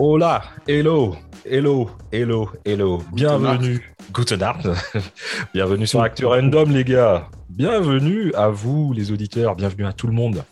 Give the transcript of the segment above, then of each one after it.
Hola, hello, hello, hello, hello. Bienvenue, Guten Abend. Bienvenue sur Actu Random, les gars. Bienvenue à vous, les auditeurs. Bienvenue à tout le monde.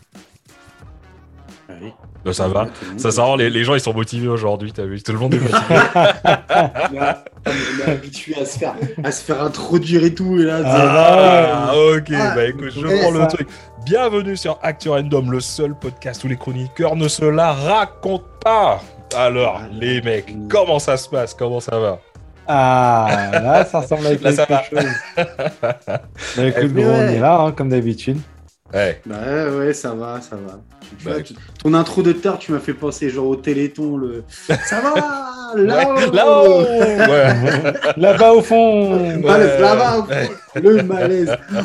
Oui. Euh, Ça va? Ça sent, les, les gens, ils sont motivés aujourd'hui, t'as vu? Tout le monde est motivé. On est habitué à se faire, à se faire introduire et tout. Et là, Ah, ok, Ah, bah écoute, je prends le truc. Bienvenue sur Actu Random, le seul podcast où les chroniqueurs ne se la racontent pas. Alors, Ah, les mecs, mm. comment ça se passe? Comment ça va? Ah, là, ça ressemble à Là, quelque ça va. chose. Bah écoute, Mais gros, on est là, hein, comme d'habitude. Ouais, Bah ouais, ouais, ça va, ça va. Tu Bah, vois, tu- ton intro de tard, tu m'as fait penser genre au Téléthon, le ça va là-haut là-haut Ouais. Là-bas au fond Malaise, Ouais. là-bas, Ouais. le malaise. Oh,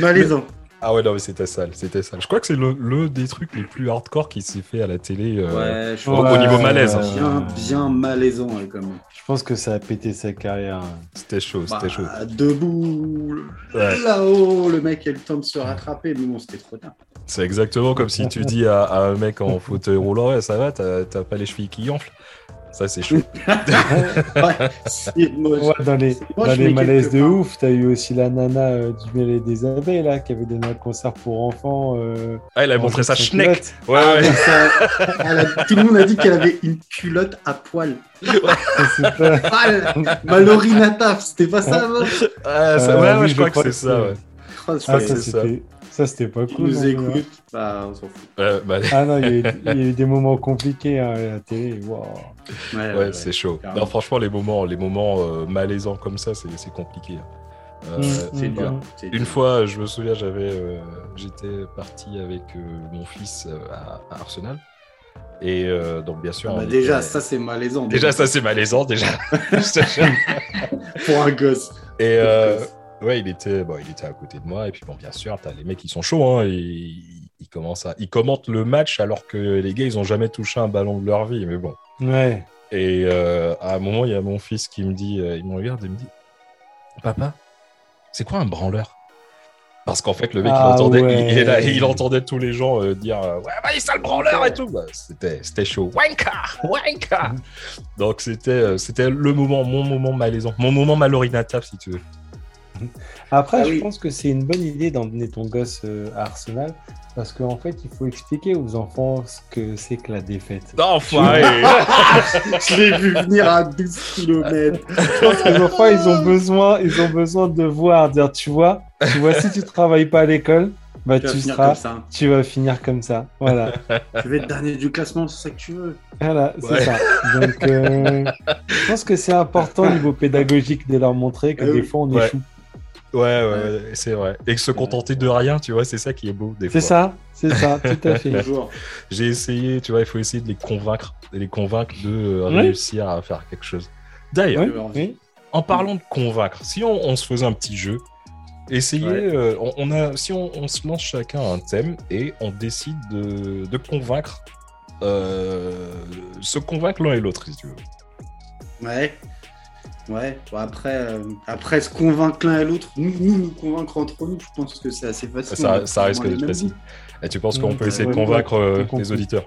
malaisant. Ah ouais, non, mais c'était sale, c'était sale. Je crois que c'est le, le des trucs les plus hardcore qui s'est fait à la télé. euh, Ouais, je au- niveau malaise. euh, bien, bien malaisant ouais, quand même. Je pense que ça a pété sa carrière. C'était chaud, Bah, c'était chaud. debout, Ouais. là-haut, le mec a le temps de se rattraper, mais bon, c'était trop tard. C'est exactement comme si tu dis à, à un mec en fauteuil roulant, ouais, ça va, t'as t'as pas les chevilles qui gonflent. Ça, c'est chaud. Ouais, c'est moche. Ouais, dans les, moche, dans les malaises de ouf, t'as eu aussi la nana euh, du mêlée des abeilles là, qui avait donné un concert pour enfants. Euh, Ah, il a en montré sa schneck. Ouais, Ah, ouais. mais ça- elle a- tout le monde a dit qu'elle avait une culotte à poil. Pas- Nataf, c'était pas ça avant Ah, ça- Euh, ouais, ouais, oui, je je crois que c'est ça, ouais. Ah, ça. c'était ça, c'était pas cool. nous hein. bah on s'en fout. Euh, bah, Ah non, il y, a eu, il y a eu des moments compliqués hein, à la télé. Wow. Ouais, ouais, c'est chaud. carrément. Non, franchement, les moments, les moments euh, malaisants comme ça, c'est compliqué. Euh, Mm, C'est mm, dur. mm. Une dur. fois, je me souviens, j'avais, euh, j'étais parti avec euh, mon fils à, à Arsenal. Et euh, donc, bien sûr. Ah bah déjà, était- ça c'est malaisant. déjà, ça c'est malaisant, déjà. Pour un gosse. et euh, ouais, il était, bon, il était à côté de moi. Et puis, bon, bien sûr, t'as les mecs qui sont chauds. Hein, et ils, ils commencent à, ils commentent le match alors que les gars, ils ont jamais touché un ballon de leur vie. Mais bon. Ouais. Et euh, à un moment, il y a mon fils qui me dit, euh, il me regarde et me dit, papa, c'est quoi un branleur? Parce qu'en fait, le mec, Ah il, entendait, ouais. il, il il entendait tous les gens euh, dire, ouais, vas-y, sale branleur et tout. Bah, c'était, chaud. Wanka, wanka. Donc c'était, euh, c'était le moment, mon moment malaisant, mon moment malorinatable, si tu veux. Après, Ah je oui. pense que c'est une bonne idée d'emmener ton gosse euh, à Arsenal parce qu'en fait, il faut expliquer aux enfants ce que c'est que la défaite. Non, enfoiré Je l'ai vu venir à 12 km. Je pense que les enfants, ils ont besoin, ils ont besoin de voir, dire, tu vois, tu vois, si tu travailles pas à l'école, bah Tu vas tu finir seras, comme ça. tu vas finir comme ça. Voilà, Tu veux être dernier du classement, c'est ça que tu veux. voilà, c'est Ouais. ça. Donc, euh, je pense que c'est important au niveau pédagogique de leur montrer que Ah des fois on Ouais. échoue. Ouais, ouais, ouais, c'est vrai. Et que se contenter de rien, tu vois, c'est ça qui est beau. des C'est ça, c'est ça, tout à fait. J'ai essayé, tu vois, il faut essayer de les convaincre, de les convaincre de euh, Ouais. réussir à faire quelque chose. D'ailleurs, oui. en parlant de convaincre, si on, on se faisait un petit jeu, essayez, Ouais. euh, on, on a, si on, on se lance chacun un thème et on décide de, de convaincre, euh, se convaincre l'un et l'autre, si tu veux. Ouais. Ouais. Bon, après, euh, après se convaincre l'un et l'autre, nous, nous nous convaincre entre nous, je pense que c'est assez facile. Ça, ça risque d'être facile. Et tu penses qu'on peut essayer de convaincre euh, les auditeurs?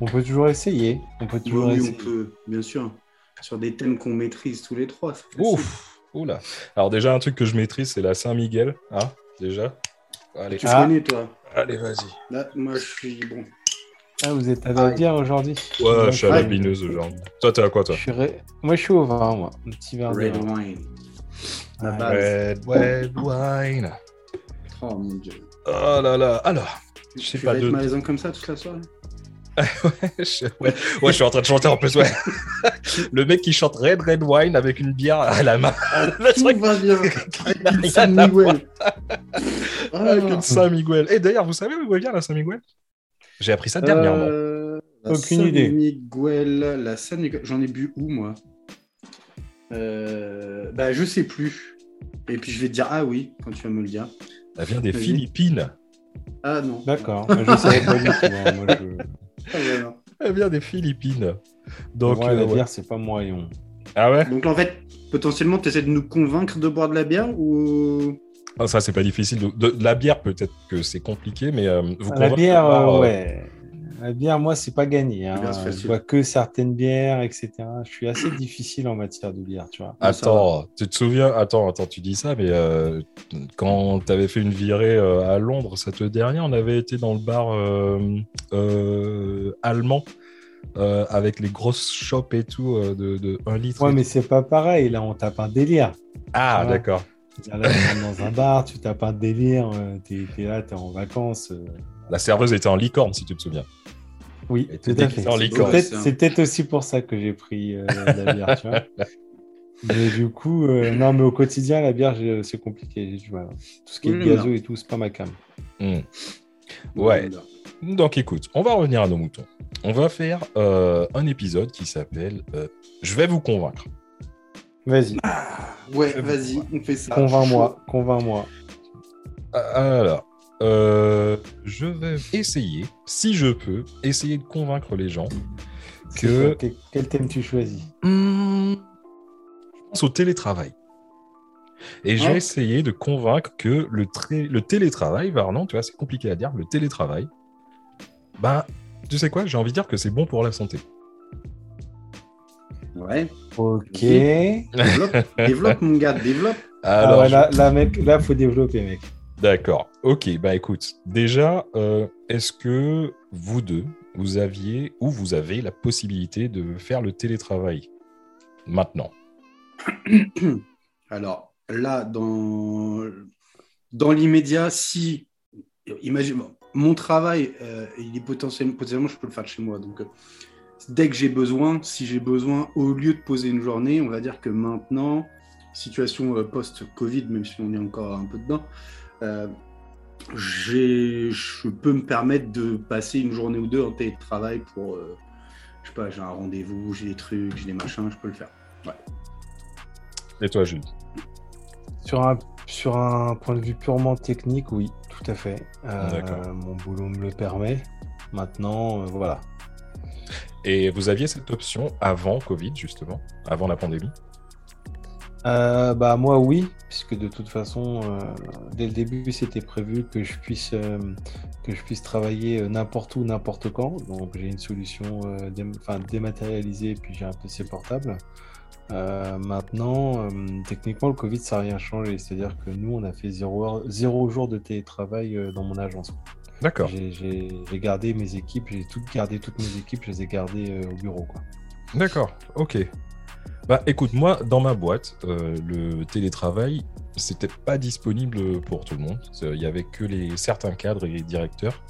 On peut toujours essayer. On peut Oui, toujours oui, on peut, bien sûr. Sur des thèmes qu'on maîtrise tous les trois. Ouf Oula Alors déjà, un truc que je maîtrise, c'est la Saint-Miguel, hein, déjà. Allez, Tu Ah. connais, toi? Allez vas-y. Là, moi, je suis bon. Ah, vous êtes à la Ah, bière aujourd'hui Ouais, je suis à la Ouais. bineuse aujourd'hui. Toi, t'es à quoi, toi Je suis ré- Moi, je suis au vin, moi. Un petit verre de Red vin. wine. La Ouais. base. Red, red wine. Oh mon dieu. Oh là là. Alors, Je sais tu pas, vas être de- malaisant comme ça toute la soirée je... Ouais. ouais, je suis en train de chanter en plus, ouais. Le mec qui chante Red Red Wine avec une bière à la main. Le Tout truc va bien. Avec une San Miguel. avec Ah. une Saint-Miguel. Et d'ailleurs, vous savez où vient la Saint-Miguel? J'ai appris ça dernièrement. Euh, la Aucune San idée. Miguel, la San Miguel, j'en ai bu où moi? Euh, Bah je sais plus. Et puis je vais te dire ah oui quand tu vas me le dire. Elle vient des. Philippines. Ah non. D'accord. Mais Je savais pas du tout. hein. Moi, je... Ah, voilà. Elle vient des Philippines. Donc, Moi, euh, la ouais. bière, c'est pas mon rayon. Ah ouais? Donc en fait potentiellement tu essaies de nous convaincre de boire de la bière ou Ah, Ça, c'est pas difficile. De, de- de la bière, peut-être que c'est compliqué, mais euh, vous La bière, boire, euh, euh, ouais. La bière, moi, c'est pas gagné. Hein. Je bois que certaines bières, etc. Je suis assez difficile en matière de bière, tu vois. Ah, Attends, tu te souviens Attends, attends, tu dis ça, mais euh, quand tu avais fait une virée euh, à Londres, ça te dit rien On avait été dans le bar euh, euh, allemand euh, avec les grosses shops et tout euh, de, de 1 litre. Ouais, mais c'est pas pareil. Là, on tape un délire. Ah, d'accord. Là, tu rentres dans un bar, tu tapes un délire. euh, T'es es là, t'es en vacances. euh. La serveuse était en licorne, si tu te souviens. Oui, tout à fait. en C'est licorne. peut-être aussi pour ça que j'ai pris euh, la bière, tu vois. Mais du coup, euh, non, mais au quotidien, la bière, c'est compliqué. Tout ce qui est non. et tout, c'est pas ma cam. Hmm. Ouais. Donc écoute, on va revenir à nos moutons. On va faire euh, un épisode qui s'appelle euh, Je vais vous convaincre. Vas-y, Ouais, vas-y, on fait ça. convainc-moi, convainc-moi. Alors, euh, je vais essayer, si je peux, essayer de convaincre les gens que quel, quel thème tu choisis? Hmm, je pense au télétravail. Et j'ai Ouais. essayé de convaincre que le, télétravail, Varnon, tu vois, c'est compliqué à dire, le télétravail, ben, tu sais quoi, j'ai envie de dire que c'est bon pour la santé. Ouais, Ok. développe, développe mon gars, développe. Ah Alors, ouais, je- là, là, mec, là, faut développer, mec. D'accord. Ok, bah écoute, déjà, euh, est-ce que vous deux, vous aviez ou vous avez la possibilité de faire le télétravail maintenant? Alors là, dans, dans l'immédiat, si, imagine, mon travail, euh, il est potentiellement, potentiellement, je peux le faire de chez moi. Donc, euh, dès que j'ai besoin, si j'ai besoin, au lieu de poser une journée, on va dire que maintenant, situation euh, post-Covid, même si on est encore un peu dedans, euh, je peux me permettre de passer une journée ou deux en télétravail pour, euh, je sais pas, j'ai un rendez-vous, j'ai des trucs, j'ai des machins, je peux le faire. Et toi, Jules? Sur un, sur un point de vue purement technique, oui, tout à fait. Euh, D'accord. mon boulot me le permet. Maintenant, euh, voilà. Et vous aviez cette option avant Covid, justement, avant la pandémie? Euh, bah moi oui, puisque de toute façon, euh, dès le début, c'était prévu que je puisse euh, que je puisse travailler n'importe où, n'importe quand. Donc j'ai une solution dé- dématérialisée, puis j'ai un PC portable. Maintenant, techniquement, le Covid, ça n'a rien changé. C'est-à-dire que nous, on a fait zéro, jour de télétravail dans mon agence. D'accord. J'ai- gardé mes équipes, j'ai tout gardé toutes mes équipes, je les ai gardées euh, au bureau. D'accord, ok. Bah écoute, moi, dans ma boîte, euh, le télétravail, c'était pas disponible pour tout le monde. Il y avait que les certains cadres et directeurs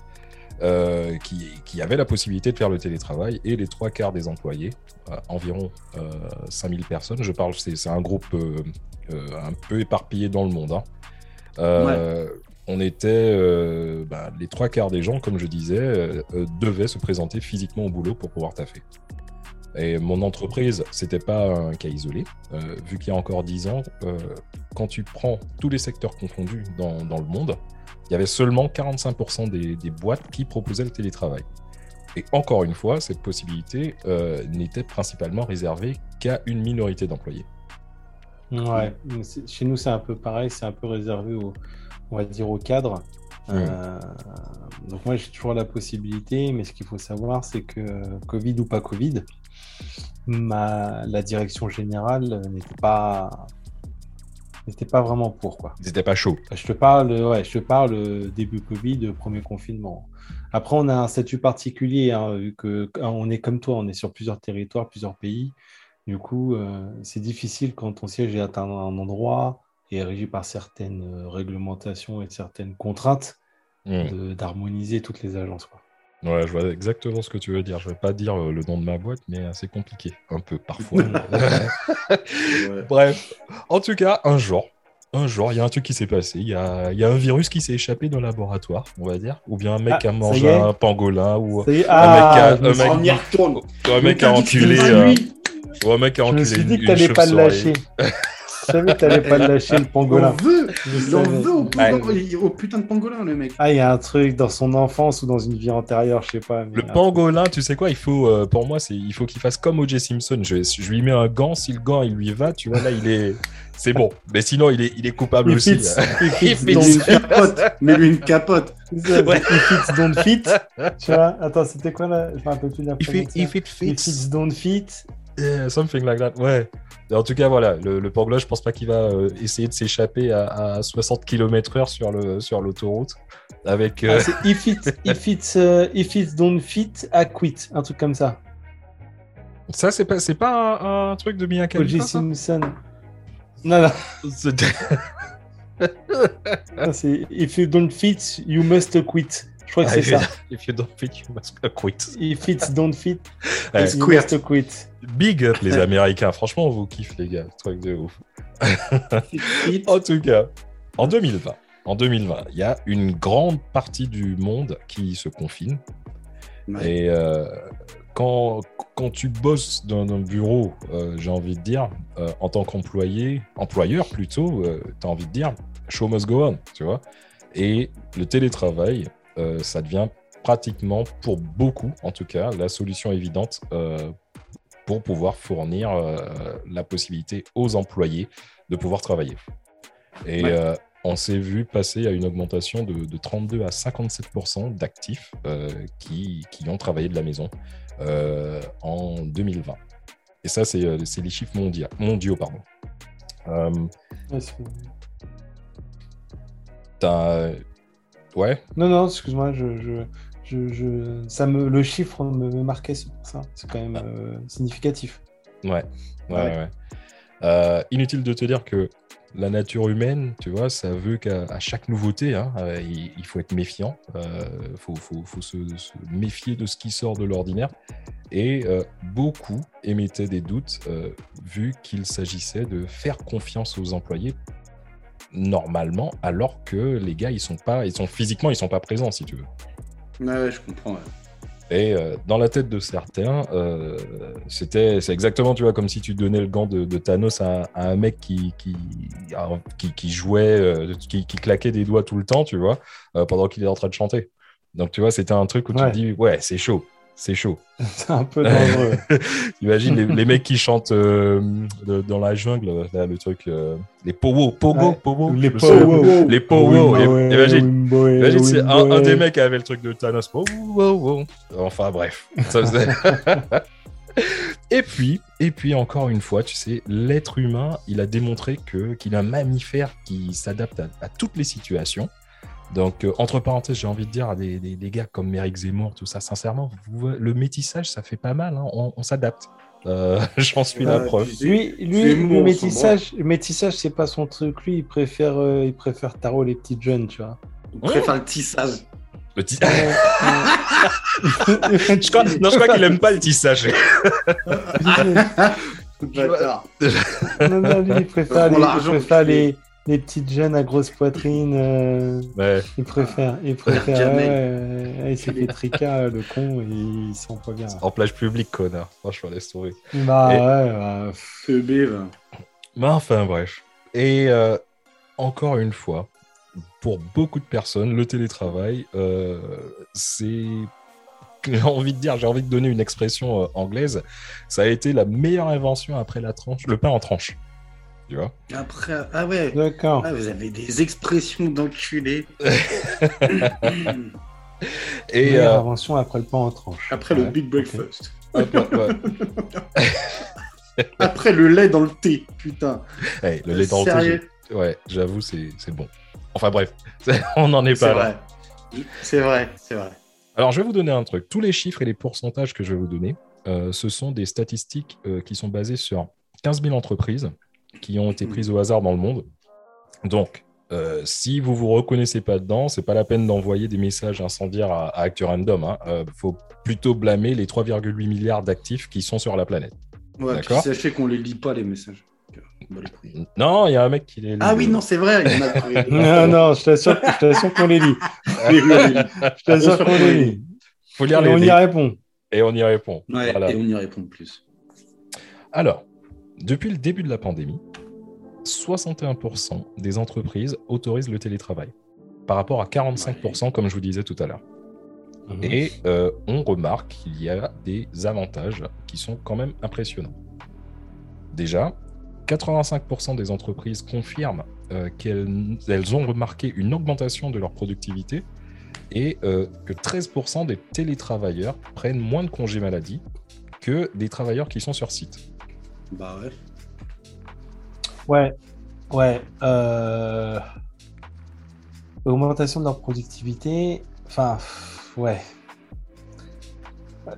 euh, qui, qui avaient la possibilité de faire le télétravail et les trois quarts des employés, euh, environ euh, 5000 personnes. Je parle, c'est un groupe euh, euh, un peu éparpillé dans le monde. hein. Euh, On était, euh, bah, les trois quarts des gens, comme je disais, euh, euh, devaient se présenter physiquement au boulot pour pouvoir taffer. Et mon entreprise, c'était pas un cas isolé. Vu qu'il y a encore 10 ans, quand tu prends tous les secteurs confondus dans, le monde, il y avait seulement 45% des, boîtes qui proposaient le télétravail. Et encore une fois, cette possibilité n'était principalement réservée qu'à une minorité d'employés. Ouais, chez nous c'est un peu pareil, c'est un peu réservé au, on va dire au cadre. Euh, donc moi j'ai toujours la possibilité, mais ce qu'il faut savoir c'est que euh, Covid ou pas Covid, ma, la direction générale n'était pas n'était pas vraiment pour quoi. Ils n'étaient pas chauds. Je te parle, ouais, je te parle euh, début Covid, premier confinement. Après, on a un statut particulier, hein, vu que on est comme toi, on est sur plusieurs territoires, plusieurs pays. Du coup, euh, c'est difficile quand ton siège est à un, endroit est régi par certaines euh, réglementations et certaines contraintes de- d'harmoniser toutes les agences. Quoi. Ouais, je vois exactement ce que tu veux dire. Je vais pas dire euh, le nom de ma boîte, mais c'est compliqué, un peu parfois. Ouais. Bref, en tout cas, un jour, un jour, il y a un truc qui s'est passé. Il y a, il y a un virus qui s'est échappé dans le laboratoire, on va dire. Ou bien un mec Ah, a mangé un pangolin, ou, est, mec a- un mec- ou un mec a enculé, euh, ou un mec a je me enculé suis dit que t'allais pas le lâcher. Je savais que t'allais pas lâcher, le On pangolin. veut, il en savais. veut au, Ouais. putain- au putain de pangolin, le mec. Ah, il y a un truc dans son enfance ou dans une vie antérieure, je sais pas. mais Le pangolin, tu sais quoi Il faut, euh, pour moi, c'est, il faut qu'il fasse comme O.J. Simpson. Je, je lui mets un gant. Si le gant il lui va, tu vois là, il est, c'est bon. Mais sinon, il est, il est coupable Il aussi. fits, il Il une capote. Mets-lui une capote. fit. Ouais. Il fits, don't fit. Tu vois, attends, c'était quoi là? Je me rappelle plus de la If it, if it Il fits, fits, don't fit. yeah, something like that. Ouais. En tout cas, voilà, le, le pangolin, je pense pas qu'il va euh, essayer de s'échapper à, à 60 km/h sur le sur l'autoroute avec. euh, Ah, c'est if it, if it's, euh, if it's don't fit, I quit. Un truc comme ça. Ça, c'est pas, c'est pas un, un truc de bien O.J. Simpson. Non, non, non, c'est if you don't fit, you must quit. Je crois que c'est ça. If you don't fit, you must quit. If it's don't fit, Ouais. you Quit. must quit. Big up les Américains. Franchement, on vous kiffe les gars. Truc de ouf. En tout cas, en 2020, en 2020, il y a une grande partie du monde qui se confine. Ouais. Et euh, quand, quand tu bosses dans un bureau, euh, j'ai envie de dire, euh, en tant qu'employé, employeur plutôt, tu as envie de dire, show must go on, tu vois. Et le télétravail, ça devient pratiquement, pour beaucoup en tout cas, la solution évidente pour pouvoir fournir euh, la possibilité aux employés de pouvoir travailler. Et Ouais. euh, on s'est vu passer à une augmentation de, de 32 à 57% d'actifs euh, qui, qui ont travaillé de la maison en 2020. Et ça, c'est les chiffres mondiaux. mondiaux pardon. Euh, t'as- ouais, Non, non, excuse-moi, je, je, je, je- ça me, le chiffre me, me marquait, c'est pour ça. C'est quand même euh, significatif. ouais, ouais, Ouais. ouais. Euh, inutile de te dire que la nature humaine, tu vois, ça veut qu'à chaque nouveauté, hein, euh, il, il faut être méfiant. Il faut, faut- faut se, se méfier de ce qui sort de l'ordinaire. Et euh, beaucoup émettaient des doutes vu qu'il s'agissait de faire confiance aux employés normalement, alors que les gars, ils sont pas, ils sont physiquement, ils sont pas présents, si tu veux. Ouais, je comprends. ouais. Et euh, dans la tête de certains, euh, c'était, c'est exactement, tu vois, comme si tu donnais le gant de, de Thanos à, à un mec qui, qui, à- qui, qui jouait, euh, qui, qui claquait des doigts tout le temps, tu vois, pendant qu'il est en train de chanter. Donc, tu vois, c'était un truc où tu Ouais. te dis, ouais, c'est chaud, c'est chaud. C'est un peu dangereux. Imagine les, les mecs qui chantent euh, de- dans la jungle, là, le truc, euh, les powo, pogo, pogo, Les powo. les powo. Imagine, Imagine, c'est un, des mecs qui avait le truc de Thanos. Wow, wow, wow. Enfin, bref. Ça faisait- et puis, et puis, encore une fois, tu sais, l'être humain, il a démontré que qu'il est un mammifère qui s'adapte à, à toutes les situations. Donc, euh, entre parenthèses, j'ai envie de dire à des, des- des gars comme Eric Zemmour, tout ça, sincèrement, vous- le métissage, ça fait pas mal. hein. On, on s'adapte. Euh, J'en suis la preuve. Lui, lui le métissage, le métissage, c'est pas son truc. Lui, il préfère, euh, il préfère tarot les petites jeunes, tu vois. On préfère le tissage. Le ti- je je crois, non, je crois qu'il aime pas le tissage. Bâtard. Non, non, lui, il préfère, il les, les petites jeunes à grosse poitrine. euh, Ouais. il préfère, il préfère. Jamais. ouais, ouais, il s'est fait tricard, le con, et il sent pas bien. En plage publique, connard. Franchement, laisse tomber. Bah Et- ouais, bah. Mais enfin, bref. Et euh, encore une fois, pour beaucoup de personnes, le télétravail, euh, c'est. J'ai envie de dire, j'ai envie de donner une expression euh, anglaise. Ça a été la meilleure invention après la tranche, le pain en tranche. Tu vois Après, ah ouais. d'accord. Ah, vous avez des expressions d'enculé. Et euh, invention après le pain en tranche. Après le Big. Breakfast. hop, hop, hop. Après le lait dans le thé, putain. Hey, le lait dans le thé, ouais, j'avoue, c'est c'est bon. Enfin bref, on n'en est pas là. vrai. C'est vrai, c'est vrai. Alors, je vais vous donner un truc. Tous les chiffres et les pourcentages que je vais vous donner, euh, ce sont des statistiques euh, qui sont basées sur 15 000 entreprises qui ont été prises au hasard dans le monde. Donc, euh, si vous vous reconnaissez pas dedans, c'est pas la peine d'envoyer des messages incendiaires à, à Actu Random. Il faut plutôt blâmer les 3,8 milliards d'actifs qui sont sur la planète. Ouais, D'accord. sachez qu'on les lit pas, les messages. Non, il y a un mec qui les lit. Ah oui, non, c'est vrai. Il y en a. Non, non, je t'assure, je t'assure qu'on les lit. Je t'assure qu'on les lit. faut Et lire les on y répond. et on y répond. Ouais, Voilà. et on y répond plus. Alors, depuis le début de la pandémie, 61% des entreprises autorisent le télétravail, par rapport à 45%, comme je vous disais tout à l'heure. Mhm. Et euh, on remarque qu'il y a des avantages qui sont quand même impressionnants. Déjà, 85% des entreprises confirment euh, qu'elles elles ont remarqué une augmentation de leur productivité et euh, que 13% des télétravailleurs prennent moins de congés maladie que des travailleurs qui sont sur site. Bah ouais. Ouais, ouais. euh, Augmentation de leur productivité. Enfin, pff, ouais.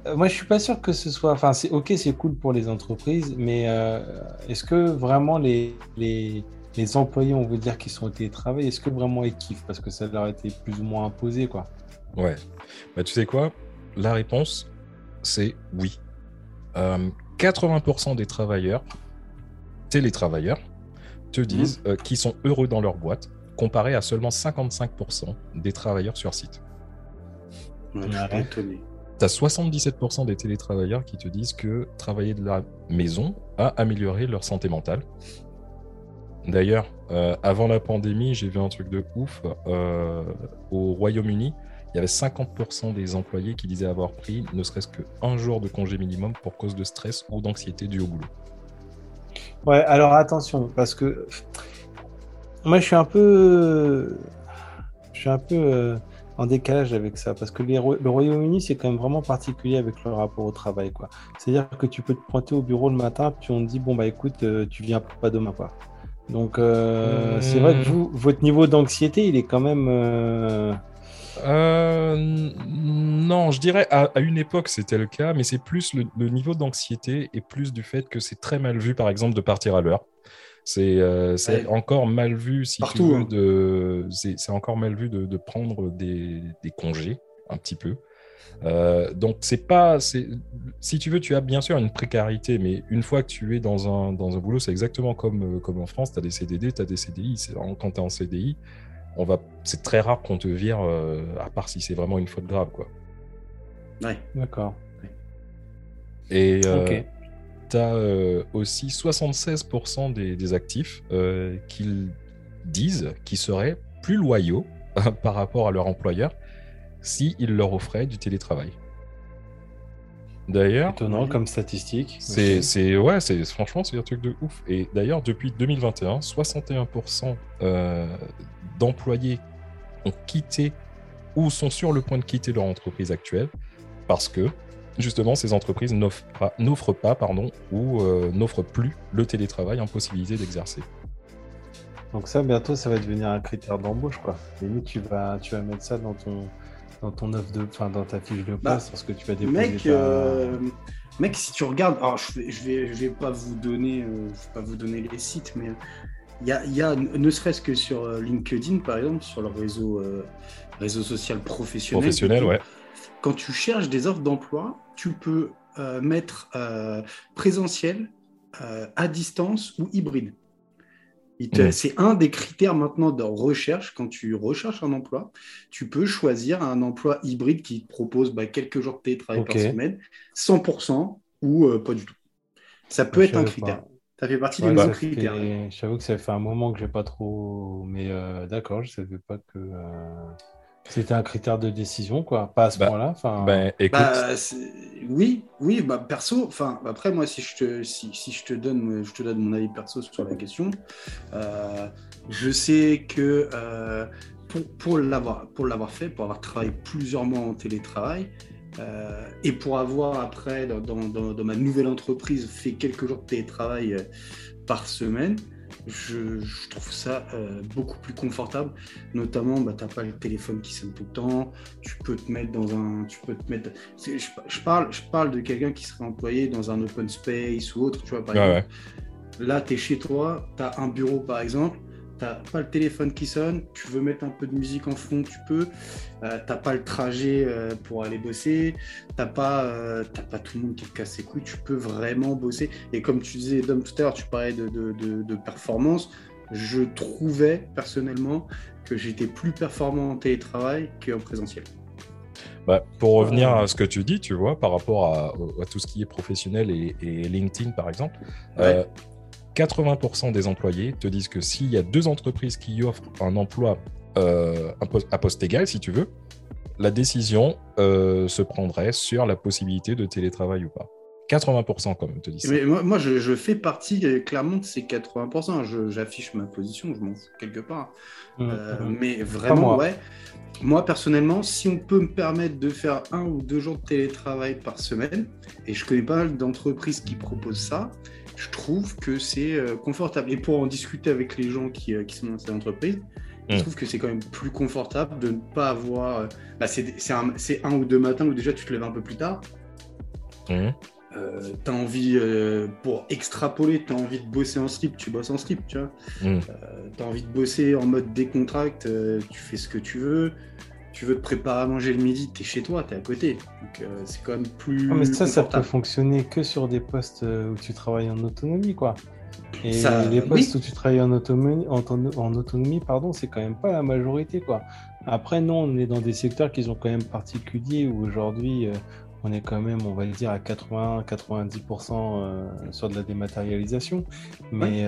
Euh, Moi, je suis pas sûr que ce soit. Enfin, c'est ok, c'est cool pour les entreprises, mais euh, est-ce que vraiment les, les, les employés, on veut dire, qui sont au télétravail, est-ce que vraiment ils kiffent Parce que ça leur a été plus ou moins imposé, quoi? Ouais. Bah, tu sais quoi? La réponse, c'est oui. Euh, 80% des travailleurs, télétravailleurs, te disent euh, qu'ils sont heureux dans leur boîte, comparé à seulement 55% des travailleurs sur site. Ouais. Tu as 77% des télétravailleurs qui te disent que travailler de la maison a amélioré leur santé mentale. D'ailleurs, euh, avant la pandémie, j'ai vu un truc de ouf. euh, au Royaume-Uni, il y avait 50% des employés qui disaient avoir pris ne serait-ce qu'un jour de congé minimum pour cause de stress ou d'anxiété due au boulot. Ouais, alors attention, parce que moi je suis un peu, je suis un peu euh, en décalage avec ça, parce que les Ro- le Royaume-Uni c'est quand même vraiment particulier avec le rapport au travail, quoi. C'est-à-dire que tu peux te pointer au bureau le matin, puis on te dit bon bah écoute, euh, tu viens pas demain, quoi. Donc euh, c'est vrai que vous, votre niveau d'anxiété, il est quand même. euh, Euh, non, je dirais à, à une époque c'était le cas, mais c'est plus le, le niveau d'anxiété et plus du fait que c'est très mal vu, par exemple, de partir à l'heure. C'est euh, Ouais. encore mal vu si Partout, tu veux hein. de c'est encore mal vu de, de prendre des, des congés un petit peu. Euh, donc c'est pas si tu veux tu as bien sûr une précarité mais une fois que tu es dans un dans un boulot c'est exactement comme comme en France tu as des CDD tu as des CDI quand tu es en CDI on va c'est très rare qu'on te vire euh, à part si c'est vraiment une faute grave quoi Ouais. D'accord. et euh, tu as aussi 76% des, des actifs euh, qui disent qu'ils seraient plus loyaux par rapport à leur employeur s'ils leur offraient du télétravail. D'ailleurs, Étonnant comme statistique. c'est, ouais, c'est, franchement, c'est un truc de ouf. Et d'ailleurs, depuis 2021, 61% euh, d'employés ont quitté ou sont sur le point de quitter leur entreprise actuelle parce que justement ces entreprises n'offrent pas, n'offrent pas pardon, ou euh, n'offrent plus le télétravail en possibilité d'exercer. Donc ça, bientôt, ça va devenir un critère d'embauche, quoi. Limite, tu vas, tu vas mettre ça dans ton, dans ton offre de, enfin, dans ta fiche de poste, Bah, parce que tu vas déposer Mec, ta- euh, mec, si tu regardes, alors je vais, je vais, je vais pas vous donner, euh, je vais pas vous donner les sites, mais il y a, il y a, ne serait-ce que sur euh, LinkedIn par exemple, sur le réseau, euh, réseau social professionnel. Professionnel, ouais. Quand tu cherches des offres d'emploi, tu peux euh, mettre euh, présentiel, euh, à distance ou hybride. Te- Mm. C'est un des critères maintenant de recherche. Quand tu recherches un emploi, tu peux choisir un emploi hybride qui te propose bah, quelques jours de télétravail par semaine, 100% ou euh, pas du tout. Ça peut Je être un critère. pas. Ça fait partie Ouais, des fait- critères. J'avoue que ça fait un moment que j'ai pas trop. Mais euh, d'accord, je savais pas que euh, c'était un critère de décision, quoi. Pas à ce Bah, point-là. Enfin, Ben, écoute, Bah, oui, oui, bah, perso, enfin, après, moi, si je te, si, si je te donne, je te donne mon avis perso sur la question, euh, je sais que euh, pour, pour l'avoir, pour l'avoir fait, pour avoir travaillé plusieurs mois en télétravail, euh, et pour avoir après, dans, dans- ma nouvelle entreprise, fait quelques jours de télétravail par semaine, je, je trouve ça euh, beaucoup plus confortable. Notamment, bah, tu n'as pas le téléphone qui sonne tout le temps, tu peux te mettre dans un. Tu peux te mettre. Je, je parle, je parle de quelqu'un qui serait employé dans un open space ou autre, tu vois, par Ouais, exemple. Là, tu es chez toi, tu as un bureau par exemple, tu pas le téléphone qui sonne, tu veux mettre un peu de musique en fond, tu peux. Euh, t'as pas le trajet euh, pour aller bosser, t'as pas, euh, t'as pas tout le monde qui te casse les couilles, tu peux vraiment bosser. Et comme tu disais, Dom, tout à l'heure, tu parlais de, de, de- de performance. Je trouvais personnellement que j'étais plus performant en télétravail qu'en présentiel. Bah, pour revenir à ce que tu dis, tu vois, par rapport à, à tout ce qui est professionnel et, et LinkedIn, par exemple, euh, 80% des employés te disent que s'il y a deux entreprises qui offrent un emploi euh, à poste égal, si tu veux, la décision euh, se prendrait sur la possibilité de télétravail ou pas. 80% quand même, te dis ça. Mais moi, je, fais partie euh, clairement de ces 80%. J'affiche ma position, je m'en fous quelque part. Mmh, mmh. Mais vraiment, ouais. Moi, personnellement, si on peut me permettre de faire un ou deux jours de télétravail par semaine, et je connais pas mal d'entreprises qui proposent ça, je trouve que c'est euh, confortable. Et pour en discuter avec les gens qui, euh, sont dans cette entreprise, je hmm. trouve que c'est quand même plus confortable de ne pas avoir. Euh, bah, c'est un, ou deux matins où déjà tu te lèves un peu plus tard. Hmm. tu as envie, pour extrapoler, tu as envie de bosser en slip, tu bosses en slip, tu vois. Hmm. tu as envie de bosser en mode décontracte, tu fais ce que tu veux tu veux te préparer à manger le midi, tu es chez toi, tu es à côté. Donc euh, c'est quand même plus. mais ça, ça peut fonctionner que sur des postes euh, où tu travailles en autonomie, quoi. Et les postes où tu travailles en autonomie, en, autonomie pardon, c'est quand même pas la majorité, quoi. Après, non, on est dans des secteurs qui sont quand même particuliers où aujourd'hui, euh, on est quand même, on va le dire, à 80-90% euh, sur de la dématérialisation. Mais,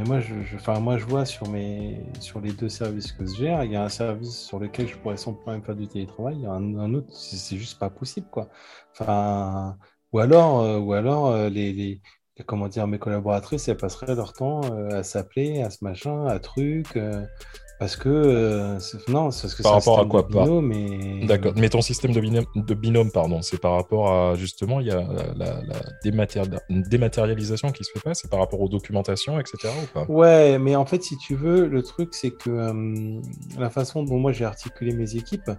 mais moi, je, enfin, moi, je vois sur, mes, sur les deux services que je gère, il y a un service sur lequel je pourrais sans problème faire du télétravail, il y a un, autre, c'est juste pas possible. Quoi. Enfin, ou alors, euh, ou alors les, les, comment dire, mes collaboratrices, elles passeraient leur temps à s'appeler, à ce machin, à truc. Parce que euh, non, c'est parce que par rapport à quoi binôme. D'accord. Mais ton système de binôme, de binôme pardon, c'est par rapport à justement, il y a la, dématérialisation qui se fait pas, c'est par rapport aux documentations, etc. Ou pas? Ouais, mais en fait, si tu veux, le truc, c'est que euh, la façon dont moi j'ai articulé mes équipes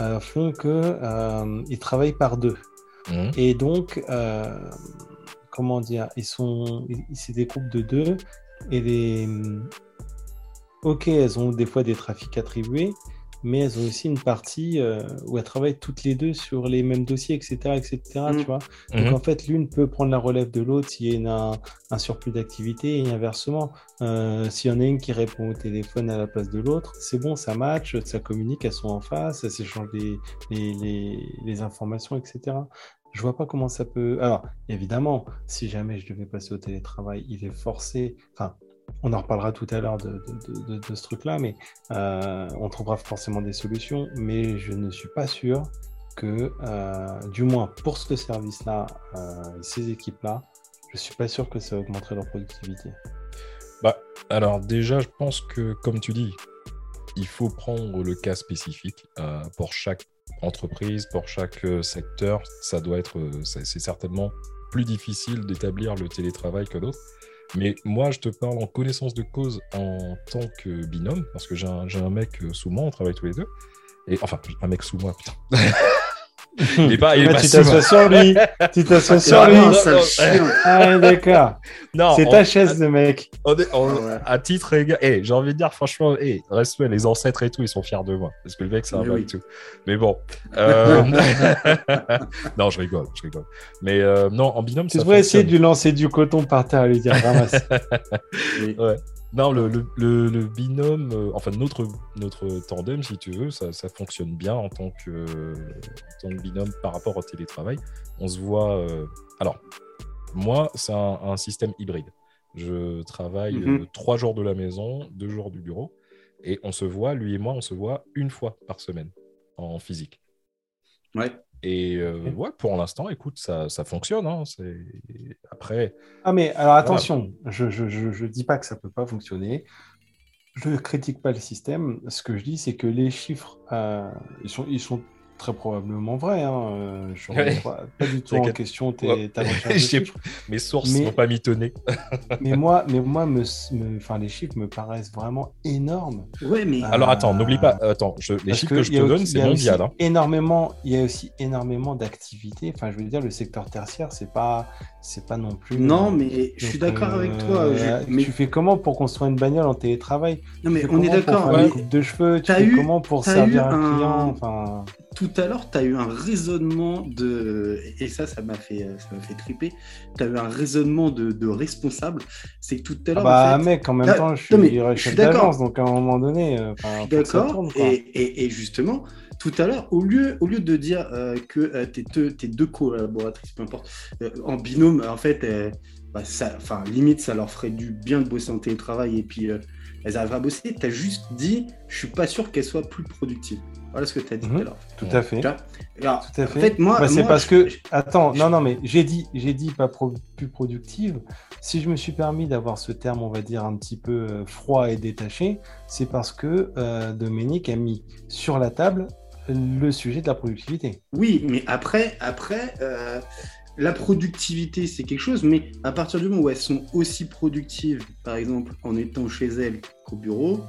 euh, font que ils travaillent par deux. Mmh. Et donc, comment dire, ils sont, c'est des groupes de deux et les ok, elles ont des fois des trafics attribués, mais elles ont aussi une partie euh, où elles travaillent toutes les deux sur les mêmes dossiers, etc. etc. Tu mmh. vois Donc mmh. en fait, l'une peut prendre la relève de l'autre s'il y a un, surplus d'activité et inversement. Euh, s'il y en a une qui répond au téléphone à la place de l'autre, c'est bon, ça match, ça communique, elles sont en face, elles s'échangent les, les, les, informations, etc. Je vois pas comment ça peut. Alors, évidemment, si jamais je devais passer au télétravail, il est forcé. Enfin, on en reparlera tout à l'heure de, ce truc-là, mais euh, on trouvera forcément des solutions. Mais je ne suis pas sûr que, euh, du moins pour ce service-là, euh, ces équipes-là, je ne suis pas sûr que ça augmenterait leur productivité. Bah, alors déjà, je pense que, comme tu dis, il faut prendre le cas spécifique pour chaque entreprise, pour chaque secteur. Ça doit être, c'est certainement plus difficile d'établir le télétravail que d'autres. Mais moi, je te parle en connaissance de cause en tant que binôme, parce que j'ai un, un, mec sous moi, on travaille tous les deux. Et, enfin, un mec sous moi, putain. Il est pas, il est pas tu t'assois sur lui. Tu t'assois sur lui. Ah, d'accord. Non. C'est ta chaise, le mec. À titre égal. Eh, j'ai envie de dire, franchement, hey, respect, les ancêtres et tout, ils sont fiers de moi. Parce que le mec, c'est un mec tout. Mais bon. Euh, non, je rigole, je rigole. Mais euh, non, en binôme, tu devrais essayer de lui lancer du coton par terre et lui dire ramasse. Non, le, binôme, euh, enfin notre, notre tandem, si tu veux, ça, fonctionne bien en tant, que, binôme par rapport au télétravail. On se voit. Euh, alors, moi, c'est un, système hybride. Je travaille mhm. euh, trois jours de la maison, deux jours du bureau, et on se voit, lui et moi, on se voit une fois par semaine en physique. Ouais. Et euh, ouais, pour l'instant, écoute, ça, ça fonctionne. Hein, après. Ah, mais alors attention, je ne je, je, dis pas que ça ne peut pas fonctionner. Je ne critique pas le système. Ce que je dis, c'est que les chiffres, euh, ils, sont, ils sont très probablement vrai. Hein. Euh, je ne pas, pas, du tout en question tes, recherche Mes sources ne sont pas mitonnées. mais moi, mais moi me, enfin, les chiffres me paraissent vraiment énormes. Ouais, mais... Alors attends, n'oublie pas, attends, je, les chiffres que je te donne, c'est mondial. Hein. Énormément, il y a aussi énormément d'activités. Enfin, je veux dire, le secteur tertiaire, c'est pas, c'est pas non plus. Non, mais je suis d'accord avec toi. Euh, mais... Tu fais comment pour construire une bagnole en télétravail? Non, mais on est d'accord. Une coupe de cheveux, tu fais comment pour servir un client? Enfin tout à l'heure, tu as eu un raisonnement de. Et ça, ça m'a fait, ça fait triper. Tu as eu un raisonnement de, de responsable. C'est que tout à l'heure. Ah bah, mec, en même temps, je suis, je suis d'agence, donc à un moment donné. Euh, d'accord. Et, et, justement, tout à l'heure, au lieu, au lieu de dire euh, que euh, tes, deux, tes, deux, collaboratrices, peu importe, en binôme, en fait, bah, ça, enfin, limite, ça leur ferait du bien de bosser en télétravail et puis euh, elles arriveraient à bosser. Tu as juste dit, je suis pas sûr qu'elles soient plus productives. Voilà ce que tu as dit Mhm. tout à l'heure. Tout à fait. Alors, Tout à en fait. fait, moi, Bah, c'est parce je- que, attends, je- non, non, mais j'ai dit, j'ai dit pas pro- plus productive. Si je me suis permis d'avoir ce terme, on va dire un petit peu euh, froid et détaché, c'est parce que euh, Dominique a mis sur la table le sujet de la productivité. Oui, mais après, après euh, la productivité, c'est quelque chose, mais à partir du moment où elles sont aussi productives, par exemple, en étant chez elles qu'au bureau,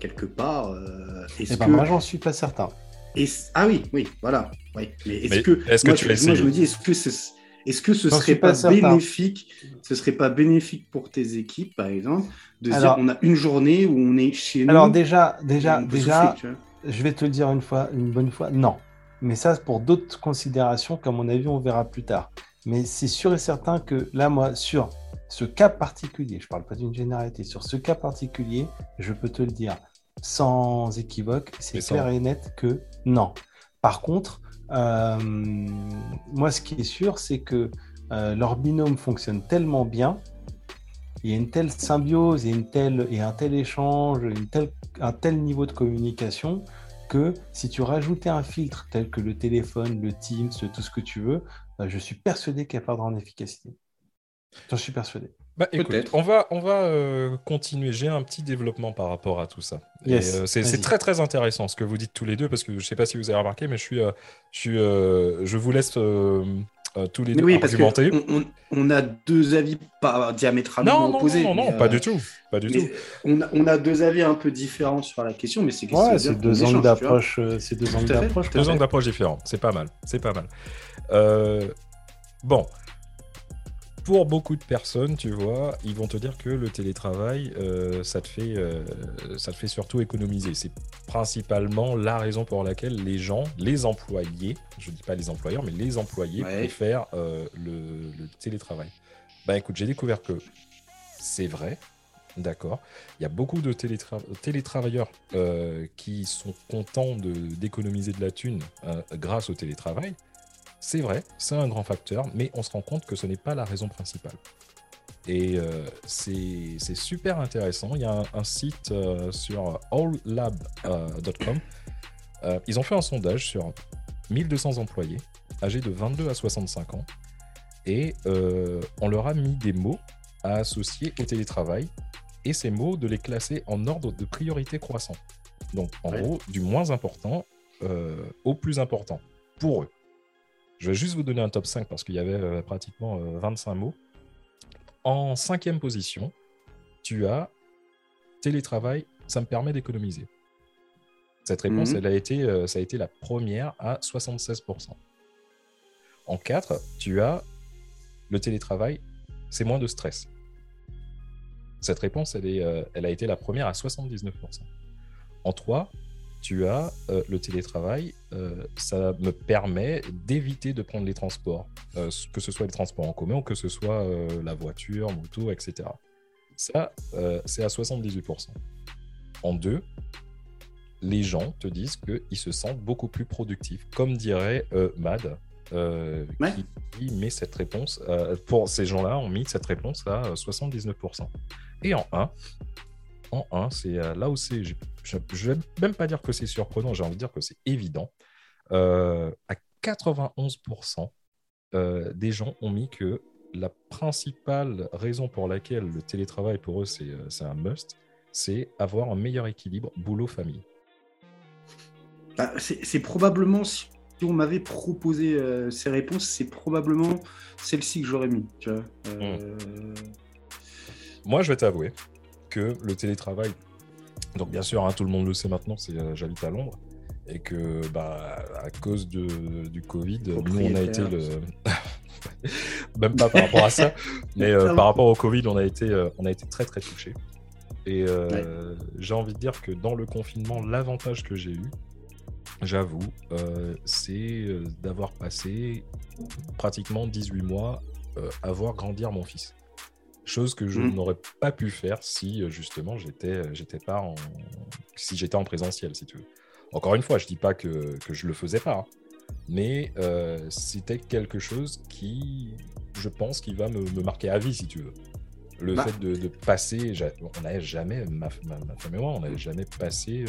quelque part, euh, est-ce Eh ben, que... moi, j'en suis pas certain. est-ce- Ah oui, oui, voilà. Oui. Mais est-ce Mais que... est-ce que moi, tu je, moi, me dis, est-ce que ce, est-ce que ce J'en serait pas bénéfique Ce serait pas bénéfique pour tes équipes, par exemple, de Alors- dire, on a une journée où on est chez nous. Alors déjà, déjà, déjà, souffler, je vais te le dire une fois, une bonne fois, non. Mais ça, c'est pour d'autres considérations qu'à mon avis, on verra plus tard. Mais c'est sûr et certain que là, moi, sur ce cas particulier, je ne parle pas d'une généralité, sur ce cas particulier, je peux te le dire sans équivoque, c'est clair et net que non. Par contre, euh, moi, ce qui est sûr, c'est que euh, leur binôme fonctionne tellement bien, il y a une telle symbiose et, une telle, et un tel échange, une telle, un tel niveau de communication que si tu rajoutais un filtre tel que le téléphone, le Teams, tout ce que tu veux, euh, je suis persuadé qu'elle perdra en efficacité. J'en suis persuadé. Bah, Peut-être. on va, on va euh, continuer. J'ai un petit développement par rapport à tout ça. Yes, euh, c'est très très intéressant ce que vous dites tous les deux parce que je ne sais pas si vous avez remarqué, mais je suis, euh, je suis, euh, je vous laisse euh, euh, tous les Mais deux oui, parce argumenter. qu'on on, on a deux avis pas diamétralement Non, opposés. non, non, non, pas du tout, pas du mais tout. on, a, on a deux avis un peu différents sur la question, mais c'est que Ouais, c'est deux angles d'approche. euh, C'est deux angles d'approche. Deux angles d'approche différents, c'est pas mal, c'est pas mal. Euh, bon, pour beaucoup de personnes, tu vois, ils vont te dire que le télétravail, euh, ça, te fait, euh, ça te fait surtout économiser. C'est principalement la raison pour laquelle les gens, les employés, je dis pas les employeurs, mais les employés Ouais. préfèrent euh, le, le télétravail. Bah écoute, j'ai découvert que c'est vrai, d'accord. Il y a beaucoup de télétra- télétravailleurs qui sont contents d'économiser de la thune euh, grâce au télétravail. C'est vrai, c'est un grand facteur, mais on se rend compte que ce n'est pas la raison principale. Et euh, c'est super intéressant. Il y a un, un site euh, sur alllab.com. Euh, ils ont fait un sondage sur 1200 employés âgés de 22 à 65 ans. Et on leur a mis des mots à associer au télétravail. Et ces mots, de les classer en ordre de priorité croissant. Donc, en Ouais. gros, du moins important au plus important pour eux. Je vais juste vous donner un top 5 parce qu'il y avait euh, pratiquement euh, 25 mots. En cinquième position, tu as télétravail, ça me permet d'économiser. Cette réponse, Mhm. elle a été, euh, ça a été la première à 76%. En 4, tu as le télétravail, c'est moins de stress. Cette réponse, elle, est, euh, elle a été la première à 79%. En 3, tu as euh, le télétravail, euh, ça me permet d'éviter de prendre les transports, euh, que ce soit les transports en commun ou que ce soit la voiture, moto, etc. Ça, c'est à 78%. En 2, les gens te disent qu'ils se sentent beaucoup plus productifs. Comme dirait Mad, Ouais. qui, qui met cette réponse, pour ces gens-là, ont mis cette réponse à euh, 79%. Et en 1, en 1, c'est euh, là où c'est, je ne vais même pas dire que c'est surprenant, j'ai envie de dire que c'est évident. Euh, à 91%, euh, des gens ont mis que la principale raison pour laquelle le télétravail pour eux c'est euh, un must, c'est avoir un meilleur équilibre boulot-famille. Bah, c'est probablement, si on m'avait proposé euh, ces réponses, c'est probablement celle-ci que j'aurais mis. Tu vois. Moi, je vais t'avouer que le télétravail, donc bien sûr, hein, tout le monde le sait maintenant, c'est euh, j'habite à Londres, et que bah, à cause de, du Covid, nous on a été le. Même pas par rapport à ça, mais euh, par rapport au Covid, on a été, euh, on a été très très touchés. Et euh, j'ai envie de dire que dans le confinement, l'avantage que j'ai eu, j'avoue, c'est d'avoir passé pratiquement 18 mois à voir grandir mon fils. Chose que je Mhm. n'aurais pas pu faire si euh, justement j'étais euh, j'étais pas en si j'étais en présentiel si tu veux. Encore une fois, je dis pas que, que je le faisais pas, hein. mais euh, c'était quelque chose qui je pense qu'il va me, marquer à vie, si tu veux. Le bah. fait de, passer, on n'avait jamais, ma, femme et moi, on n'avait jamais passé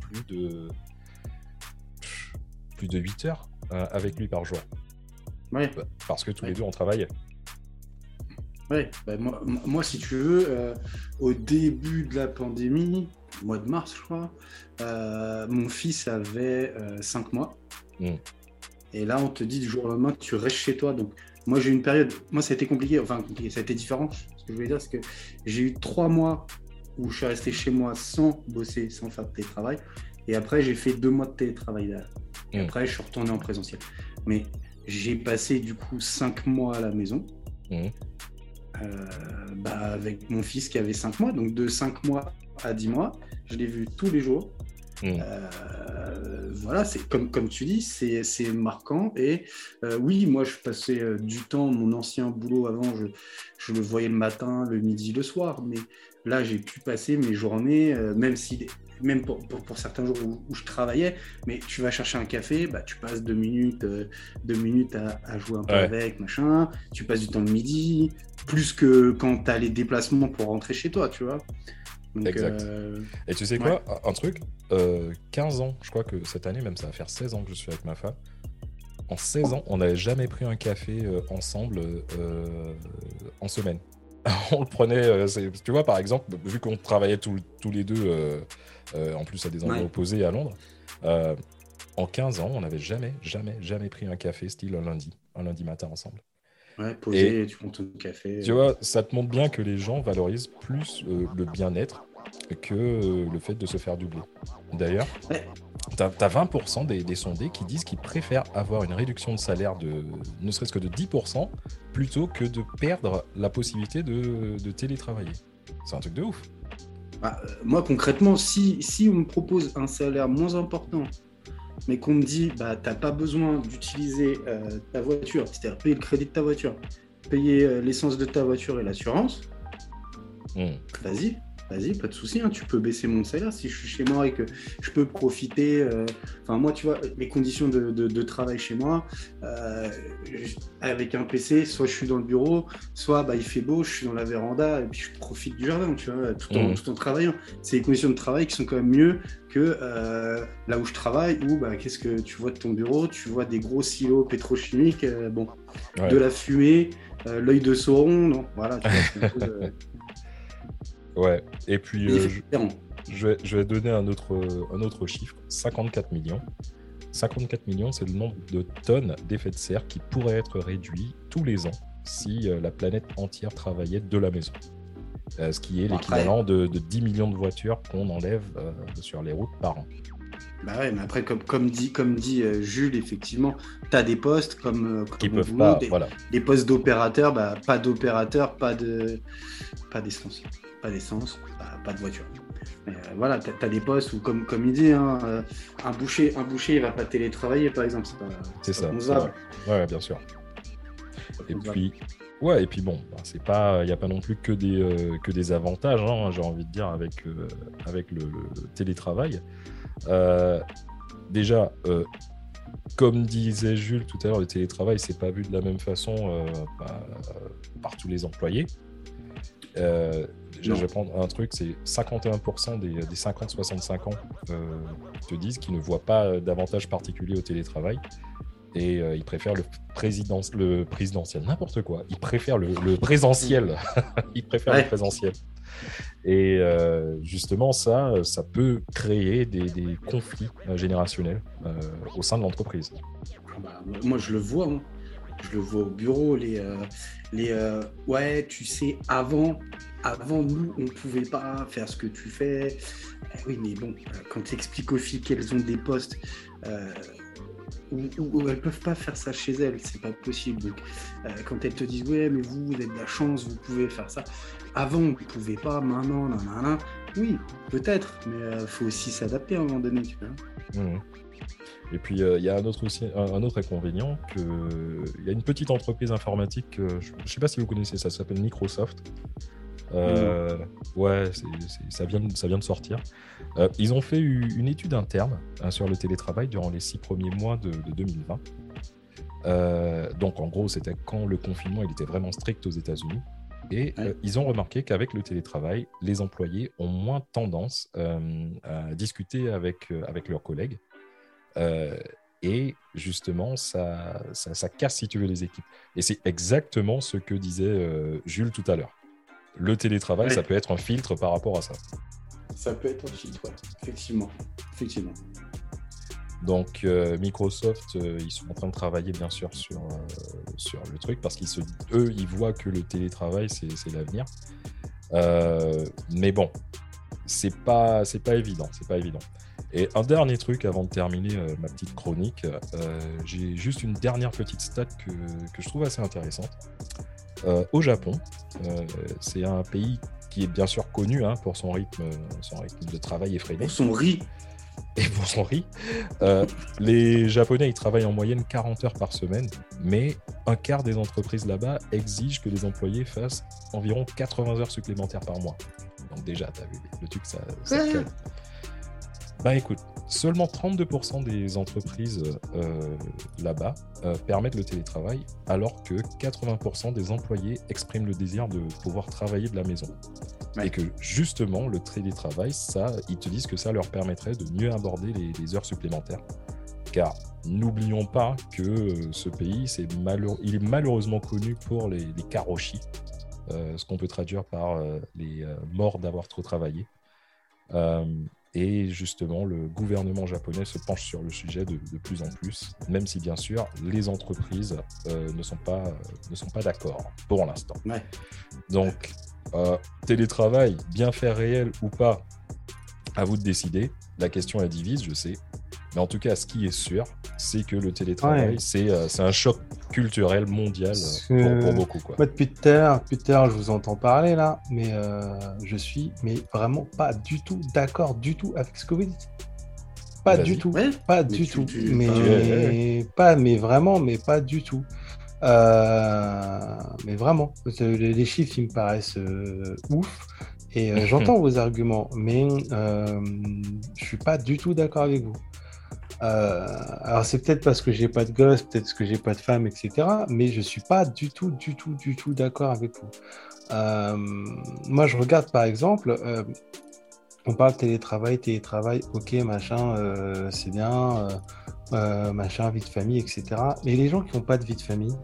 plus de plus de 8 heures avec lui par jour. Parce que tous les deux, on travaillait. Ouais, bah, moi, si tu veux, euh, au début de la pandémie, mois de mars, je crois, euh, mon fils avait 5 euh, mois. Hmm. Et là, on te dit du jour au lendemain, tu restes chez toi. Donc, moi, j'ai eu une période, moi, ça a été compliqué, enfin, compliqué, ça a été différent. Ce que je voulais dire, c'est que j'ai eu 3 mois où je suis resté chez moi sans bosser, sans faire de télétravail. Et après, j'ai fait 2 mois de télétravail Et hmm. après, je suis retourné en présentiel. Mais j'ai passé du coup 5 mois à la maison. Hmm. Euh, bah, avec mon fils qui avait 5 mois, donc de 5 mois à 10 mois, je l'ai vu tous les jours. Mm. Euh, voilà, c'est comme, comme tu dis, c'est marquant. Et euh, oui, moi, je passais du temps, mon ancien boulot avant, je, je, le voyais le matin, le midi, le soir. Mais là, j'ai pu passer mes journées, même si même pour, pour, certains jours où, je travaillais, mais tu vas chercher un café, bah, tu passes deux minutes, euh, deux minutes à, jouer un peu avec, machin, tu passes du temps le midi, plus que quand tu as les déplacements pour rentrer chez toi, tu vois. exact. Euh, Et tu sais quoi Un truc, 15 euh, ans, je crois que cette année, même ça va faire 16 ans que je suis avec ma femme. En 16 ans, on n'avait jamais pris un café ensemble en semaine. on le prenait, tu vois, par exemple, vu qu'on travaillait tous les deux euh, en plus à des endroits opposés à Londres. Euh, en 15 ans, on n'avait jamais, jamais, jamais pris un café style un lundi, un lundi matin ensemble. Ouais, posé, tu prends ton café. Tu vois, ça te montre bien que les gens valorisent plus euh, le bien-être que le fait de se faire doubler. D'ailleurs, tu as, 20% des, sondés qui disent qu'ils préfèrent avoir une réduction de salaire de ne serait-ce que de 10% plutôt que de perdre la possibilité de, de télétravailler. C'est un truc de ouf. Bah, euh, moi, concrètement, si, si on me propose un salaire moins important, mais qu'on me dit, bah, tu n'as pas besoin d'utiliser euh, ta voiture, c'est-à-dire payer le crédit de ta voiture, payer euh, l'essence de ta voiture et l'assurance, hmm. vas-y, vas-y, pas de souci, hein, tu peux baisser mon salaire si je suis chez moi et que je peux profiter. Euh, enfin, moi, tu vois, les conditions de, travail chez moi, euh, avec un PC, soit je suis dans le bureau, soit bah, il fait beau, je suis dans la véranda et puis je profite du jardin, tu vois, tout en, mmh. tout en travaillant. C'est les conditions de travail qui sont quand même mieux que euh, là où je travaille, où bah, qu'est-ce que tu vois de ton bureau Tu vois des gros silos pétrochimiques, bon, de la fumée, l'œil de Sauron, non, voilà. Tu vois, Ouais, et puis euh, je, vais, je vais donner un autre, un autre chiffre 54 millions. 54 millions, c'est le nombre de tonnes d'effets de serre qui pourraient être réduits tous les ans si euh, la planète entière travaillait de la maison. Euh, ce qui est l'équivalent de, de, 10 millions de voitures qu'on enlève sur les routes par an. Bah ouais, mais après, comme, comme dit, comme dit Jules, effectivement, tu as des postes comme, qui peuvent pas, des, voilà. des postes d'opérateurs, bah, pas d'opérateurs, pas de pas d'essence pas d'essence, pas, de voiture. Mais, euh, voilà, tu as, des postes où, comme, comme il dit, hein, euh, un, boucher, un boucher, il va pas télétravailler, par exemple. C'est ça. Ouais, bien sûr. Et puis, ouais, et puis bon, bah, c'est pas, il n'y a pas non plus que des, euh, que des avantages, hein, j'ai envie de dire, avec, avec le, télétravail. déjà, comme disait Jules tout à l'heure, le télétravail, c'est pas vu de la même façon par tous les employés. Euh, je vais prendre un truc, c'est 51% des, des 50-65 ans euh, te disent qu'ils ne voient pas d'avantage particulier au télétravail et euh, ils préfèrent le, président, le présidentiel, n'importe quoi. Ils préfèrent le, présentiel. ils préfèrent le présentiel. Et euh, justement, ça, ça peut créer des, des conflits générationnels au sein de l'entreprise. Bah, moi, je le vois. Hein. Je le vois au bureau. Les, les ouais, tu sais, avant, avant nous, on ne pouvait pas faire ce que tu fais. Eh oui, mais bon, euh, quand tu expliques aux filles qu'elles ont des postes euh, où, elles ne peuvent pas faire ça chez elles, c'est pas possible. Donc, euh, quand elles te disent, ouais, mais vous, vous avez de la chance, vous pouvez faire ça. Avant, on ne pouvait pas, maintenant, nan, Oui, peut-être, mais il faut aussi s'adapter à un moment donné, tu vois. Mmh. Et puis, il y a un autre, aussi, un, autre inconvénient, il y a une petite entreprise informatique, je ne sais pas si vous connaissez ça, ça s'appelle Microsoft. Euh, ouais, ça, vient, ça vient de sortir. Euh, ils ont fait une étude interne hein, sur le télétravail durant les six premiers mois de, 2020. donc en gros, c'était quand le confinement il était vraiment strict aux États-Unis. Et ils ont remarqué qu'avec le télétravail, les employés ont moins tendance à discuter avec, avec leurs collègues. et justement, ça, ça, casse, si tu veux, les équipes. Et c'est exactement ce que disait Jules tout à l'heure. Le télétravail, ça peut être un filtre par rapport à ça. Ça peut être un filtre, ouais. effectivement. effectivement. Donc euh, Microsoft, euh, ils sont en train de travailler bien sûr sur, euh, sur le truc parce qu'ils eux, ils voient que le télétravail, c'est l'avenir. mais bon, c'est pas, c'est pas évident, c'est pas évident. Et un dernier truc avant de terminer ma petite chronique, j'ai juste une dernière petite stat que, que je trouve assez intéressante. Au Japon, c'est un pays qui est bien sûr connu hein, pour son rythme, son rythme de travail effréné. Pour son riz et pour son riz. Euh, les Japonais, ils travaillent en moyenne 40 heures par semaine, mais un quart des entreprises là-bas exigent que les employés fassent environ 80 heures supplémentaires par mois. Donc déjà, tu as vu le truc, ça, ça Bah écoute, seulement 32% des entreprises euh, là-bas euh, permettent le télétravail, alors que 80% des employés expriment le désir de pouvoir travailler de la maison. Et que justement, le télétravail, ça, ils te disent que ça leur permettrait de mieux aborder les, heures supplémentaires. Car n'oublions pas que euh, ce pays, il est malheureusement connu pour les, les karoshi, ce qu'on peut traduire par les morts d'avoir trop travaillé. Et justement, le gouvernement japonais se penche sur le sujet de, plus en plus, même si bien sûr les entreprises euh, ne sont pas, ne sont pas d'accord pour l'instant. Donc, euh, télétravail, bien faire réel ou pas, à vous de décider. La question est divise, je sais. Mais en tout cas, ce qui est sûr, c'est que le télétravail, euh, c'est un choc culturel mondial euh, pour, beaucoup. Quoi. Moi, depuis tout à je vous entends parler là, mais euh, je suis mais vraiment pas du tout d'accord du tout avec ce que vous dites. Pas du tout, pas du tout, mais pas, mais vraiment, mais pas du tout. mais vraiment, les chiffres, ils me paraissent ouf. Et j'entends vos arguments, mais je suis pas du tout d'accord avec vous. Euh, alors c'est peut-être parce que j'ai pas de gosse, peut-être parce que j'ai pas de femme, etc. Mais je suis pas du tout, du tout, du tout d'accord avec vous. Euh, moi, je regarde par exemple, euh, on parle télétravail, télétravail, ok, machin, c'est bien, machin, vie de famille, etc. Mais les gens qui n'ont pas de vie de famille,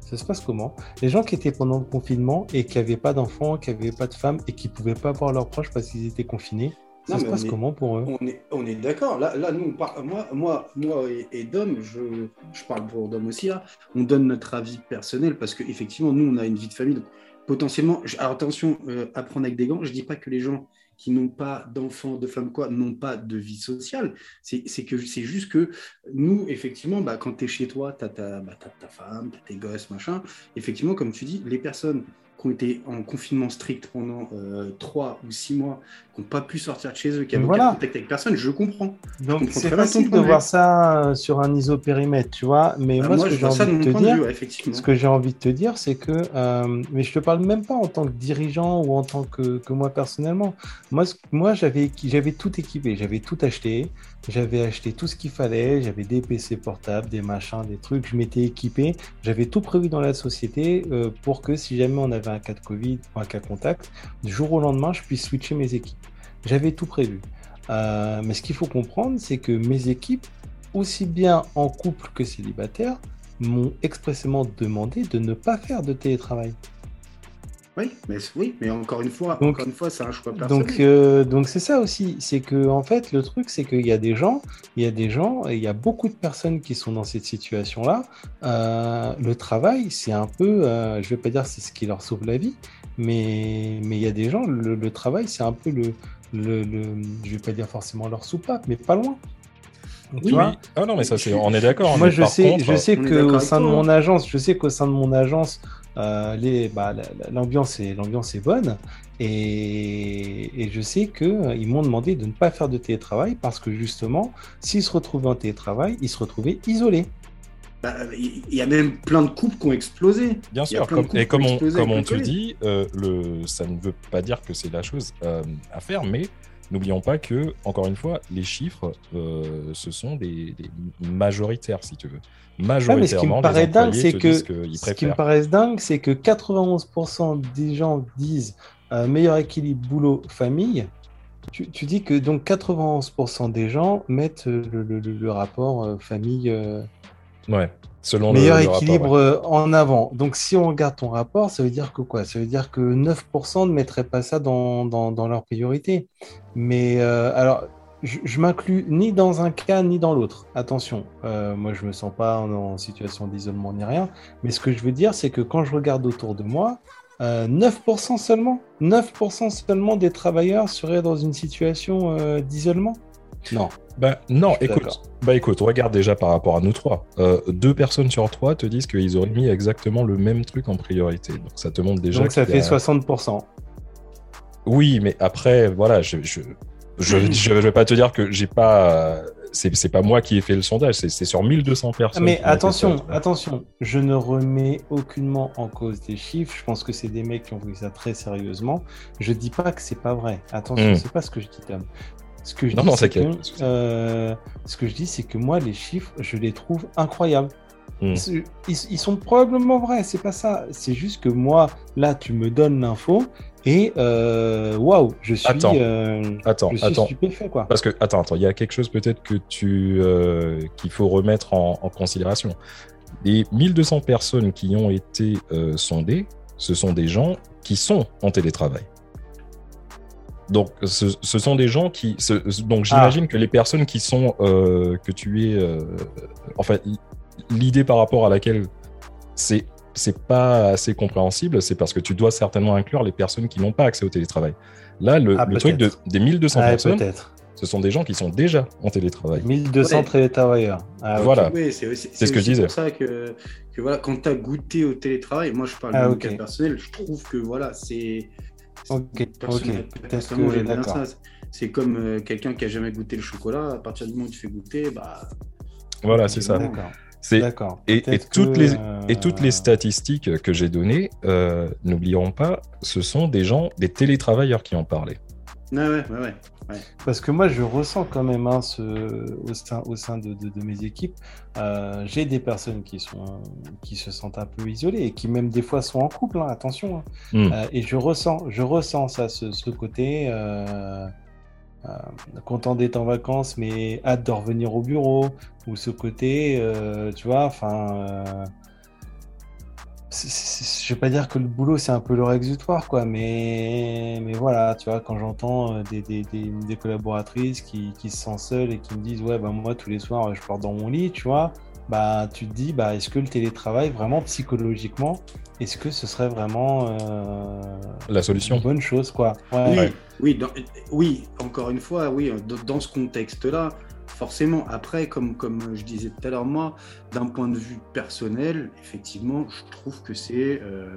ça se passe comment? Les gens qui étaient pendant le confinement et qui n'avaient pas d'enfants, qui n'avaient pas de femmes et qui pouvaient pas voir leurs proches parce qu'ils étaient confinés, ça se passe comment pour eux? On est, on est d'accord. Là, là, nous, moi, moi, moi et, Dom, je, je, parle pour Dom aussi, là, on donne notre avis personnel parce qu'effectivement, nous, on a une vie de famille. potentiellement, alors attention, euh, apprendre avec des gants, je ne dis pas que les gens qui n'ont pas d'enfants, de femmes, quoi, n'ont pas de vie sociale. C'est que c'est juste que nous, effectivement, bah, quand tu es chez toi, tu as, bah, ta femme, tu as tes gosses, machin. Effectivement, comme tu dis, les personnes qui ont été en confinement strict pendant euh, trois ou six mois, qui n'ont pas pu sortir de chez eux, qui n'avaient aucun contact avec personne, je comprends. Donc c'est facile de voir ça euh, sur un isopérimètre, tu vois. Mais bah, moi, ce que j'ai envie de te dire, ce que j'ai envie de te dire, c'est que, euh, mais je te parle même pas en tant que dirigeant ou en tant que, que moi personnellement. Moi, moi j'avais, j'avais tout équipé, j'avais tout acheté. J'avais acheté tout ce qu'il fallait, j'avais des PC portables, des machins, des trucs, je m'étais équipé, j'avais tout prévu dans la société euh, pour que si jamais on avait un cas de Covid ou un cas contact, du jour au lendemain, je puisse switcher mes équipes. J'avais tout prévu. Euh, mais ce qu'il faut comprendre, c'est que mes équipes, aussi bien en couple que célibataire, m'ont expressément demandé de ne pas faire de télétravail. Oui, mais oui, mais encore une fois, donc, encore une fois, c'est un choix personnel. Donc, euh, donc c'est ça aussi, c'est que en fait, le truc, c'est qu'il y a des gens, il y a des gens, et il y a beaucoup de personnes qui sont dans cette situation-là. Euh, le travail, c'est un peu, euh, je vais pas dire c'est ce qui leur sauve la vie, mais mais il y a des gens, le, travail, c'est un peu le, le, le, je vais pas dire forcément leur soupape, mais pas loin. oui, oui. Ah non, mais ça, c'est, on est d'accord. Moi, je sais, je sais qu'au sein de mon agence, je sais qu'au sein de mon agence, euh, bah, l'ambiance est, est bonne et, je sais qu'ils euh, m'ont demandé de ne pas faire de télétravail parce que justement, s'ils se retrouvaient en télétravail, ils se retrouvaient isolés. Bah, il y a même plein de couples qui ont explosé. Bien sûr, et comme on, comme on te dit, euh, le, ça ne veut pas dire que c'est la chose à faire, mais n'oublions pas que, encore une fois, les chiffres, euh, ce sont des, des majoritaires, si tu veux. Majoritairement, ce qui me paraît dingue, c'est que disent qu'ils ce qui me préfèrent. paraît dingue, c'est que 91% des gens disent euh, meilleur équilibre boulot-famille. Tu, tu dis que donc 91% des gens mettent euh, le, le- le- le rapport euh, famille euh, Ouais, selon le- meilleur le, rapport, équilibre ouais. euh, en avant. Donc si on regarde ton rapport, ça veut dire que quoi? Ça veut dire que 9% ne mettraient pas ça dans, dans, dans leur priorité. Mais euh, alors, je, je m'inclus ni dans un cas ni dans l'autre. Attention, euh, moi je me sens pas en, en situation d'isolement ni rien. Mais ce que je veux dire, c'est que quand je regarde autour de moi, euh, 9% seulement, 9% seulement des travailleurs seraient dans une situation d'isolement. Non. Bah, non, écoute, bah, écoute, regarde déjà par rapport à nous trois. Euh, deux personnes sur trois te disent qu'ils auraient mis exactement le même truc en priorité. Donc ça te montre déjà. Donc ça fait a- 60%. Oui, mais après, voilà, je je, je, je vais pas te dire que j'ai pas. euh, C'est c'est pas moi qui ai fait le sondage, c'est c'est sur 1200 Ah, personnes. Mais attention, attention, je ne remets aucunement en cause des chiffres. Je pense que c'est des mecs qui ont pris ça très sérieusement. Je dis pas que c'est pas vrai. Attention, Mm. c'est pas ce que je dis, Tom. Ce que je Non, dis, non, c'est t'inquiète, que, pas de souci. euh, ce que je dis, c'est que moi, les chiffres, je les trouve incroyables. Mm. C'est- Ils, ils sont probablement vrais, c'est pas ça. C'est juste que moi, là, tu me donnes l'info et euh, waouh, je suis, Attends, euh, Attends, je suis attends. stupéfait, quoi. Parce que, attends, attends, il y a quelque chose peut-être que tu euh, qu'il faut remettre en, en considération. Les 1200 personnes qui ont été sondées, ce sont des gens qui sont en télétravail. Donc, ce, ce sont des gens qui. ce- donc, j'imagine que les personnes qui sont. euh, que tu es. euh, en fait, l- l'idée par rapport à laquelle c'est. C'est pas assez compréhensible, c'est parce que tu dois certainement inclure les personnes qui n'ont pas accès au télétravail. Là, le, Ah, le truc de, des 1200 Ouais, personnes, peut-être. ce sont des gens qui sont déjà en télétravail. 1200 Ouais. télétravailleurs. Ah. Voilà. Oui, c'est aussi- C'est ce que je disais. pour ça que, que voilà, quand tu as goûté au télétravail, moi je parle Ah, de mon cas personnel, je trouve que voilà, c'est. Ok, personnel- ok. Peut-être personnellement, que- j'aime bien d'accord. ça. C'est comme euh, quelqu'un qui a jamais goûté le chocolat, à partir du moment où tu fais goûter, bah. Voilà, c'est ça. D'accord. C'est D'accord. et, et Peut-être toutes que, les euh, et toutes les statistiques que j'ai données, euh, n'oublions pas, ce sont des gens, des télétravailleurs qui en parlaient. Ouais, ouais, ouais. Ouais. Parce que moi, je ressens quand même hein, ce, au sein, au sein de, de- de mes équipes, euh, j'ai des personnes qui, sont, qui se sentent un peu isolées et qui même des fois sont en couple, hein, attention. hein. Hmm. Euh, et je ressens, je ressens ça, ce, ce côté euh, euh, content d'être en vacances, mais hâte de revenir au bureau, ou ce côté, euh, tu vois, enfin. Euh, c'est- c'est- je vais pas dire que le boulot c'est un peu leur exutoire quoi mais mais voilà tu vois quand j'entends euh, des, des, des, des collaboratrices qui, qui se sentent seules et qui me disent ouais bah moi tous les soirs je pars dans mon lit tu vois bah tu te dis bah est-ce que le télétravail vraiment psychologiquement est-ce que ce serait vraiment euh, La solution. une bonne chose quoi? Ouais, Oui, oui, dans- oui, encore une fois, oui, dans, dans ce contexte-là, forcément. Après, comme, comme je disais tout à l'heure, moi, d'un point de vue personnel, effectivement, je trouve que c'est. euh,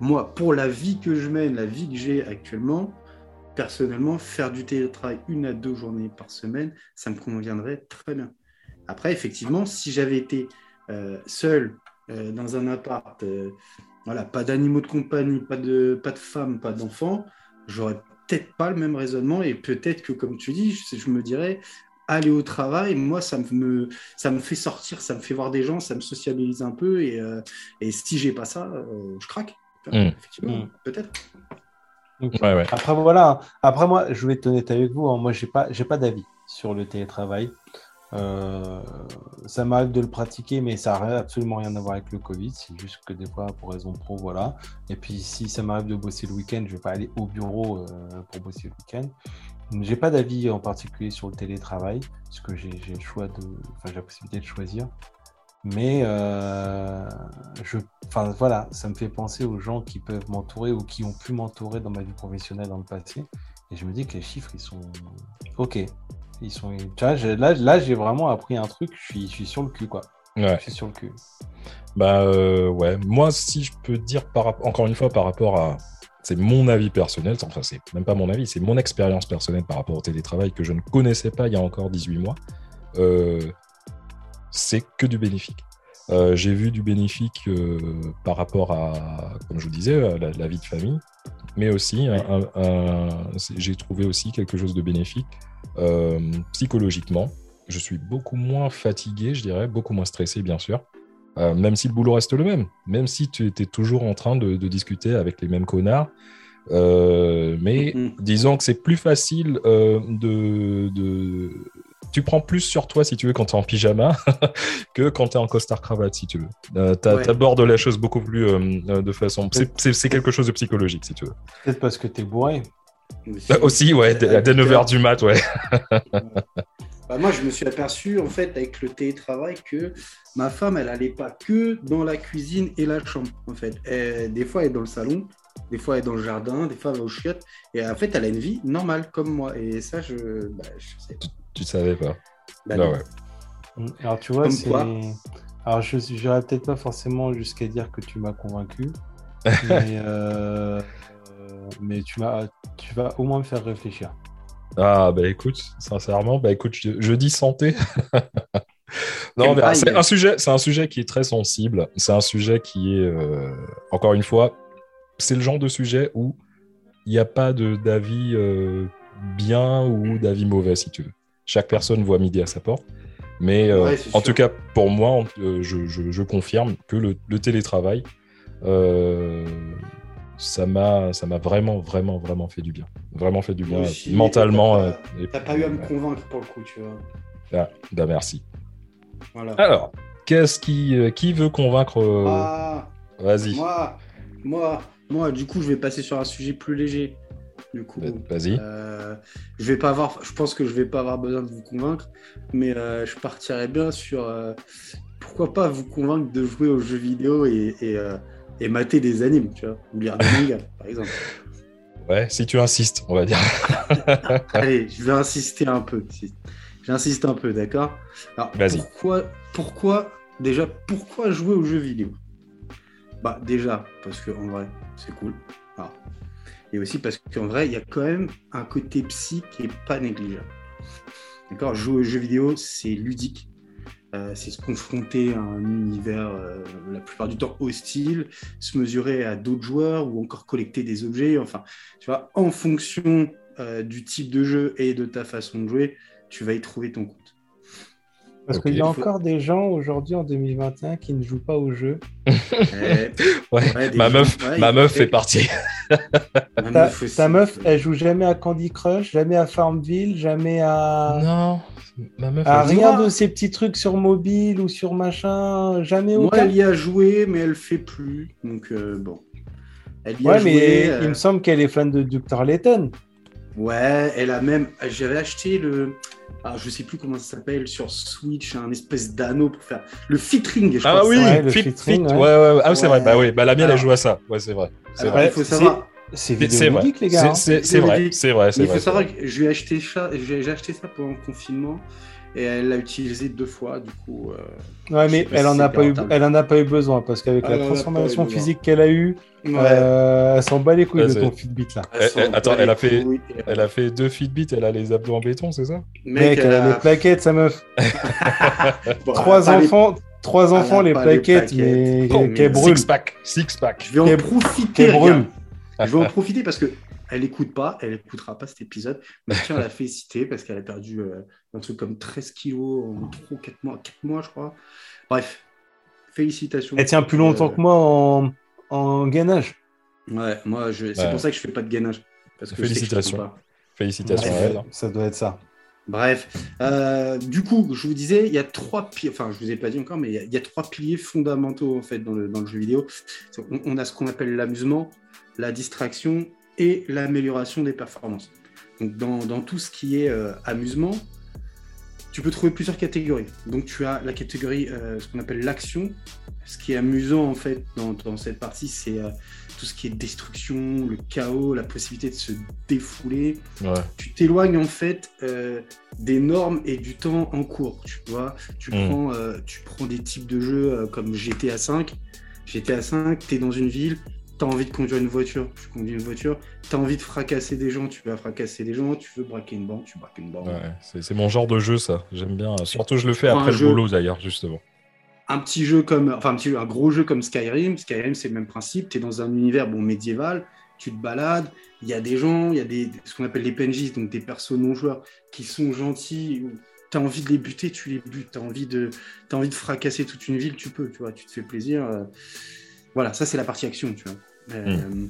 moi, pour la vie que je mène, la vie que j'ai actuellement, personnellement, faire du télétravail une à deux journées par semaine, ça me conviendrait très bien. Après, effectivement, si j'avais été euh, seul euh, dans un appart, voilà, pas d'animaux de compagnie, pas de, pas de femme, pas d'enfants, j'aurais peut-être pas le même raisonnement et peut-être que, comme tu dis, je me dirais, aller au travail, moi, ça me, ça me fait sortir, ça me fait voir des gens, ça me sociabilise un peu et, euh, et si j'ai pas ça, euh, je craque. Mm. Effectivement, Mm. peut-être. Ok. Ouais, ouais. Après voilà, après moi je vais être honnête avec vous, hein. moi j'ai pas j'ai pas d'avis sur le télétravail. Euh, ça m'arrive de le pratiquer, mais ça n'a absolument rien à voir avec le Covid. C'est juste que des fois, pour raison pro, voilà. Et puis si ça m'arrive de bosser le week-end, je vais pas aller au bureau euh, pour bosser le week-end. J'ai pas d'avis en particulier sur le télétravail, parce que j'ai le choix de, enfin j'ai la possibilité de choisir. Mais euh, je, enfin voilà, ça me fait penser aux gens qui peuvent m'entourer ou qui ont pu m'entourer dans ma vie professionnelle dans le passé. Et je me dis que les chiffres, ils sont ok. Ils sont, tu vois, là, là j'ai vraiment appris un truc. Je suis, je suis sur le cul, quoi. Ouais. Je suis sur le cul. Bah euh, ouais, moi si je peux dire par encore une fois par rapport à c'est mon avis personnel, enfin c'est même pas mon avis, c'est mon expérience personnelle par rapport au télétravail que je ne connaissais pas il y a encore 18 mois. Euh, c'est que du bénéfique. Euh, J'ai vu du bénéfique euh, par rapport à, comme je vous disais, la, la vie de famille. mais aussi, j'ai trouvé aussi quelque chose de bénéfique psychologiquement. Je suis beaucoup moins fatigué, je dirais, beaucoup moins stressé, bien sûr. Euh, même si le boulot reste le même, même si tu étais toujours en train de, discuter avec les mêmes connards. Euh, mais mm-hmm. disons que c'est plus facile de, tu prends plus sur toi, si tu veux, quand tu es en pyjama que quand tu es en costard-cravate, si tu veux. Euh, tu abordes la chose beaucoup plus euh, de façon. C'est quelque chose de psychologique, si tu veux. Peut-être parce que tu es bourré. Bah, aussi, ouais, dès 9h du mat, ouais. Bah, moi, je me suis aperçu, en fait, avec le télétravail, que ma femme, elle n'allait pas que dans la cuisine et la chambre, en fait. des fois, elle est dans le salon, des fois, elle est dans le jardin, des fois, elle va aux chiottes. Et en fait, elle a une vie normale, comme moi. Et ça, je, bah, je sais tu savais pas. Bah ouais. Mm, alors tu vois, c'est. Alors je n'irai peut-être pas forcément jusqu'à dire que tu m'as convaincu, mais, euh, mais tu, m'as, tu vas au moins me faire réfléchir. Ah bah écoute, sincèrement, bah écoute, je, dis santé. non, mais c'est un sujet, c'est un sujet qui est très sensible. C'est un sujet qui est, euh, encore une fois, c'est le genre de sujet où il n'y a pas de d'avis euh, bien ou d'avis mauvais, si tu veux. Chaque personne voit midi à sa porte. Mais euh, en tout cas, pour moi, euh, je, confirme que le, télétravail, euh, ça m'a vraiment, vraiment, vraiment fait du bien. Vraiment fait du bien, mentalement. T'as pas, eu à me convaincre pour le coup, tu vois. Ah, bah merci. Alors, qu'est-ce qui, qui veut convaincre ah, Vas-y. Moi, moi, moi, du coup, je vais passer sur un sujet plus léger. Du coup, vas-y. Euh, je vais pas avoir, je pense que je vais pas avoir besoin de vous convaincre, mais euh, je partirais bien sur euh, pourquoi pas vous convaincre de jouer aux jeux vidéo et, et, mater des animes, tu vois, ou lire des mangas, par exemple. Ouais, si tu insistes, on va dire. Allez, je vais insister un peu. J'insiste un peu, d'accord? Vas-y. Pourquoi, pourquoi, déjà, pourquoi jouer aux jeux vidéo? Bah, déjà, parce que en vrai, c'est cool. Alors, et aussi parce qu'en vrai, il y a quand même un côté psy qui n'est pas négligeable. D'accord? Jouer aux jeux vidéo, c'est ludique. Euh, c'est se confronter à un univers euh, la plupart du temps hostile, se mesurer à d'autres joueurs ou encore collecter des objets. Enfin, tu vois, en fonction euh, du type de jeu et de ta façon de jouer, tu vas y trouver ton compte. Parce qu'il y a encore des gens aujourd'hui en 2021 qui ne jouent pas au jeu. ma, meuf, ma meuf fait partie. ta, meuf, elle joue jamais à Candy Crush, jamais à Farmville, jamais à. Non. Ma meuf, à rien de ces petits trucs sur mobile ou sur machin, jamais Moi, elle y a joué, mais elle fait plus. Donc, euh, bon. Elle y ouais, mais il me euh, semble qu'elle est fan de Dr. Layton. Ouais, elle a même. J'avais acheté le. Alors, je sais plus comment ça s'appelle sur Switch, un espèce d'anneau pour faire le fitring. Je ah oui, le fit, fit, ouais. ouais, ouais, Ah, c'est vrai. Bah oui, bah la mienne, elle joue à ça. Ouais, c'est vrai. C'est vrai. Il faut savoir. C'est vidéoludique, les gars. C'est vrai, c'est vrai. Il faut savoir que j'ai acheté ça, j'ai acheté ça pendant le confinement et elle l'a utilisé deux fois du coup. Euh, ouais, mais elle en a pas eu, elle en a pas eu besoin parce qu'avec la transformation physique qu'elle a eue, euh, elle s'en bat les couilles de ton Fitbit là. attends, elle a fait, elle a fait deux Fitbit, elle a les abdos en béton, c'est ça? Mec, elle, a les plaquettes, sa meuf. trois enfants. Trois enfants, les plaquettes, mais qu'elle brûle. Six pack, six pack. Je vais en profiter. Je vais en profiter parce que elle écoute pas, elle écoutera pas cet épisode, mais tiens, elle a fait citer parce qu'elle a perdu euh, un truc comme 13 kilos en 3 4 mois, 4 mois, je crois. Bref, félicitations. Elle tient plus longtemps euh, que moi en, en gainage. Ouais, moi, je... c'est pour ça que je fais pas de gainage. Parce que félicitations. félicitations à elle. Ça doit être ça. Bref, euh, du coup, je vous disais, il y a trois piliers, enfin, je vous ai pas dit encore, mais il y, a, trois piliers fondamentaux en fait dans le, dans le jeu vidéo. on a ce qu'on appelle l'amusement, la distraction et l'amélioration des performances. Donc dans, tout ce qui est euh, amusement, tu peux trouver plusieurs catégories. Donc tu as la catégorie, euh, ce qu'on appelle l'action. Ce qui est amusant en fait dans, cette partie, c'est euh, tout ce qui est destruction, le chaos, la possibilité de se défouler. Tu t'éloignes en fait des normes et du temps en cours. Tu vois, tu, mm. prends, tu prends des types de jeux comme GTA 5. GTA 5, tu es dans une ville, T'as envie de conduire une voiture, tu conduis une voiture. T'as envie de fracasser des gens, tu vas fracasser des gens. Tu veux braquer une banque, tu braques une banque. Ouais, c'est mon genre de jeu, ça. J'aime bien. Surtout, je le fais après le boulot, d'ailleurs, justement. Un petit jeu comme, enfin, un, petit, un gros jeu comme Skyrim. Skyrim, c'est le même principe. Tu es dans un univers bon médiéval. tu te balades, il y a des gens, il y a des, ce qu'on appelle les PNJ, donc des persos non-joueurs, qui sont gentils, tu as envie de les buter, tu les butes, tu as, envie de, as envie de fracasser toute une ville, tu peux, tu vois, tu te fais plaisir. euh. Voilà, ça c'est la partie action, tu vois. Euh,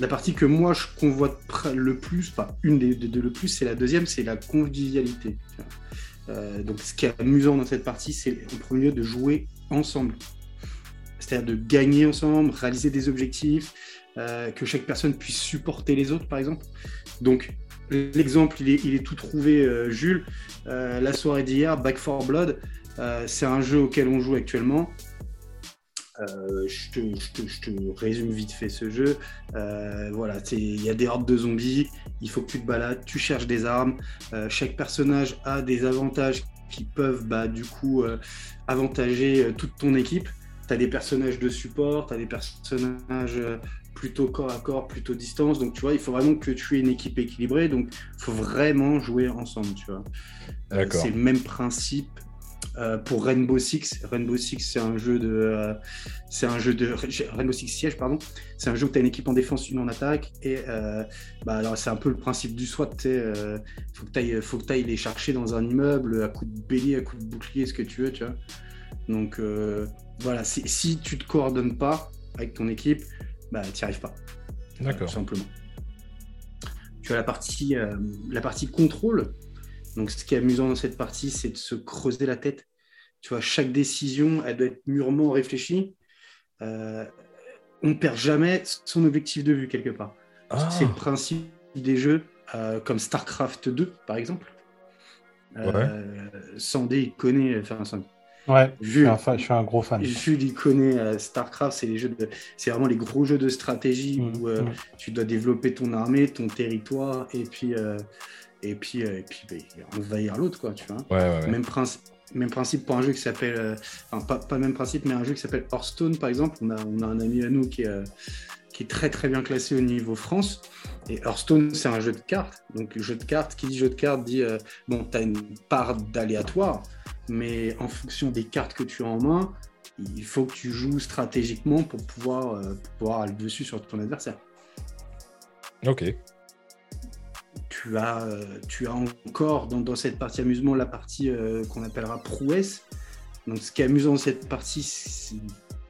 La partie que moi je convoite le plus, pas une des deux le plus, c'est la deuxième, c'est la convivialité. Euh, donc ce qui est amusant dans cette partie, c'est en premier lieu de jouer ensemble. C'est-à-dire de gagner ensemble, réaliser des objectifs, euh, que chaque personne puisse supporter les autres, par exemple. Donc, l'exemple, il est, tout trouvé, Jules. La soirée d'hier, Back 4 Blood, c'est un jeu auquel on joue actuellement. Euh, je, te, je te- je te résume vite fait ce jeu. Euh, voilà, il y a des hordes de zombies, il faut que tu te balades, tu cherches des armes. Euh, chaque personnage a des avantages qui peuvent bah, du coup avantager toute ton équipe. Tu as des personnages de support, tu as des personnages plutôt corps à corps, plutôt distance. Donc tu vois, il faut vraiment que tu aies une équipe équilibrée. Donc il faut vraiment jouer ensemble, tu vois. D'accord. C'est le même principe euh, pour Rainbow Six. Rainbow Six, c'est un jeu de, euh, c'est un jeu de Rainbow Six Siege, pardon. C'est un jeu où tu as une équipe en défense, une en attaque, et euh, bah alors c'est un peu le principe du SWAT. sais, euh, faut que tu ailles, faut que t'ailles les chercher dans un immeuble à coup de bélier, à coup de bouclier, ce que tu veux, tu vois. Donc euh, voilà, si, tu te coordonnes pas avec ton équipe, bah t'y arrives pas D'accord. tout simplement. Tu as la partie, la partie contrôle. Donc, ce qui est amusant dans cette partie, c'est de se creuser la tête. Tu vois, chaque décision, elle doit être mûrement réfléchie. Euh, on ne perd jamais son objectif de vue quelque part. Ah, C'est le principe des jeux euh, comme StarCraft 2, par exemple. Euh, Sandé, il connaît. Enfin, Sandé, Ouais, je suis, un fan- je suis un gros fan. Jules, il connaît euh, StarCraft, c'est les jeux de, c'est vraiment les gros jeux de stratégie Mm, où euh, mm. tu dois développer ton armée, ton territoire, et puis, euh, et puis, euh, et puis envahir l'autre, quoi, tu vois. ouais, ouais, ouais. Même, principe, même principe pour un jeu qui s'appelle, euh, enfin, pas, pas le même principe, mais un jeu qui s'appelle Hearthstone, par exemple. On a, on a un ami à nous qui est, euh, qui est très très bien classé au niveau France. Et Hearthstone, c'est un jeu de cartes. Donc, jeu de cartes, qui dit jeu de cartes dit, euh, bon, tu as une part d'aléatoire, mais en fonction des cartes que tu as en main, il faut que tu joues stratégiquement pour pouvoir, euh, pour pouvoir aller dessus sur ton adversaire. Ok. Tu as, euh, tu as encore dans, cette partie amusement la partie euh, qu'on appellera prouesse. Donc ce qui est amusant dans cette partie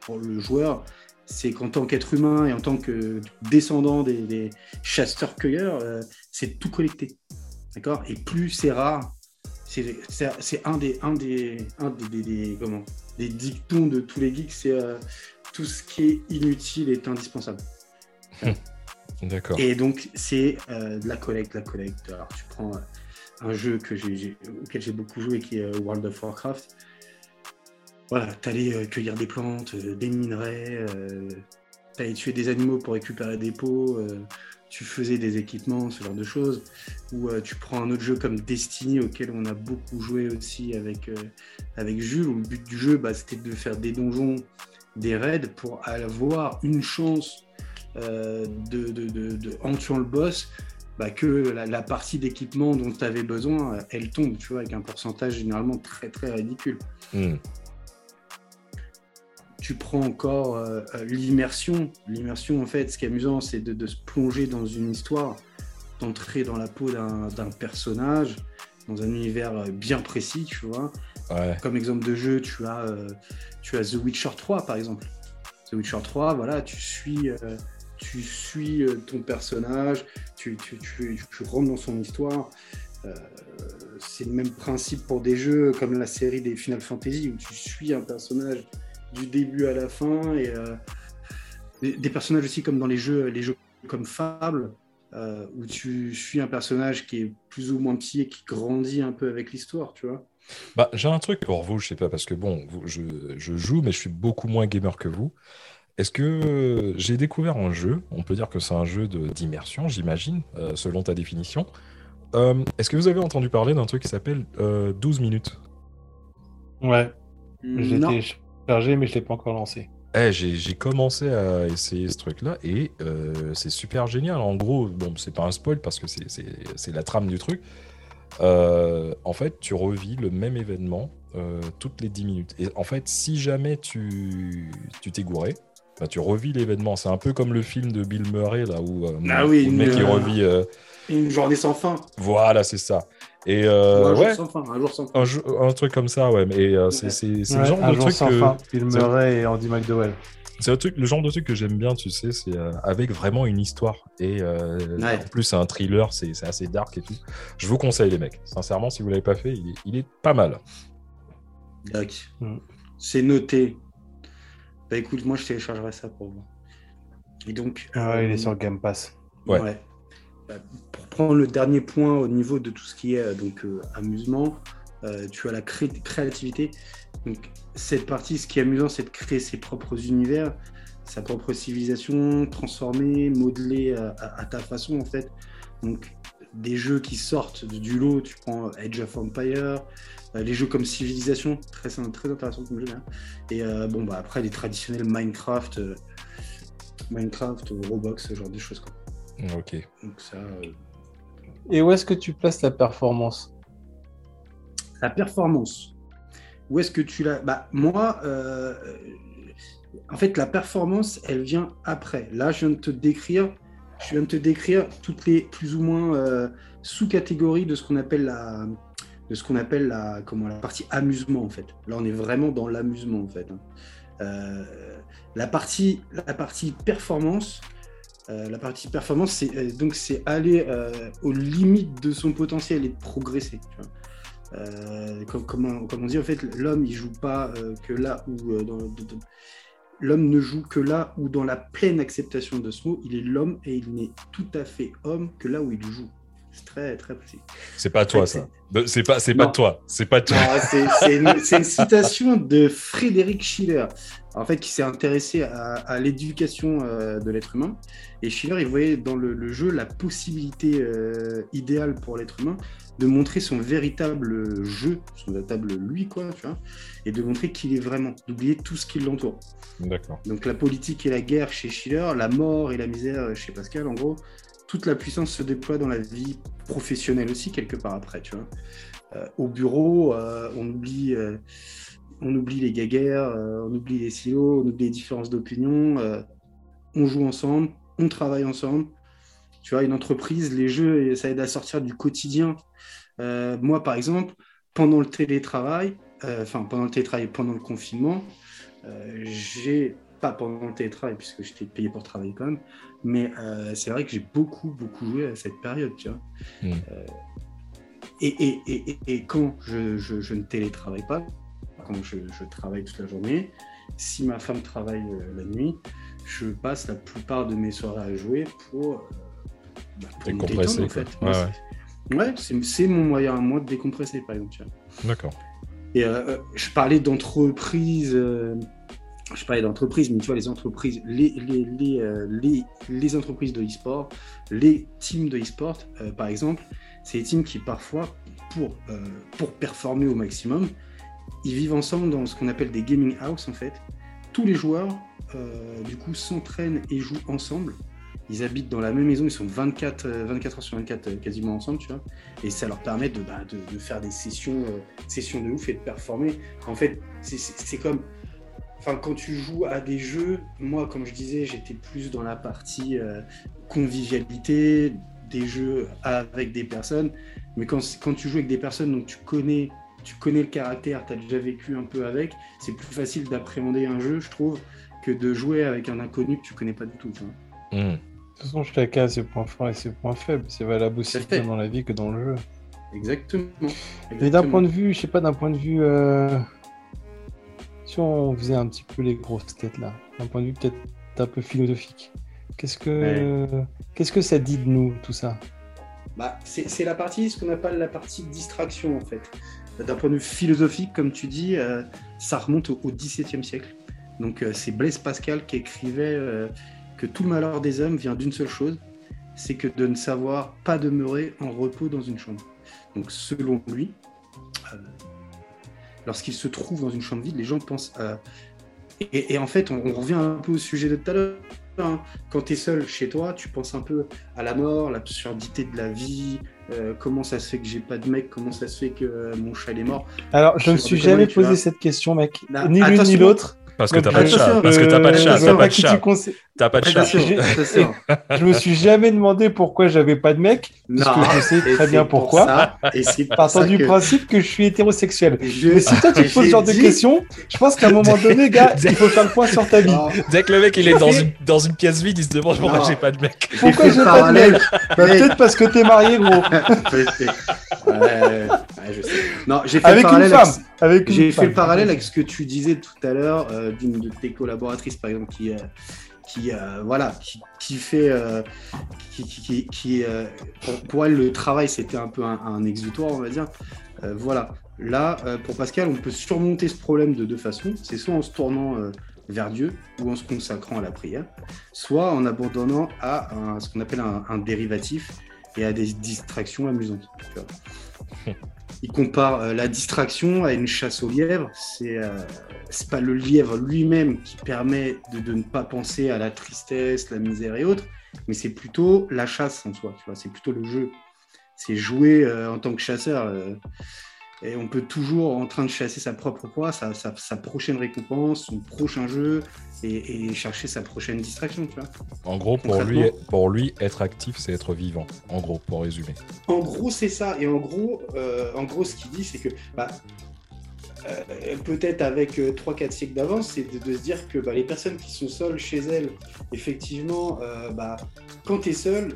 pour le joueur, c'est qu'en tant qu'être humain et en tant que descendant des, chasseurs-cueilleurs, euh, c'est tout collecté. D'accord? Et plus c'est rare, c'est un des, un des, un des, comment, des dictons de tous les geeks, c'est tout ce qui est inutile est indispensable. Et donc, c'est euh, de la collecte, la collecte. Alors, tu prends euh, un jeu auquel j'ai beaucoup joué, qui est euh, World of Warcraft. Voilà, t'allais cueillir des plantes, des minerais, t'allais tuer des animaux pour récupérer des euh, tu faisais des équipements, ce genre de choses. Ou tu prends un autre jeu comme Destiny, auquel on a beaucoup joué aussi avec, avec Jules, où le but du jeu, bah, c'était de faire des donjons, des raids, pour avoir une chance de, de- de- de- en tuant le boss, bah, que la, la partie d'équipement dont tu avais besoin, euh, elle tombe, tu vois, avec un pourcentage généralement très très ridicule. Hmm. Tu prends encore euh, euh, l'immersion. L'immersion, en fait, ce qui est amusant, c'est de, de se plonger dans une histoire, d'entrer dans la peau d'un d'un personnage, dans un univers euh, bien précis, tu vois. Ouais. Comme exemple de jeu, tu as, euh, tu as The Witcher 3, par exemple. The Witcher 3, voilà, tu suis, euh, tu suis euh, ton personnage, tu, tu, tu, rentres dans son histoire. Euh, c'est le même principe pour des jeux comme la série des Final Fantasy, où tu suis un personnage du début à la fin, et euh, des, personnages aussi comme dans les jeux, les jeux comme Fable, où tu suis un personnage qui est plus ou moins petit et qui grandit un peu avec l'histoire, tu vois. Bah, j'ai un truc pour vous, je sais pas, parce que bon, je, je joue, mais je suis beaucoup moins gamer que vous. Est-ce que euh, j'ai découvert un jeu, on peut dire que c'est un jeu de- d'immersion, j'imagine, euh, selon ta définition. Euh, est-ce que vous avez entendu parler d'un truc qui s'appelle euh, 12 minutes? Ouais, Non. téléchargé, mais je l'ai pas encore lancé. Eh, j'ai commencé à essayer ce truc-là et euh, c'est super génial. En gros, bon, c'est pas un spoil parce que c'est- la trame du truc. Euh, en fait, tu revis le même événement euh, toutes les 10 minutes. Et en fait, si jamais tu tu t'es gouré, bah, tu revis l'événement. C'est un peu comme le film de Bill Murray, là, où, euh, Ah oui, où le mec il euh, revit. euh, Une journée sans fin. Voilà, c'est ça. Et euh, un jour ouais, sans fin. Un jour sans fin. un, truc comme ça, ouais. Mais euh, c'est Ouais. c'est- c'est Ouais, le genre un de jour truc sans que. fin. Bill c'est- Murray et Andy McDowell. C'est le, truc, le genre de truc que j'aime bien, tu sais, c'est euh, avec vraiment une histoire. Et euh, Ouais. en plus, c'est un thriller, c'est c'est assez dark et tout. Je vous conseille, les mecs. Sincèrement, si vous l'avez pas fait, il est, il est pas mal. D'accord. Mm. C'est noté. Bah écoute, moi je téléchargerai ça pour vous. Et donc. Ah ouais, il euh, est sur Game Pass. Ouais. Bah, Pour prendre le dernier point au niveau de tout ce qui est euh, donc euh, amusement, euh, tu as la cré- créativité. Donc cette partie, ce qui est amusant, c'est de créer ses propres univers, sa propre civilisation, transformer, modeler euh, à, à ta façon en fait. Donc des jeux qui sortent du lot, tu prends Age of Empire, euh, les jeux comme Civilization, très, très intéressant comme jeu. hein. Et euh, bon, bah, après, les traditionnels Minecraft, euh, Minecraft, Roblox, ce genre de choses. Quoi. Ok. Donc ça, euh, Et où est-ce que tu places la performance? La performance, où est-ce que tu l'as Bah, moi, euh, en fait, la performance, elle vient après. Là, je viens de te décrire, je viens de te décrire toutes les plus ou moins euh, sous-catégories de ce qu'on appelle la de ce qu'on appelle la comment la partie amusement en fait. Là, on est vraiment dans l'amusement en fait. hein. Euh, la partie la partie performance, euh, la partie performance, c'est euh, donc c'est aller aux limites de son potentiel et de progresser. tu vois. Euh, comme, on, dit, en fait, l'homme, il joue pas que là où. euh, dans- L'homme ne joue que là où, dans la pleine acceptation de ce mot, il est l'homme et il n'est tout à fait homme que là où il joue. C'est très, très précis. C'est pas toi, ça. C'est pas, c'est pas Non. toi. C'est pas toi. C'est- une, citation de Frédéric Schiller, en fait, qui s'est intéressé à, à l'éducation euh, de l'être humain. Et Schiller, il voyait dans le, le jeu la possibilité euh, idéale pour l'être humain de montrer son véritable jeu, son véritable lui, quoi, tu vois, et de montrer qui il est vraiment, d'oublier tout ce qui l'entoure. D'accord. Donc la politique et la guerre chez Schiller, la mort et la misère chez Pascal, en gros, toute la puissance se déploie dans la vie professionnelle aussi, quelque part après, tu vois. Euh, au bureau, euh, on, oublie, euh, on oublie les guéguerres, on oublie les silos, on oublie les différences d'opinion, on joue ensemble, on travaille ensemble. Tu vois, une entreprise, les jeux, ça aide à sortir du quotidien. Moi, par exemple, pendant le télétravail, enfin pendant le télétravail, pendant le confinement, j'ai pas pendant le télétravail puisque j'étais payé pour travailler quand même, mais euh, c'est vrai que j'ai beaucoup beaucoup joué à cette période, tu vois. Mm. Euh, et, et, et, quand je, je- je ne télétravaille pas, quand je, je travaille toute la journée, si ma femme travaille euh, la nuit, je passe la plupart de mes soirées à jouer pour, bah, pour me Décompresser, détendre, en fait. Ouais, c'est- Ouais, c'est mon moyen à moi de décompresser, par exemple. tu vois. D'accord. Et euh, je parlais d'entreprises, euh, je parlais d'entreprises, mais tu vois, les entreprises, les, les, euh, les, les entreprises de e-sport, les teams de e-sport, euh, par exemple, c'est des teams qui parfois, pour, euh, pour performer au maximum, ils vivent ensemble dans ce qu'on appelle des gaming house en fait. Tous les joueurs, du coup, s'entraînent et jouent ensemble. Ils habitent dans la même maison, ils sont 24, euh, 24 heures sur 24 euh, quasiment ensemble, tu vois. Et ça leur permet de, bah, de, faire des sessions, sessions de ouf et de performer. En fait, c'est comme. Enfin, quand tu joues à des jeux, moi, comme je disais, j'étais plus dans la partie euh, convivialité, des jeux avec des personnes. Mais quand, quand tu joues avec des personnes, donc tu connais, tu connais le caractère, tu as déjà vécu un peu avec, c'est plus facile d'appréhender un jeu, je trouve, que de jouer avec un inconnu que tu connais pas du tout. tu vois. Mm. De toute façon, chacun a ses points forts et ses points faibles. C'est valable aussi bien dans la vie que dans le jeu. Exactement. Et d'un point de vue, je sais pas, d'un point de vue. euh, Si on faisait un petit peu les grosses têtes là, d'un point de vue peut-être un peu philosophique, qu'est-ce que qu'est-ce que ça dit de nous tout ça? Bah, c'est c'est la partie, ce qu'on appelle la partie distraction en fait. D'un point de vue philosophique, comme tu dis, euh, ça remonte au, au XVIIe siècle. Donc euh, c'est Blaise Pascal qui écrivait euh, que tout le malheur des hommes vient d'une seule chose, c'est que de ne savoir pas demeurer en repos dans une chambre. Donc selon lui, euh, lorsqu'il se trouve dans une chambre vide, les gens pensent à... Et, et en fait, on, on revient un peu au sujet de tout à l'heure. hein. Quand tu es seul chez toi, tu penses un peu à la mort, l'absurdité de la vie, euh, comment ça se fait que j'ai pas de mec, comment ça se fait que euh, mon chat est mort. Alors, je Je me suis jamais posé cette question, mec. Là, ni l'une ni l'autre. Parce que t'as Donc, pas de chat. Parce que t'as pas de euh, chat. T'as pas de qui tu chat. T'as pas de chat. Je me suis jamais demandé pourquoi j'avais pas de mec, parce que je sais très bien pour pourquoi. Partant du principe que je suis hétérosexuel. Mais si toi tu te poses ce genre de questions, je pense qu'à un moment donné, gars, il faut faire le point sur ta vie. Dès que le mec il est dans une, dans une pièce vide, il se demande pourquoi j'ai pas de mec. Pourquoi j'ai pas de mec Bah. Peut-être parce que t'es marié, gros. ouais, je sais. Non, j'ai fait Avec une femme. Avec- J'ai fait le parallèle avec ce que tu disais tout à l'heure euh, d'une de tes collaboratrices, par exemple, qui, euh, qui euh, voilà, qui, qui fait, euh, qui, qui, qui- qui, euh, pour, pour elle, le travail, c'était un peu un, un exutoire, on va dire. Euh, voilà. Là, euh, pour Pascal, on peut surmonter ce problème de deux façons. C'est soit en se tournant euh, vers Dieu ou en se consacrant à la prière, soit en abandonnant à un- ce qu'on appelle un, un dérivatif et à des distractions amusantes. tu vois. Il compare euh, la distraction à une chasse au lièvre. C'est euh, pas le lièvre lui-même qui permet de, ne pas penser à la tristesse, la misère et autres, mais c'est plutôt la chasse en soi. C'est plutôt le jeu. C'est jouer euh, en tant que chasseur. euh, et on peut toujours en train de chasser sa propre proie, sa, sa- sa prochaine récompense, son prochain jeu, et, et chercher sa prochaine distraction. Tu vois. En gros, pour lui, pour lui, être actif, c'est être vivant. En gros, pour résumer. En gros, c'est ça. Et en gros, euh, en gros, ce qu'il dit, c'est que bah, euh, peut-être avec euh, 3-4 siècles d'avance, c'est de, de se dire que bah, les personnes qui sont seules chez elles, effectivement, euh, bah, quand tu es seul,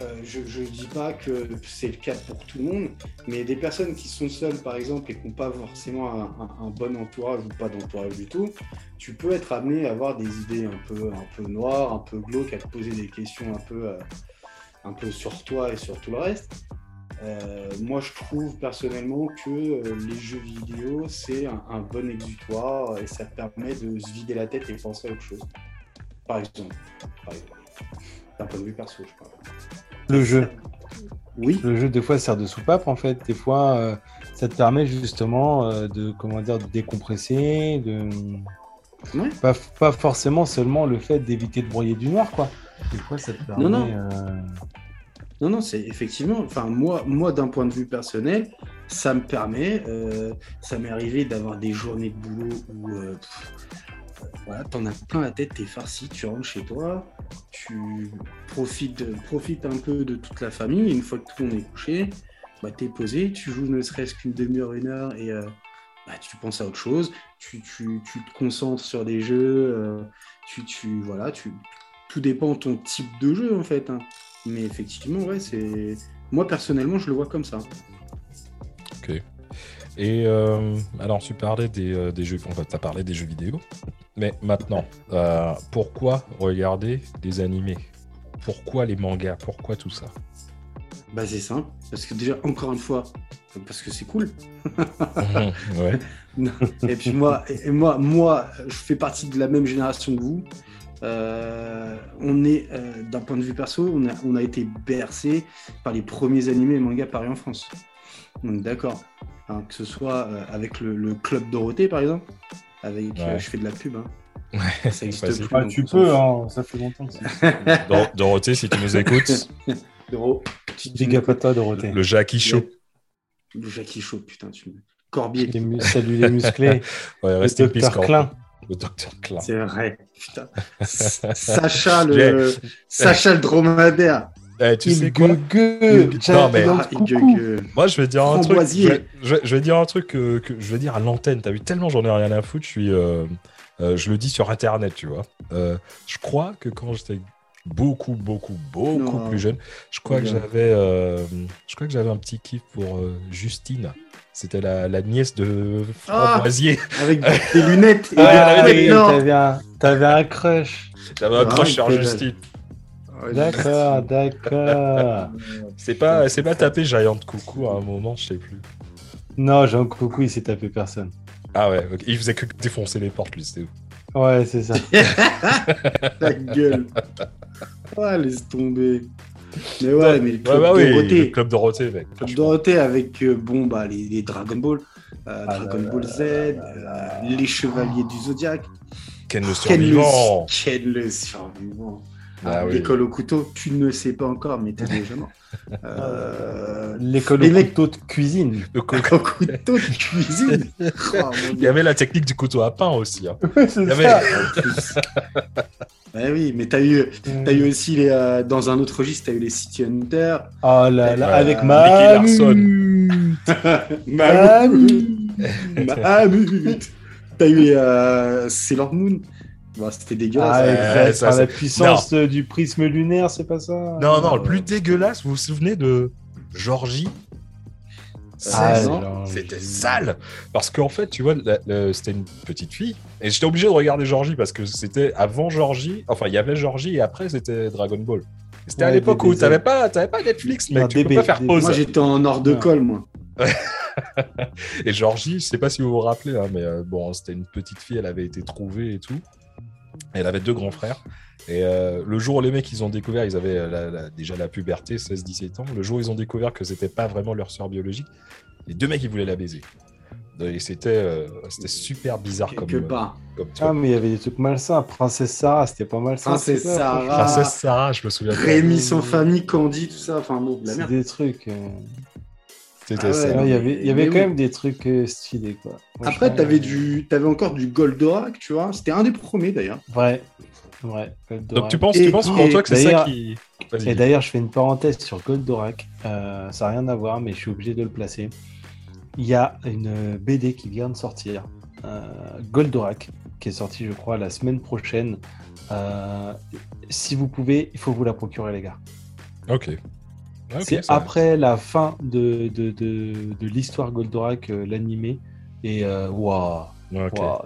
euh, je ne dis pas que c'est le cas pour tout le monde, mais des personnes qui sont seules, par exemple, et qui n'ont pas forcément un, bon entourage ou pas d'entourage du tout, tu peux être amené à avoir des idées un peu, noires, un peu glauques, à te poser des questions un peu, euh, sur toi et sur tout le reste. Euh, moi, je trouve personnellement que les jeux vidéo, c'est un, bon exutoire et ça permet de se vider la tête et penser à autre chose. Par exemple. Par exemple. D'un point de vue perso, je parle. Le jeu. Oui, Le jeu, des fois, sert de soupape, en fait. Des fois, euh, ça te permet justement euh, de, comment dire, de décompresser, de... Ouais. Pas, pas forcément seulement le fait d'éviter de broyer du noir, quoi. Des fois, ça te permet... Non, non. euh, Non, non, c'est effectivement, enfin, moi, moi d'un point de vue personnel, ça me permet, ça m'est arrivé d'avoir des journées de boulot où, pff, voilà, t'en as plein la tête, t'es farci, tu rentres chez toi, tu profites, profites un peu de toute la famille, une fois que tout le monde est couché, bah, t'es posé, tu joues ne serait-ce qu'une demi-heure, une heure, et euh, bah, tu penses à autre chose, tu, tu, tu te concentres sur des jeux, euh, tu, tu, voilà, tu, tout dépend de ton type de jeu, en fait, hein. Mais effectivement, ouais, c'est. Moi, personnellement, je le vois comme ça. Et euh, alors, tu parlais des, des jeux, tu as parlé des jeux vidéo. Mais maintenant, euh, pourquoi regarder des animés? Pourquoi les mangas? Pourquoi tout ça? Bah, c'est simple. Parce que déjà, encore une fois, parce que c'est cool. Ouais. Et puis moi, et moi, moi, je fais partie de la même génération que vous. Euh, on est, euh, d'un point de vue perso, on a, on a été bercé par les premiers animés et mangas parus en France. On est d'accord. Hein, que ce soit avec le, le Club Dorothée, par exemple. Avec, euh, je fais de la pub. Hein. Ouais, Ça existe plus. Ah, donc tu peux, hein, ça fait longtemps. que Dorothée, si tu nous écoutes, Doro, tu Big up à toi, Dorothée. le Jackie Show. Le Jackie Chaud, putain, tu me. Corbier. Les mus- Salut les musclés. Ouais, Le reste peace, docteur. Klein. Le docteur Klein. C'est vrai, putain. Sacha le, Sacha le dromadaire. Eh, tu sais Il quoi gueule, Il- Non, mais- Jones, Ah, il. Moi, je vais dire un truc. Je vais, je vais- je vais dire un truc que, que je vais dire à l'antenne. T'as vu tellement j'en ai rien à foutre. Je suis, euh, euh, je le dis sur Internet, tu vois. Euh, je crois que quand j'étais beaucoup, beaucoup, beaucoup Non. plus jeune, je crois que Bien. j'avais, euh, je crois que j'avais un petit kiff pour euh, Justine. C'était la, la nièce de Ah. Framboisier. Avec des lunettes. et Ah, oui, t'avais un, t'avais un crush. J'avais un Ah, crush sur Justine. D'accord, d'accord. C'est pas, c'est pas tapé Giant Coucou à un moment, je sais plus. Non, Jean Coucou, il s'est tapé personne. Ah ouais, ok. il faisait que défoncer les portes, lui, c'était ouf. Ouais, c'est ça. Ta gueule. Ah, laisse tomber. Mais ouais, mais le club bah oui, le Dorothée. club Dorothée, mec. Club franchement. Dorothée avec euh, bon, bah, les, les Dragon Ball, euh, Ah Dragon là Ball Z, là là euh, les Chevaliers du Ken le Ken le, survivant. Ken le survivant. Ah oui. L'école au couteau, tu ne le sais pas encore, mais t'es déjà mort. Euh, L'école au couteau de cuisine. Le co- au couteau de cuisine. Oh, Il y avait la technique du couteau à pain aussi. hein. c'est Il y avait- ça. Ouais, oui, mais t'as eu, t'as eu aussi les, euh, dans un autre registre, t'as eu les City Hunter. Oh là là, Ouais, avec Mamut. Mamut. Mamut. T'as eu euh, Sailor Moon. Bon, C'était Ah, dégueulasse. Ouais, exact. ça, Par la puissance euh, du prisme lunaire, c'est pas ça Non, non, le plus dégueulasse, vous vous souvenez de Georgie Ah, C'était sale Parce qu'en fait, tu vois, c'était une petite fille. Et j'étais obligé de regarder Georgie parce que c'était avant Georgie. Enfin, il y avait Georgie et après, c'était Dragon Ball. C'était à l'époque où t'avais pas, t'avais pas Netflix, mais tu peux pas faire pause. Moi, j'étais en hors de colle, moi. Et Georgie, je sais pas si vous vous rappelez, hein, mais euh, bon, c'était une petite fille, elle avait été trouvée et tout. Elle avait deux grands frères. Et euh, le jour où les mecs ils ont découvert, ils avaient euh, la- la- déjà la puberté, 16-17 ans. Le jour où ils ont découvert que c'était pas vraiment leur sœur biologique, les deux mecs ils voulaient la baiser. Et c'était euh, c'était super bizarre comme, Quelque euh, part. comme Ah, mais il y avait des trucs malsains. Princesse Sarah, c'était pas. Princesse c'est ça, Sarah. franchement. Princesse Sarah, je me souviens. Rémi sans famille, Candy, tout ça. Enfin bon, de la merde. des trucs. C'était Ah ouais. ça. ouais, Il y avait, y quand oui. même des trucs euh, stylés, quoi. Après, t'avais euh, du, t'avais encore du Goldorak, tu vois. C'était un des premiers d'ailleurs. Vrai. Vrai. Donc Goldorak. tu penses, Et- tu penses pour et toi que c'est ça qui. Et d'ailleurs, je fais une parenthèse sur Goldorak. Euh, ça n'a rien à voir, mais je suis obligé de le placer. Il y a une BD qui vient de sortir, euh, Goldorak, qui est sortie, je crois, la semaine prochaine. Euh, si vous pouvez, il faut vous la procurer, les gars. Ok. Ok, c'est ça après la fin de, de, de, de l'histoire Goldorak, euh, l'animé. Et euh, waouh,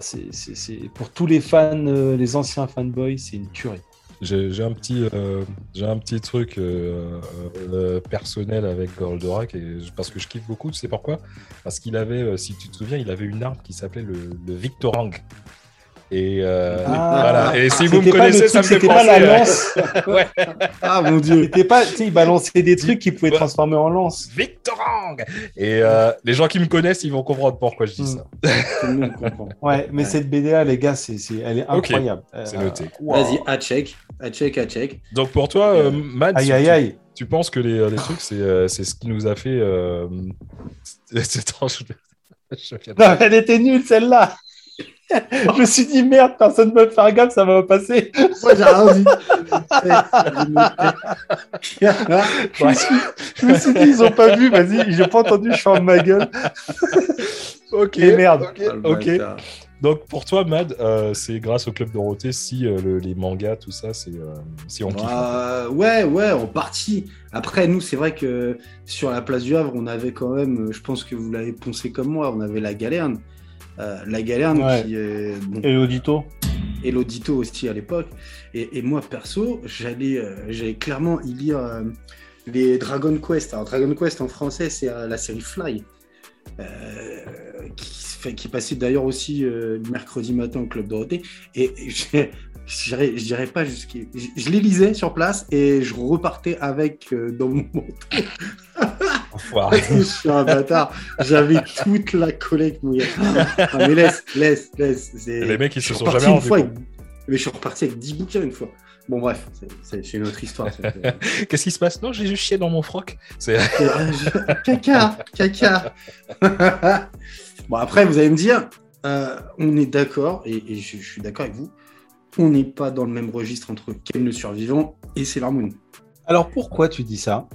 c'est- pour tous les fans, euh, les anciens fanboys, c'est une tuerie. J'ai un petit, euh, j'ai un petit truc personnel avec Goldorak et parce que je kiffe beaucoup. Tu sais pourquoi? Parce qu'il avait, si tu te souviens, il avait une arme qui s'appelait le, le Victorang. Et euh, Ah. voilà. Et si vous me C'était pas le connaissez, ça me fait c'était pas penser. la lance. ouais. Ah mon dieu. C'était pas, tu sais, il balançait des trucs qu'il pouvait Ouais. transformer en lance. Victorang. Et euh, les gens qui me connaissent, ils vont comprendre pourquoi je dis Mm. ça. Ouais, mais Ouais. cette BD là, les gars, c'est, c'est, elle est incroyable. c'est Euh, noté. Vas-y, à check, à check, à check. Donc pour toi, euh, Aïe tu- aïe aïe. Tu penses que les, les trucs, c'est c'est ce qui nous a fait. Euh... c'est- de- Non, elle était nulle celle-là. je me suis dit merde, personne ne va me faire gaffe, ça va passer. Moi, j'ai rien dit. Je, me suis, je me suis dit, ils ont pas vu, vas-y, j'ai pas entendu, je ferme ma gueule. Ok, Et merde. ok. Donc pour toi, Mad, euh, c'est grâce au club Dorothée si euh, le- les mangas, tout ça, c'est euh, si on kiffe. Ouais, ouais, en partie. Après, nous, c'est vrai que sur la place du Havre, on avait quand même, je pense que vous l'avez poncé comme moi, on avait la Galerne. Euh, la Galerne Ouais. qui est. bon, Et l'audito et l'audito aussi à l'époque. Et, et moi, perso, j'allais euh, j'allais clairement y lire euh, les Dragon Quest. Alors, Dragon Quest en français, c'est la série Fly. euh, qui, qui passait d'ailleurs aussi euh, mercredi matin au Club Dorothée. Et je dirais, pas jusqu'à. Je, je les lisais sur place et je repartais avec euh, dans mon manteau. Enfoiré. Je suis un bâtard. J'avais toute la collecte. Non, mais laisse, laisse, laisse. Les mecs, ils se sont jamais rendus fois compte. avec- Mais je suis reparti avec 10 bouquins une fois. Bon, bref, c'est- une autre histoire. Qu'est-ce qui se passe? Non, j'ai juste chié dans mon froc. C'est caca, caca. bon, après, vous allez me dire, euh, on est d'accord, et, et je, je suis d'accord avec vous, on n'est pas dans le même registre entre Ken le survivant et Sailor Moon. Alors pourquoi tu dis ça?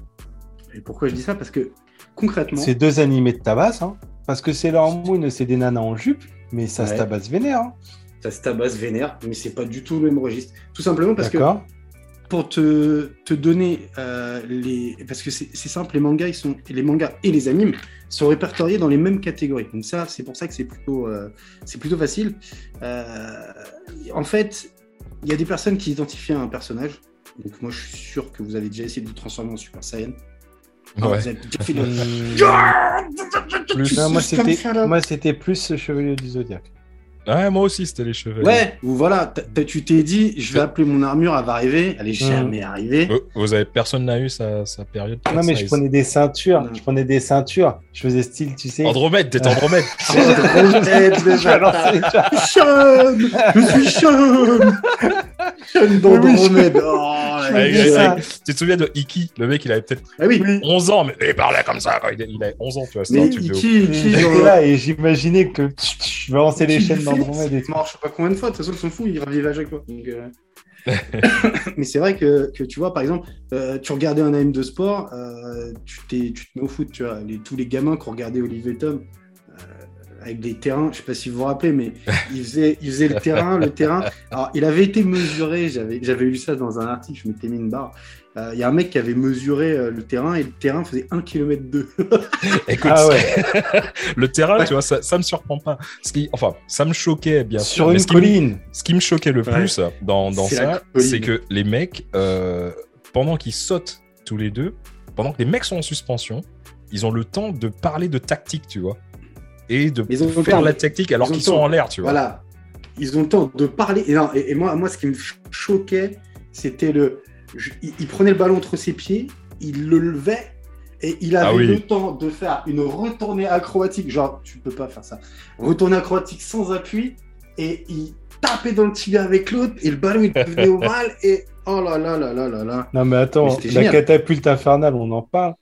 Et pourquoi je dis ça? Parce que concrètement, C'est deux animés de tabasse, hein Parce que Sailor Moon, c'est des nanas en jupe, mais ça se Ouais. tabasse vénère. hein. ça se tabasse vénère, mais c'est pas du tout le même registre. Tout simplement parce que pour te, te donner euh, les. Parce que c'est c'est simple, les mangas, ils sont, les mangas et les animes sont répertoriés dans les mêmes catégories. Donc, ça, c'est pour ça que c'est plutôt, euh, c'est plutôt facile. Euh, en fait, il y a des personnes qui identifient un personnage. Donc, moi, je suis sûr que vous avez déjà essayé de vous transformer en Super Saiyan. Ah, Ouais. Vous avez déjà fait le. Plus- non, moi, c'était, moi, plus Chevalier du Zodiaque. Ouais, moi aussi, c'était les cheveux. Ouais, ou voilà, tu t'es dit, je vais appeler mon armure, elle va arriver. Elle est jamais arrivée. Vous avez personne n'a eu sa, sa période. Non, mais je prenais des ceintures. Je prenais des ceintures. Je faisais style, tu sais. Andromède, t'es Andromède. Andromède, Je déjà. balançais. Chum Je suis chum Sean d'Andromède. Oh, tu te souviens de Iki Le mec, il avait peut-être Ah oui, 11 ans, mais il parlait comme ça il, avait 11 ans, tu vois. Iki, Iki, J'étais là et j'imaginais que je vais lancer les chaînes du d'Andromède et Phoenix, tout. il marche pas combien de fois, de toute façon, ils s'en foutent, ils revivent à chaque fois. Donc, euh, mais c'est vrai que, que tu vois, par exemple, euh, tu regardais un AM de sport, euh, tu, t'es- tu te mets au foot, tu vois, les- tous les gamins qui ont regardé Olivier Tom euh, avec des terrains, je sais pas si vous vous rappelez, mais il faisait, il faisait le terrain, le terrain. Alors, il avait été mesuré, j'avais j'avais lu ça dans un article, je m'étais mis une barre. Euh, Il y a un mec qui avait mesuré euh, le terrain et le terrain faisait 1 km 2. Écoute, Ah ouais, le terrain, tu vois, ça, ça me surprend pas. Ce qui, enfin, ça me choquait bien sûr. sur une ce qui me- colline. Ce qui me choquait le Ouais. plus dans, ça, c'est que les mecs, euh, pendant qu'ils sautent tous les deux, pendant que les mecs sont en suspension, ils ont le temps de parler de tactique, tu vois. Et de ils ont le faire la tactique alors qu'ils sont en l'air, tu vois. Voilà. Ils ont le temps de parler. Et, non, et, et moi, moi, ce qui me ch- choquait, c'était le. Je- il, il prenait le ballon entre ses pieds, il le levait et il avait Ah oui. le temps de faire une retournée acrobatique. Genre, tu peux pas faire ça. Retournée acrobatique sans appui et il tapait dans le tibia avec l'autre et le ballon il devenait ovale et oh là là là là là là. Non mais attends, Mais la génial. catapulte infernale, on en parle.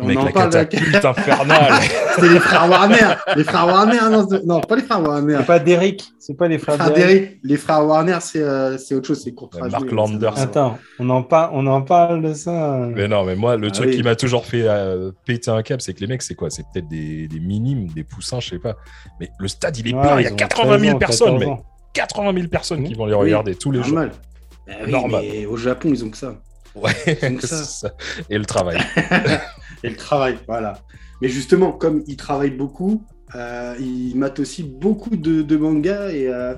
On Mec, en la parle de infernale. C'était les frères Warner. Les frères Warner, non, c'est- non, pas les frères Warner. C'est pas Derrick, c'est pas les frères Frères Derrick. Derrick, les frères Warner, c'est euh, c'est autre chose, c'est court Ouais, Mark Landers. Attends, on en, parle, on en parle de ça. mais non, mais moi, le Ah truc oui. qui m'a toujours fait euh, péter un câble, c'est que les mecs, c'est quoi? C'est peut-être des, des minimes, des poussins, je sais pas. Mais le stade, il est Ouais, plein. Il y a ont 80 13 000 ans, personnes, 14 mais ans. 80 000 personnes qui vont les Oui, regarder tous les jours. Normal. Bah oui, Normal. mais au Japon, ils ont que ça. Ouais, c'est ça. Et le travail. Et le travail, voilà. Mais justement, comme ils travaillent beaucoup, euh, ils matent aussi beaucoup de, mangas et euh,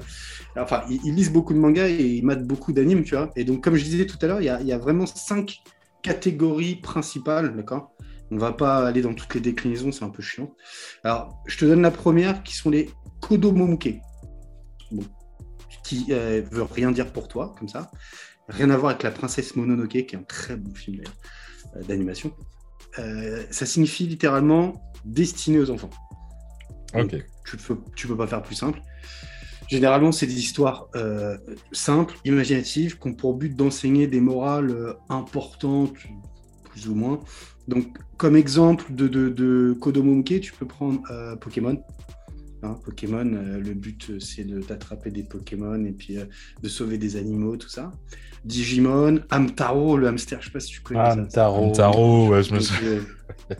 enfin, ils lisent beaucoup de mangas et ils matent beaucoup d'animes, tu vois. Et donc, comme je disais tout à l'heure, il y a, il vraiment cinq catégories principales, d'accord? On va pas aller dans toutes les déclinaisons, c'est un peu chiant. Alors, je te donne la première, qui sont les Kodomomuke. Bon, qui euh, veut rien dire pour toi, comme ça. Rien à voir avec la princesse Mononoke, qui est un très bon film euh, d'animation. Euh, ça signifie littéralement destiné aux enfants. Ok. Donc, tu peux, tu peux pas faire plus simple. Généralement, c'est des histoires euh, simples, imaginatives, qui ont pour but d'enseigner des morales euh, importantes, plus ou moins. Donc, comme exemple de, de, de Kodomomuke, tu peux prendre euh, Pokémon. Hein, Pokémon, euh, le but, c'est de- d'attraper des Pokémon et puis de sauver des animaux, tout ça. Digimon, Hamtaro, le hamster, je sais pas si tu connais Ah, ça. Mtaro. Taro, ouais, je me souviens. euh,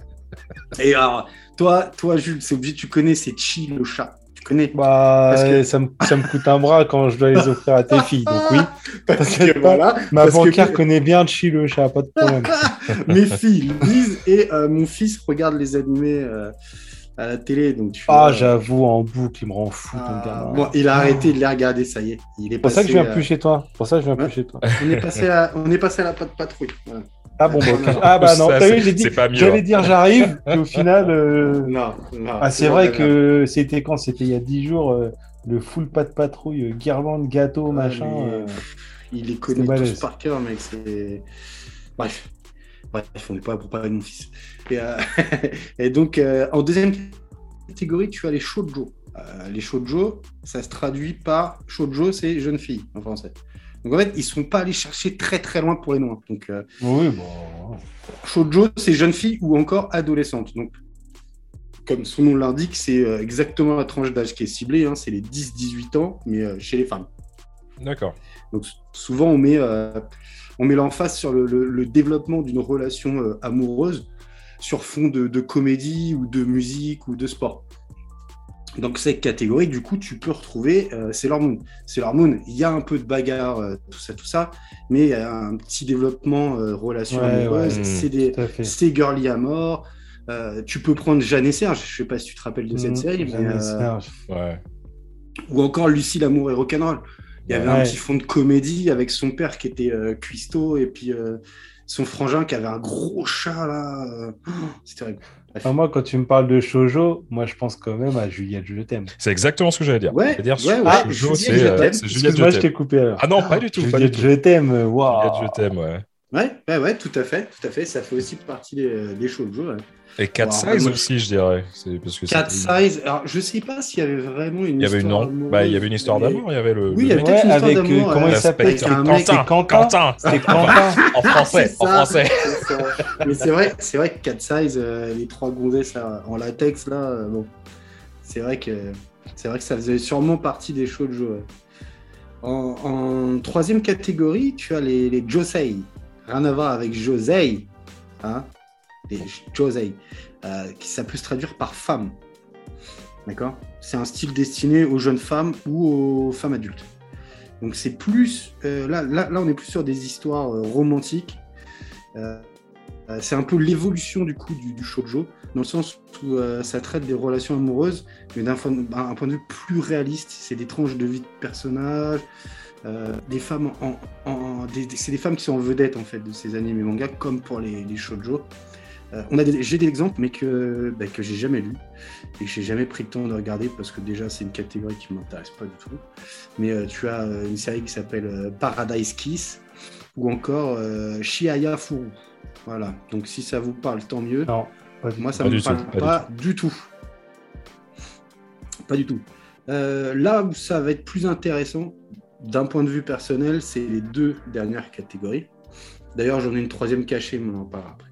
Et alors, toi, toi, Jules, c'est obligé, tu connais, c'est Chi le chat. Tu connais? Bah, Parce que- ça, me, ça me coûte un bras quand je dois les offrir à tes filles. Donc oui, Parce que voilà, ma Parce que- banquière connaît bien Chi le chat, pas de problème. mes filles lisent et euh, mon fils regarde les animés euh, à la télé. Donc tu Ah, vois, j'avoue, en boucle, il me rend fou, ah, ton gamin. bon, il a arrêté de les regarder, ça y est. Il est C'est pour ça que je passé, viens euh, plus chez toi. Pour ça que je viens Ouais. plus chez toi. On est passé à, on est passé à la patte patrouille. Voilà. Ah bon, bah, ah bah non, t'as vu, j'ai dit, j'allais hein. dire j'arrive, et au final, euh, Non, non, ah c'est vrai que c'était quand? C'était il y a 10 jours, euh, le full pas de patrouille, euh, guirlande, gâteau, Ouais, machin. mais, euh, Il les connaît tous par cœur, mec. C'est... Bref. Bref, on n'est pas pour parler de mon fils. Et, euh, et donc, euh, en deuxième catégorie, tu as les shoujo. Euh, les shoujo, ça se traduit par shoujo, c'est jeune fille en français. Donc en fait, ils sont pas allés chercher très très loin pour les noirs. Donc euh, Oui, bon. shoujo, c'est jeune fille ou encore adolescente. Donc comme son nom l'indique, c'est exactement la tranche d'âge qui est ciblée. hein, c'est les 10-18 ans, mais chez les femmes. D'accord. Donc souvent on met, on met l'emphase sur le, le- le développement d'une relation euh, amoureuse sur fond de, de comédie ou de musique ou de sport. Donc cette catégorie, du coup, tu peux retrouver euh, Sailor Moon. Sailor Moon, il y a un peu de bagarre, euh, tout ça, tout ça, mais il y a un petit développement euh, relation Ouais, amoureuse. ouais. C'est girly à mort. Euh, tu peux prendre Jeanne et Serge, je sais pas si tu te rappelles de cette Mmh, série, mais, euh, Serge. Ouais. ou encore Lucie l'amour et rock'n'roll. Il y avait un petit fond de comédie avec son père qui était euh, cuistot et puis euh, son frangin qui avait un gros chat là. euh, oh, C'est terrible. Ah, moi, quand tu me parles de shoujo, moi, je pense quand même à Juliette, je t'aime. C'est exactement ce que j'allais dire. Ouais, C'est-à-dire, ouais, ouais, Shoujo, Juliette, c'est je euh, t'aime. c'est Juliette, Excuse-moi, je t'ai coupé alors. Ah non, pas du tout. Pas du Juliette, tout. je t'aime, waouh. Juliette, je t'aime, ouais. Ouais, ouais, ouais, tout à fait, tout à fait. Ça fait aussi partie des, des shoujo. ouais. Et Cat Bon, Size moi, aussi, je dirais. C'est parce que Cat c'était- Size. Alors, je sais pas s'il y avait vraiment une Il y avait une, histoire bah, il y avait une histoire d'amour. Il y avait le. Oui, il y avait peut-être une histoire avec, euh, d'amour, comment euh, il s'appelle C'est Quentin. Quentin. C'était Quentin. En français. C'est En ça. français. Mais c'est vrai, c'est vrai que Cat Size, euh, les trois gonzesses là, en latex là, euh, bon, c'est vrai que c'est vrai que ça faisait sûrement partie des shows de jeu. ouais. En, en troisième catégorie, tu as les, les Josei. Rien à voir avec Josei, hein Les Josei, euh, qui ça peut se traduire par femme. D'accord? C'est un style destiné aux jeunes femmes ou aux femmes adultes. Donc c'est plus euh, là, là, là, on est plus sur des histoires euh, romantiques. C'est un peu l'évolution du coup du, du shoujo, dans le sens où ça traite des relations amoureuses, mais d'un point, de vue plus réaliste. C'est des tranches de vie de personnages, des femmes en, en- des- des- c'est des femmes qui sont en vedette en fait de ces animes et mangas, comme pour les, les shoujo. Euh, on a des- j'ai des exemples, mais que bah, que j'ai jamais lu et que j'ai jamais pris le temps de regarder parce que déjà c'est une catégorie qui m'intéresse pas du tout. Mais euh, tu as euh, une série qui s'appelle euh, Paradise Kiss ou encore euh, Shiaya Furu. Voilà. Donc si ça vous parle, tant mieux. Non, pas du Moi, ça Pas ne me du parle tout, pas pas, du du tout. Pas du tout. Euh, là où ça va être plus intéressant, d'un point de vue personnel, c'est les deux dernières catégories. D'ailleurs, j'en ai une troisième cachée, mais on en parlera après.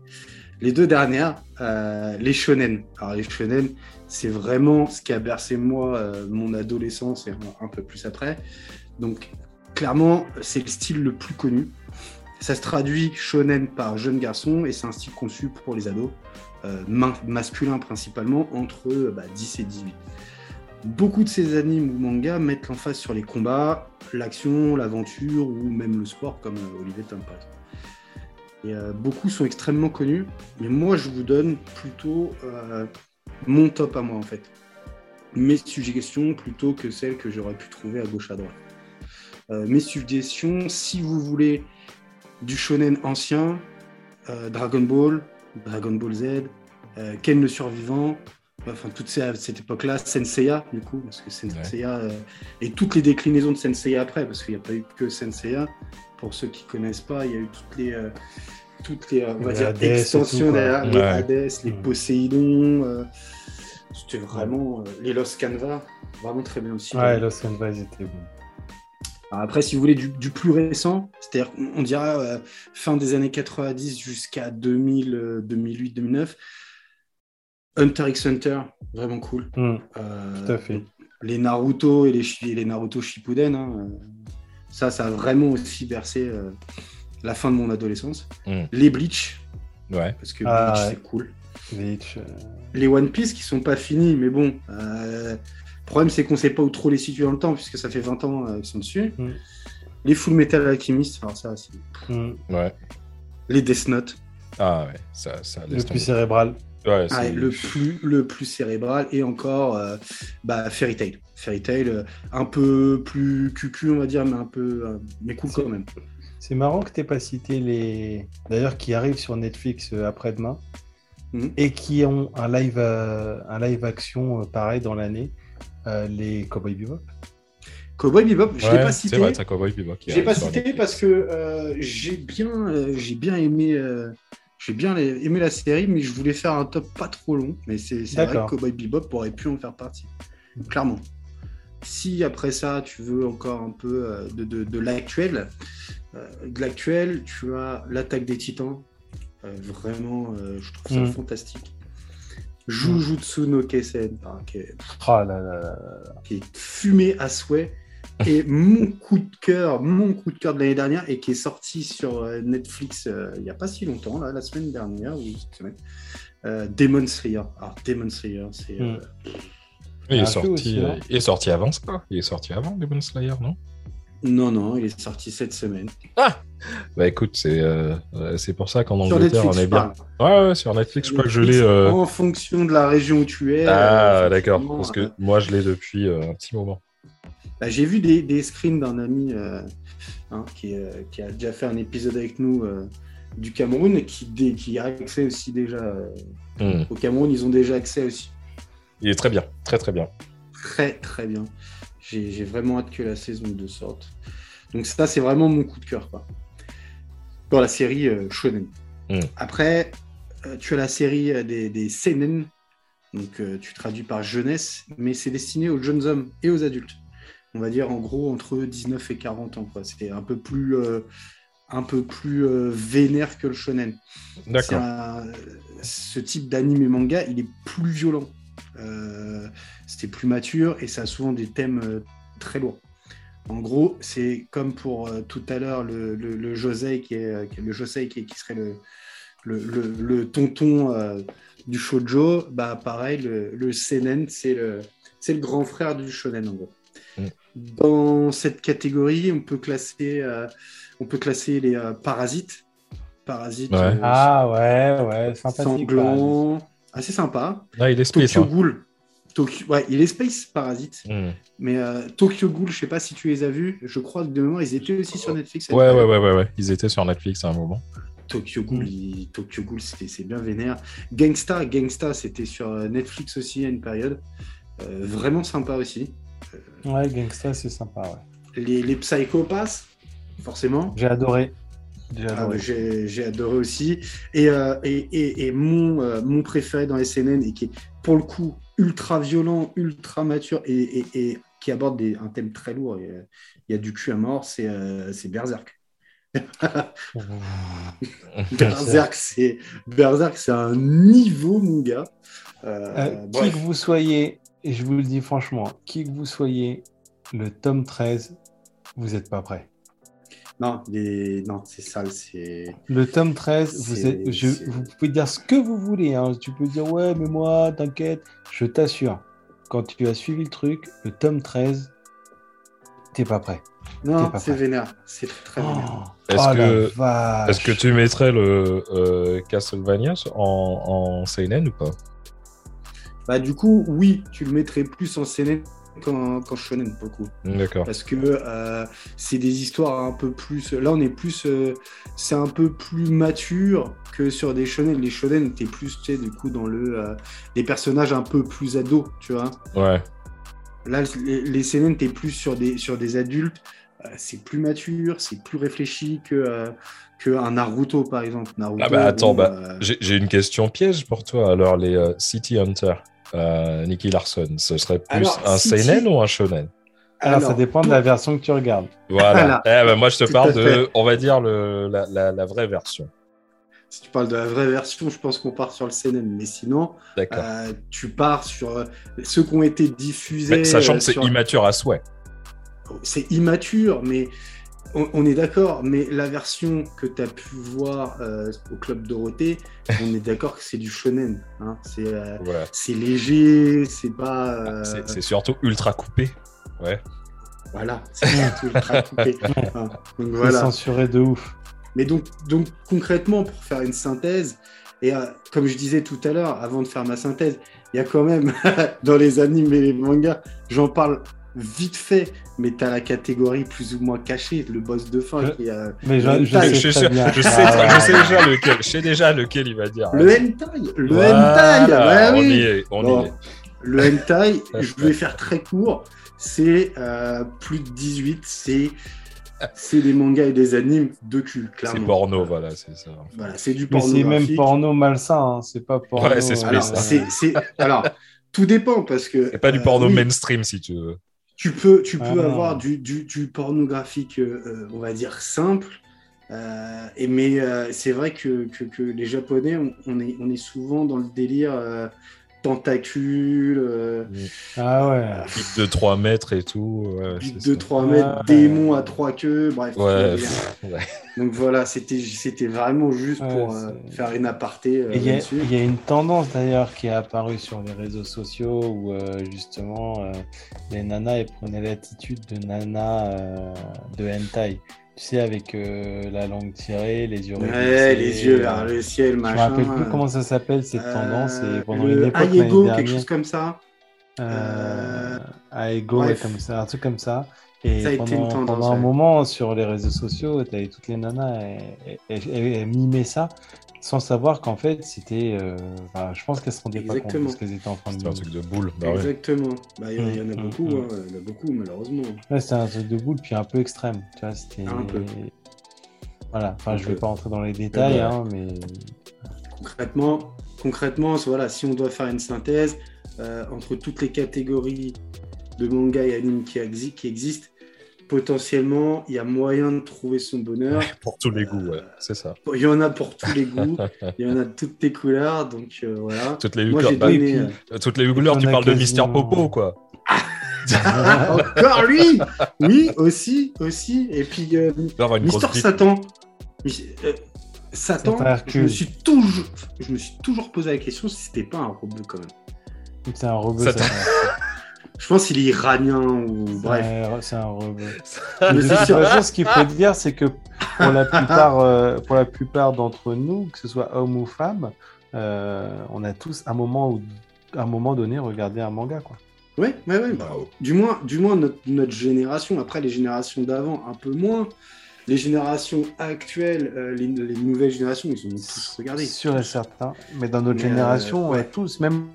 Les deux dernières, euh, les shonen. Alors, les shonen, c'est vraiment ce qui a bercé moi, euh, mon adolescence et un, peu plus après. Donc, clairement, c'est le style le plus connu. Ça se traduit shonen par jeune garçon et c'est un style conçu pour les ados, euh, ma- masculin principalement, entre euh, bah, 10 et 18. Beaucoup de ces animes ou mangas mettent l'emphase sur les combats, l'action, l'aventure ou même le sport, comme euh, Olivier Tom euh, beaucoup sont extrêmement connus, mais moi je vous donne plutôt euh, mon top à moi en fait. Mes suggestions plutôt que celles que j'aurais pu trouver à gauche à droite. Mes suggestions, si vous voulez du shonen ancien, Dragon Ball, Dragon Ball Z, Ken le survivant, enfin toute cette époque-là, Senseiya du coup, parce que Senseiya euh, et toutes les déclinaisons de Senseiya après, parce qu'il n'y a pas eu que Senseiya. Pour ceux qui connaissent pas, il y a eu toutes les euh, toutes les euh, on va Les dire extensions derrière, les Ouais. Hades, les. Poséidon. euh, C'était vraiment les Lost Canva, vraiment très bien aussi. Ouais, Lost Canvas était bon. Alors Après, si vous voulez du, du plus récent, c'est-à-dire on dira fin des années 90 jusqu'à 2000, euh, 2008, 2009, Hunter x Hunter, vraiment cool. Euh, tout à fait. Les Naruto et les, Shi- et les Naruto Shippuden, hein, euh, ça, ça a vraiment aussi bercé euh, la fin de mon adolescence. Mm. Les Bleach, Ouais. parce que Ah, Bleach, ouais. c'est cool. Bleach, euh, Les One Piece qui sont pas finis, mais bon. euh, le problème, c'est qu'on sait pas où trop les situer dans le temps, puisque ça fait 20 ans euh, qu'ils sont dessus. Mm. Les Full Metal Alchemist, alors ça, c'est Ouais. les Death Note. Ah ouais, ça, ça le laisse plus tomber. cérébral. Ouais, Ah, c'est- le, plus, le plus cérébral et encore euh, bah, Fairy Tail. Fairy Tail, euh, un peu plus cucu, on va dire, mais un peu. euh, mais cool quand même. C'est marrant que tu pas cité les. D'ailleurs, qui arrivent sur Netflix euh, après-demain Mhm. et qui ont un live, euh, un live action euh, pareil dans l'année, euh, les Cowboy Bebop. Cowboy Bebop, je l'ai Ouais, pas C'est cité. vrai, t'as Cowboy Bebop Je l'ai pas cité Netflix. parce que euh, j'ai bien, euh, j'ai bien aimé, euh, j'ai bien aimé la série, mais je voulais faire un top pas trop long. Mais c'est vrai que. Cowboy Bebop aurait pu en faire partie, clairement. Si après ça, tu veux encore un peu euh, de, de, de l'actuel, euh, de l'actuel, tu as l'attaque des Titans. Euh, vraiment, euh, je trouve ça Mm. fantastique. Jujutsu no Kaisen, ah, qui est Oh là là là là. qui est fumé à souhait. Et mon coup de cœur, mon coup de cœur de l'année dernière, et qui est sorti sur euh, Netflix euh, il n'y a pas si longtemps, là, la semaine dernière, ou cette semaine, euh, Demon Slayer. Alors, Demon Slayer, c'est. euh, Mm. Il est, jeu sorti, aussi, hein. il est sorti avant ça. Il est sorti avant Demon Slayer, non? Non, non, il est sorti cette semaine. Bah écoute, c'est euh, c'est pour ça qu'en Angleterre, Netflix, on est bien. Ouais, ouais, sur Netflix, je crois que je l'ai. euh, En fonction de la région où tu es. Ah, euh, d'accord. Parce que moi, je l'ai depuis euh, un petit moment. Bah, J'ai vu des, des screens d'un ami euh, hein, qui, euh, qui a déjà fait un épisode avec nous euh, du Cameroun et qui, dé- qui a accès aussi déjà. Hmm. au Cameroun, ils ont déjà accès aussi. Il est très bien, très très bien. Très très bien. J'ai vraiment hâte que la saison 2 sorte. Donc ça, c'est vraiment mon coup de cœur. Quoi. Dans la série Shonen. Mm. Après, tu as la série des, des seinen, donc tu traduis par jeunesse, mais c'est destiné aux jeunes hommes et aux adultes. On va dire en gros entre 19 et 40 ans. C'est un peu plus, euh, un peu plus euh, vénère que le shonen. D'accord. Ce type d'anime et manga, il est plus violent. Euh, C'était plus mature et ça a souvent des thèmes très lourds. En gros, c'est comme pour tout à l'heure le, le, le Josei qui est le Josei qui, est- qui serait le, le, tonton du shoujo. Bah pareil, le, seinen c'est le c'est le grand frère du shonen en gros. Dans cette catégorie, on peut classer euh, on peut classer les euh, parasites. Parasites. Ouais. euh, Ah ouais, ouais, sympathique. sanglant, assez sympa. Il est space. Tokyo hein. Ghoul. Tokyo... Ouais, il est Space Parasite. Hmm. Mais euh, Tokyo Ghoul, je sais pas si tu les as vus. Je crois que de mémoire, ils étaient aussi sur Netflix. Ouais, ouais, ouais, ouais, ouais. Ils étaient sur Netflix à un moment. Tokyo Ghoul, Mm. il- Tokyo Ghoul, c'est c'est bien vénère. Gangsta, Gangsta, c'était sur Netflix aussi à une période. Euh, vraiment sympa aussi. Ouais, Gangsta, c'est sympa, ouais. Les, les Psychopaths, forcément. J'ai adoré. J'ai Ah, adoré. adoré aussi. Et, euh, et, et- et mon, euh, mon préféré dans SNN, et qui est pour le coup ultra violent, ultra mature, et, et- et qui aborde des- un thème très lourd, il y a du cul à mort, c'est euh, c'est Berserk. Berserk, c'est Berserk, c'est un niveau, mon gars. Euh, Euh, qui que vous soyez, et je vous le dis franchement, qui que vous soyez, le tome 13, vous n'êtes pas prêt. Non, les- non c'est sale, c'est. Le tome 13, vous, êtes, je- vous pouvez dire ce que vous voulez. hein. Tu peux dire, ouais, mais moi, t'inquiète. Je t'assure, quand tu as suivi le truc, le tome 13, t'es pas prêt. Non, c'est vénère. C'est très vénère. Oh, Est-ce oh que-. Est-ce que tu mettrais le euh, Castlevania en, en Seinen ou pas? Bah, du coup, oui, tu le mettrais plus en scène qu'en qu'en shonen, pour le coup. D'accord. parce que euh, c'est des histoires un peu plus. Là, on est plus. euh, c'est un peu plus mature que sur des shonen. Les shonen, t'es plus, tu sais, du coup, dans le. euh, des personnages un peu plus ados, tu vois. Ouais. Là, les, les seinen, t'es plus sur des, sur des adultes. euh, c'est plus mature, c'est plus réfléchi que. que un Naruto par exemple. Naruto, Ah bah attends, bon, bah, J'ai une question piège pour toi. Alors, les City Hunter, euh, Nicky Larson, ce serait plus Alors, un City- Seinen ou un Shonen Alors, ça dépend de la version que tu regardes. Voilà. Voilà. Eh ben, moi, je te Tout parle de, on va dire, le, la, la, la vraie version. Si tu parles de la vraie version, je pense qu'on part sur le seinen. Mais sinon, euh, tu pars sur euh, ceux qui ont été diffusés. Mais sachant euh, que c'est sur- immature à souhait. c'est immature, mais on, on est d'accord. Mais la version que tu as pu voir euh, au Club Dorothée, on est d'accord que c'est du shonen. hein. C'est euh, Voilà. c'est léger, c'est pas. euh, C'est surtout ultra coupé. Ouais. Voilà, c'est ultra coupé. Hein. Donc C'est voilà. censuré de ouf. Mais donc, donc concrètement, pour faire une synthèse, et euh, comme je disais tout à l'heure, avant de faire ma synthèse, il y a quand même dans les animes et les mangas, j'en parle vite fait, mais tu as la catégorie plus ou moins cachée, le boss de fin Je- qui euh, Mais je, sais je, très sais- bien. je sais, Ah, je sais ouais. déjà lequel. Je sais déjà lequel il va dire. le hentai. Le Voilà, hentai, ouais, on oui. y est, on Bon, y est. Le hentai, je vais faire très court. C'est euh, plus de 18, c'est c'est des mangas et des animes de cul, clairement. C'est porno, voilà, c'est ça. Voilà, c'est du Mais c'est même porno malsain, hein. c'est pas porno. Ouais, c'est Alors, alors, tout dépend parce que. C'est pas du euh, porno oui, mainstream si tu veux. Tu peux, tu peux Ah non. avoir du, du, du pornographique, euh, euh, on va dire, simple. euh, et, mais c'est vrai que, que, que les Japonais, on, on est, on est souvent dans le délire tentacules, euh, Ah ouais. Bite de 3 mètres et tout. Ouais, de ça. 3 Ouais. mètres, démons à trois queues, bref. Ouais, pff, ouais. Donc voilà, c'était, c'était vraiment juste Ouais, pour euh, faire une aparté euh, Il y, y a une tendance d'ailleurs qui est apparue sur les réseaux sociaux où euh, justement euh, les nanas elles prenaient l'attitude de nana euh, de hentai. Tu sais, avec euh, la langue tirée, les yeux Ouais, les yeux euh, vers le ciel, Je me machin. rappelle plus comment ça s'appelle cette tendance. Euh, Et pendant le une époque, l'année Aiego, dernière, quelque chose comme ça. euh, comme ça, un truc comme ça. Et Ça a été une tendance, pendant un moment, sur les réseaux sociaux, tu avais toutes les nanas et, et, et- et mimaient ça sans savoir qu'en fait, c'était. euh, enfin, je pense qu'elles se rendaient pas compte de Exactement. ce qu'elles étaient en train de C'est un truc de boule. Bah ouais. Exactement. Bah, il y, en a- il y en a Mm, beaucoup, mm, hein, il y en a beaucoup, malheureusement. Ouais, c'était un truc de boule, puis un peu extrême. Tu vois, c'était. Un peu. Voilà, enfin, Un je vais peu. pas rentrer dans les détails, Ouais. hein, mais. concrètement, concrètement, voilà, si on doit faire une synthèse euh, entre toutes les catégories de manga et anime qui, exi- qui existent, potentiellement, il y a moyen de trouver son bonheur. Pour tous les goûts, ouais, c'est ça. Il y en a pour tous les goûts, il y en a de toutes les couleurs, donc euh, voilà. Toutes les Moi, couleurs, bah, donné. puis- euh, toutes les couleurs, tu parles de Mister Popo, quoi. Encore lui? Oui, aussi, aussi. Et puis, euh, Mister. Satan. Euh, Satan, Satan je me, suis toujours, je me suis toujours posé la question si c'était pas un robot quand même. C'est un robot. Ça, Je pense qu'il est iranien ou bref. C'est un robot. Mais De toute façon, ce qu'il faut dire, c'est que pour la plupart, euh, pour la plupart d'entre nous, que ce soit homme ou femme, euh, on a tous un moment où, à un moment donné, regardé un manga, quoi. Ouais, ouais, ouais. bah, du moins, du moins notre, notre génération. Après, les générations d'avant, un peu moins. Les générations actuelles, euh, les, les nouvelles générations, ils ont tous regardé. Sûr et certain. Mais dans notre Mais, génération, euh, ouais, ouais. tous, même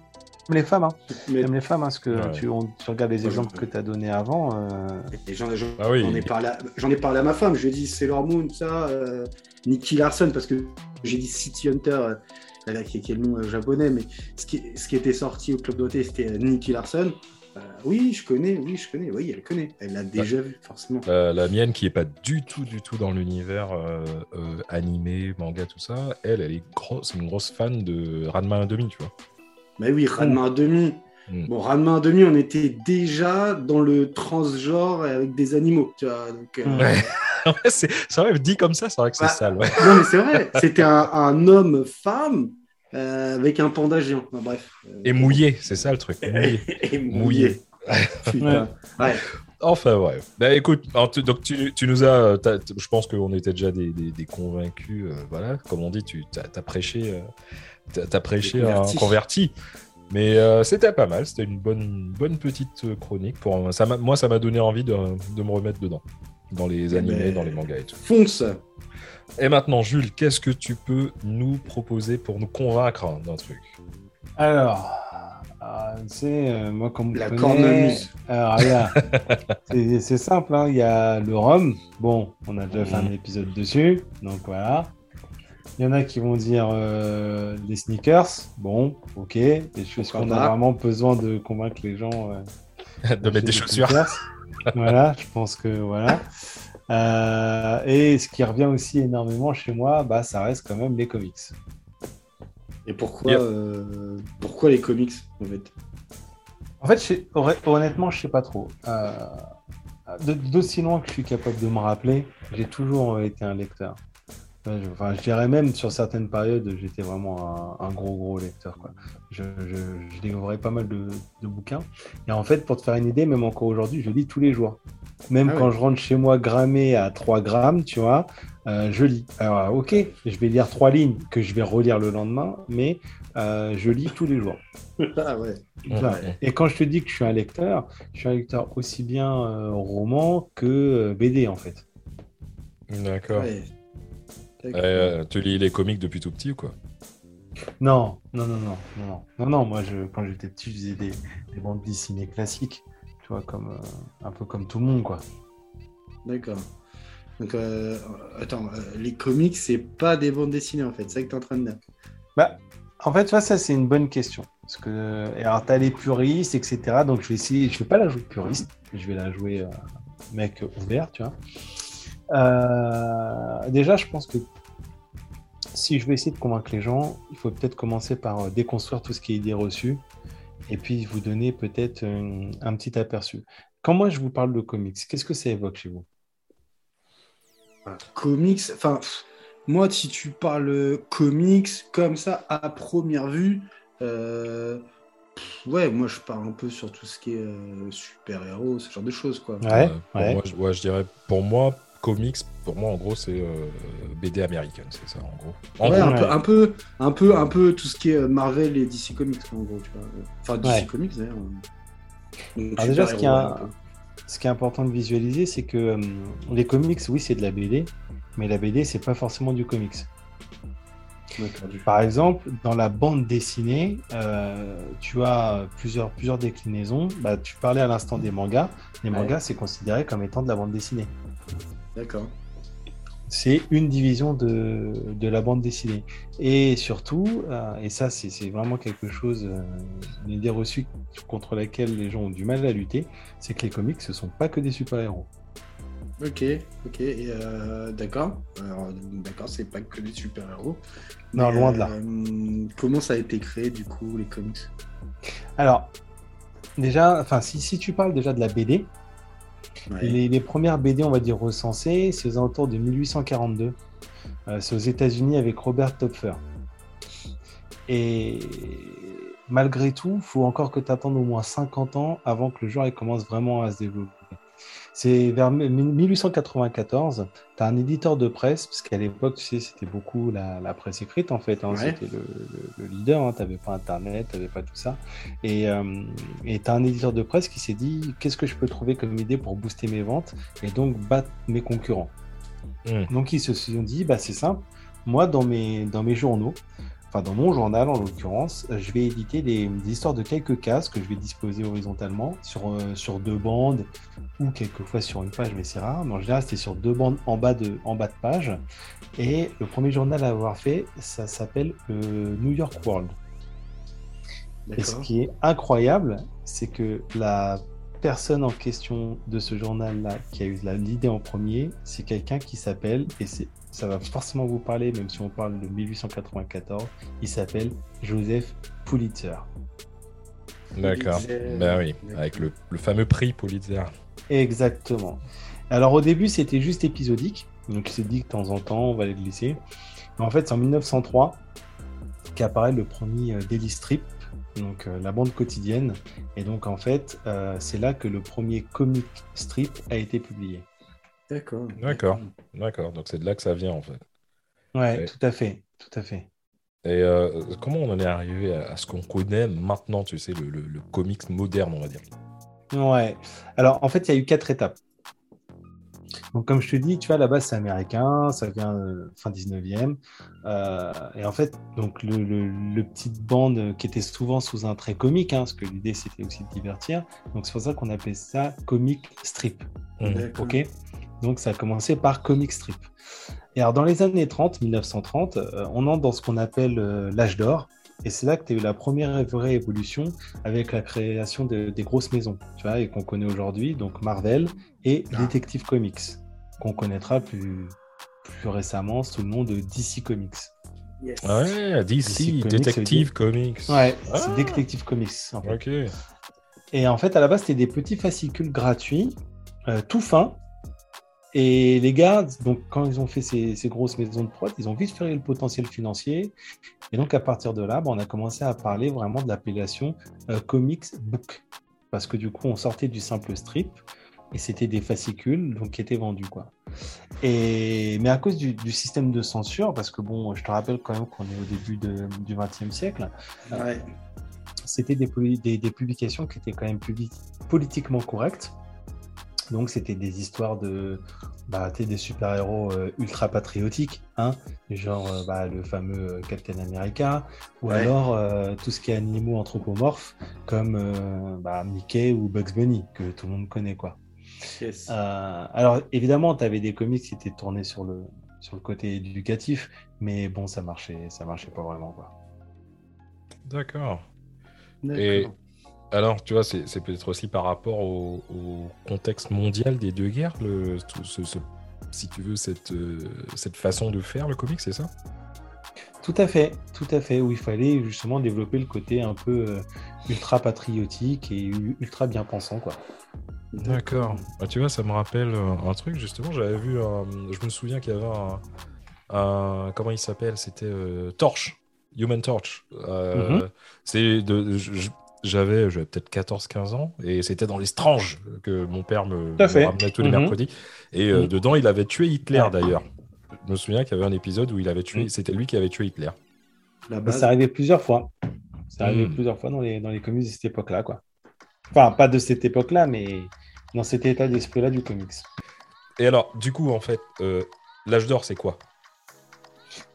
les femmes, hein. Mais même les femmes, hein, parce que Ouais. tu, on- tu regardes les exemples je- que tu as donnés avant. euh, J'en Ah oui. ai, parlé à- j'en ai parlé à ma femme. Je lui ai dit Sailor Moon, ça, euh, Nicky Larson, parce que j'ai dit City Hunter, euh, qui, qui est le nom euh, japonais, mais ce qui, ce qui était sorti au Club Doté, c'était euh, Nicky Larson. Euh, oui, je connais, oui, je connais, oui, elle connaît. Elle l'a déjà vu, forcément. Euh, la mienne, qui est pas du tout, du tout dans l'univers euh, euh, animé, manga, tout ça, elle, elle est grosse, c'est une grosse fan de Ranma 1,5, tu vois. Mais oui, Ranma à demi. Mm. Bon, Ranma à demi, on était déjà dans le transgenre avec des animaux, tu vois. Donc, euh. Ouais. C'est vrai, dit comme ça, c'est vrai que c'est Bah, sale. Ouais. Non, mais c'est vrai, c'était un, un homme-femme euh, avec un panda géant. Enfin, bref. Euh, Et mouillé, c'est ça le truc. Mouillé. Et Mouillé. Ouais. Enfin, ouais. Bah écoute, alors, tu- donc tu, tu nous as. je pense qu'on était déjà des, des- des convaincus. euh, voilà, comme on dit, tu as, prêché, t'as prêché un converti. Mais euh, c'était pas mal, c'était une bonne, bonne petite euh, chronique. Pour, ça moi, ça m'a donné envie de, de me remettre dedans, dans les Eh animés, ben, dans les mangas et tout. Fonce. Et maintenant, Jules, qu'est-ce que tu peux nous proposer pour nous convaincre d'un truc? Alors, tu sais, euh, moi, comme La cornemuse. Alors, regarde, c'est c'est simple, hein, il y a le rhum. Bon, on a déjà fait un Mhm. épisode dessus, donc voilà. Il y en a qui vont dire euh, les sneakers. Bon, ok, Pourquoi qu'on a vraiment besoin de convaincre les gens. euh, De mettre des chaussures sneakers. voilà, je pense que voilà. Euh, et ce qui revient aussi énormément chez moi, bah, ça reste quand même les comics. Et pourquoi, Yep. euh, pourquoi les comics, en fait? En fait, je honnêtement, je sais pas trop. Euh, D'aussi loin que je suis capable de me rappeler, j'ai toujours été un lecteur. Ouais, je, enfin, je dirais même sur certaines périodes, j'étais vraiment un, un gros gros lecteur. Quoi. Je, je, je découvrais pas mal de, de bouquins. Et en fait, pour te faire une idée, même encore aujourd'hui, je lis tous les jours. Même Ah quand ouais. je rentre chez moi grammé à 3 grammes, tu vois, euh, je lis. Alors, ok, je vais lire trois lignes que je vais relire le lendemain, mais euh, je lis tous les jours. Ah ouais. Voilà. Et quand je te dis que je suis un lecteur, je suis un lecteur aussi bien euh, roman que euh, BD en fait. D'accord. ouais. Euh, tu lis les comics depuis tout petit ou quoi? Non, non, non, non, non, non, non, non. Moi, je, quand j'étais petit, je faisais des, des bandes dessinées classiques, tu vois, comme euh, un peu comme tout le monde, quoi. D'accord. Donc, euh, attends, euh, les comics, c'est pas des bandes dessinées, en fait. C'est ça que t'es en train de dire? Bah, en fait, tu vois, ça, c'est une bonne question. Parce que, alors, t'as les puristes, etc. Donc, je vais essayer, je vais pas la jouer puriste, je vais la jouer euh, mec ouvert, tu vois. Euh, déjà, je pense que si je vais essayer de convaincre les gens, il faut peut-être commencer par euh, déconstruire tout ce qui est idée reçue et puis vous donner peut-être un, un petit aperçu. Quand moi je vous parle de comics, qu'est-ce que ça évoque chez vous? Voilà. Comics, enfin, moi, si tu parles comics comme ça, à première vue, euh, pff, ouais, moi, je parle un peu sur tout ce qui est euh, super-héros, ce genre de choses, quoi. Ouais, Euh, pour ouais. Moi, je, ouais, je dirais, pour moi, comics, pour moi, en gros, c'est euh, BD américaine, c'est ça, en gros. En Ouais, gros, un, peu, ouais. un, peu, un, peu, un peu tout ce qui est Marvel et DC Comics, en gros, tu vois. Enfin, DC Ouais. Comics, d'ailleurs. Alors déjà, ce qui, peu. ce qui est important de visualiser, c'est que euh, les comics, oui, c'est de la BD, mais la BD, c'est pas forcément du comics. Par exemple, dans la bande dessinée, euh, tu as plusieurs, plusieurs déclinaisons. Bah, tu parlais à l'instant des mangas. Les Ouais. mangas, c'est considéré comme étant de la bande dessinée. D'accord. c'est une division de, de, la bande dessinée. Et surtout, euh, et ça c'est vraiment quelque chose, euh, une idée reçue contre laquelle les gens ont du mal à lutter, c'est que les comics, ce sont pas que des super-héros. Ok, ok, euh, d'accord. D'accord, c'est pas que des super-héros. Non, loin de là. comment ça a été créé du coup, les comics? Alors, déjà, enfin, si, si tu parles déjà de la BD, les, premières BD, on va dire recensées, c'est aux alentours de 1842. Euh, c'est aux États-Unis avec Robert Topfer. Et malgré tout, il faut encore que tu attendes au moins 50 ans avant que le genre commence vraiment à se développer. C'est vers 1894, tu as un éditeur de presse, parce qu'à l'époque, tu sais, c'était beaucoup la, presse écrite, en fait. Hein, C'était le, leader, hein, tu n'avais pas Internet, tu n'avais pas tout ça. Et euh, tu as un éditeur de presse qui s'est dit, qu'est-ce que je peux trouver comme idée pour booster mes ventes et donc battre mes concurrents? Hmm. Donc ils se sont dit, bah, c'est simple, moi, dans mes, dans mes journaux, enfin dans mon journal en l'occurrence, je vais éditer des, histoires de quelques cases que je vais disposer horizontalement sur, euh, sur deux bandes ou quelquefois sur une page, mais c'est rare. Mais en général, c'était sur deux bandes en bas, de, en bas de page. Et le premier journal à avoir fait, ça s'appelle le New York World. Et ce qui est incroyable, c'est que la personne en question de ce journal-là qui a eu l'idée en premier, c'est quelqu'un qui s'appelle, et c'est ça va forcément vous parler, même si on parle de 1894. Il s'appelle Joseph Pulitzer. D'accord. Ben oui, avec le, fameux prix Pulitzer. Exactement. Alors au début, c'était juste épisodique. Donc il s'est dit que de temps en temps, on va les glisser. Mais en fait, c'est en 1903 qu'apparaît le premier euh, Daily Strip, donc euh, la bande quotidienne. Et donc en fait, euh, c'est là que le premier comic strip a été publié. D'accord. D'accord. D'accord. Donc c'est de là que ça vient en fait. Ouais, tout à fait. Tout à fait. Et euh, comment on en est arrivé à, ce qu'on connaît maintenant, tu sais, le, le, comics moderne, on va dire? Ouais. Alors en fait, il y a eu quatre étapes. Donc, comme je te dis, tu vois, à la base, c'est américain, ça vient euh, fin 19e. Euh, et en fait, donc, le, le, petite bande qui était souvent sous un trait comique, hein, parce que l'idée, c'était aussi de divertir. Donc, c'est pour ça qu'on appelle ça comic strip. Mmh. OK? Donc ça a commencé par comic strip. Et alors dans les années 30, 1930, euh, on entre dans ce qu'on appelle euh, l'âge d'or. Et c'est là que tu as eu la première vraie évolution avec la création des grosses maisons, tu vois, et qu'on connaît aujourd'hui, donc Marvel et ah. Detective Comics, qu'on connaîtra plus, plus récemment sous le nom de DC Comics. Ouais, DC, Detective Comics. Ouais, c'est ah. Detective Comics. Ok. Et en fait, à la base, c'était des petits fascicules gratuits, euh, tout fins, et les gars, donc, quand ils ont fait ces, grosses maisons de prod, ils ont vite fait le potentiel financier. Et donc, à partir de là, bah, on a commencé à parler vraiment de l'appellation euh, comics book. Parce que du coup, on sortait du simple strip et c'était des fascicules donc, qui étaient vendus. Quoi. Et... Mais à cause du, système de censure, parce que bon, je te rappelle quand même qu'on est au début du XXe siècle, euh, c'était des, des, des, publications qui étaient quand même politiquement correctes. Donc, c'était des histoires de bah, des super-héros euh, ultra patriotiques, hein, genre euh, bah, le fameux euh, Captain America, ou alors tout ce qui est animaux anthropomorphes, comme bah, Mickey ou Bugs Bunny, que tout le monde connaît. quoi. alors, évidemment, tu avais des comics qui étaient tournés sur le, sur le côté éducatif, mais bon, ça marchait, ça marchait pas vraiment. D'accord. Et alors, tu vois, c'est peut-être aussi par rapport au, contexte mondial des deux guerres, le, si tu veux, cette, euh, cette façon de faire le comic, c'est ça? Tout à fait, tout à fait, où il fallait justement développer le côté un peu euh, ultra patriotique et ultra bien pensant, quoi. D'accord. Bah, tu vois, ça me rappelle euh, un truc, justement, j'avais vu, je me souviens qu'il y avait un, comment il s'appelle? C'était Torch. Human Torch. Mm-hmm. C'est de, j'avais peut-être 14-15 ans et c'était dans les Stranges que mon père me, ramenait tous les mhm. mercredis. Et euh, mhm. dedans, il avait tué Hitler d'ailleurs. Je me souviens qu'il y avait un épisode où il avait tué, mhm. c'était lui qui avait tué Hitler. Ça arrivait plusieurs fois. Ça arrivait plusieurs fois dans les, dans les comics de cette époque-là. quoi. Enfin, pas de cette époque-là, mais dans cet état d'esprit-là du comics. Et alors, du coup, en fait, euh, l'âge d'or, c'est quoi?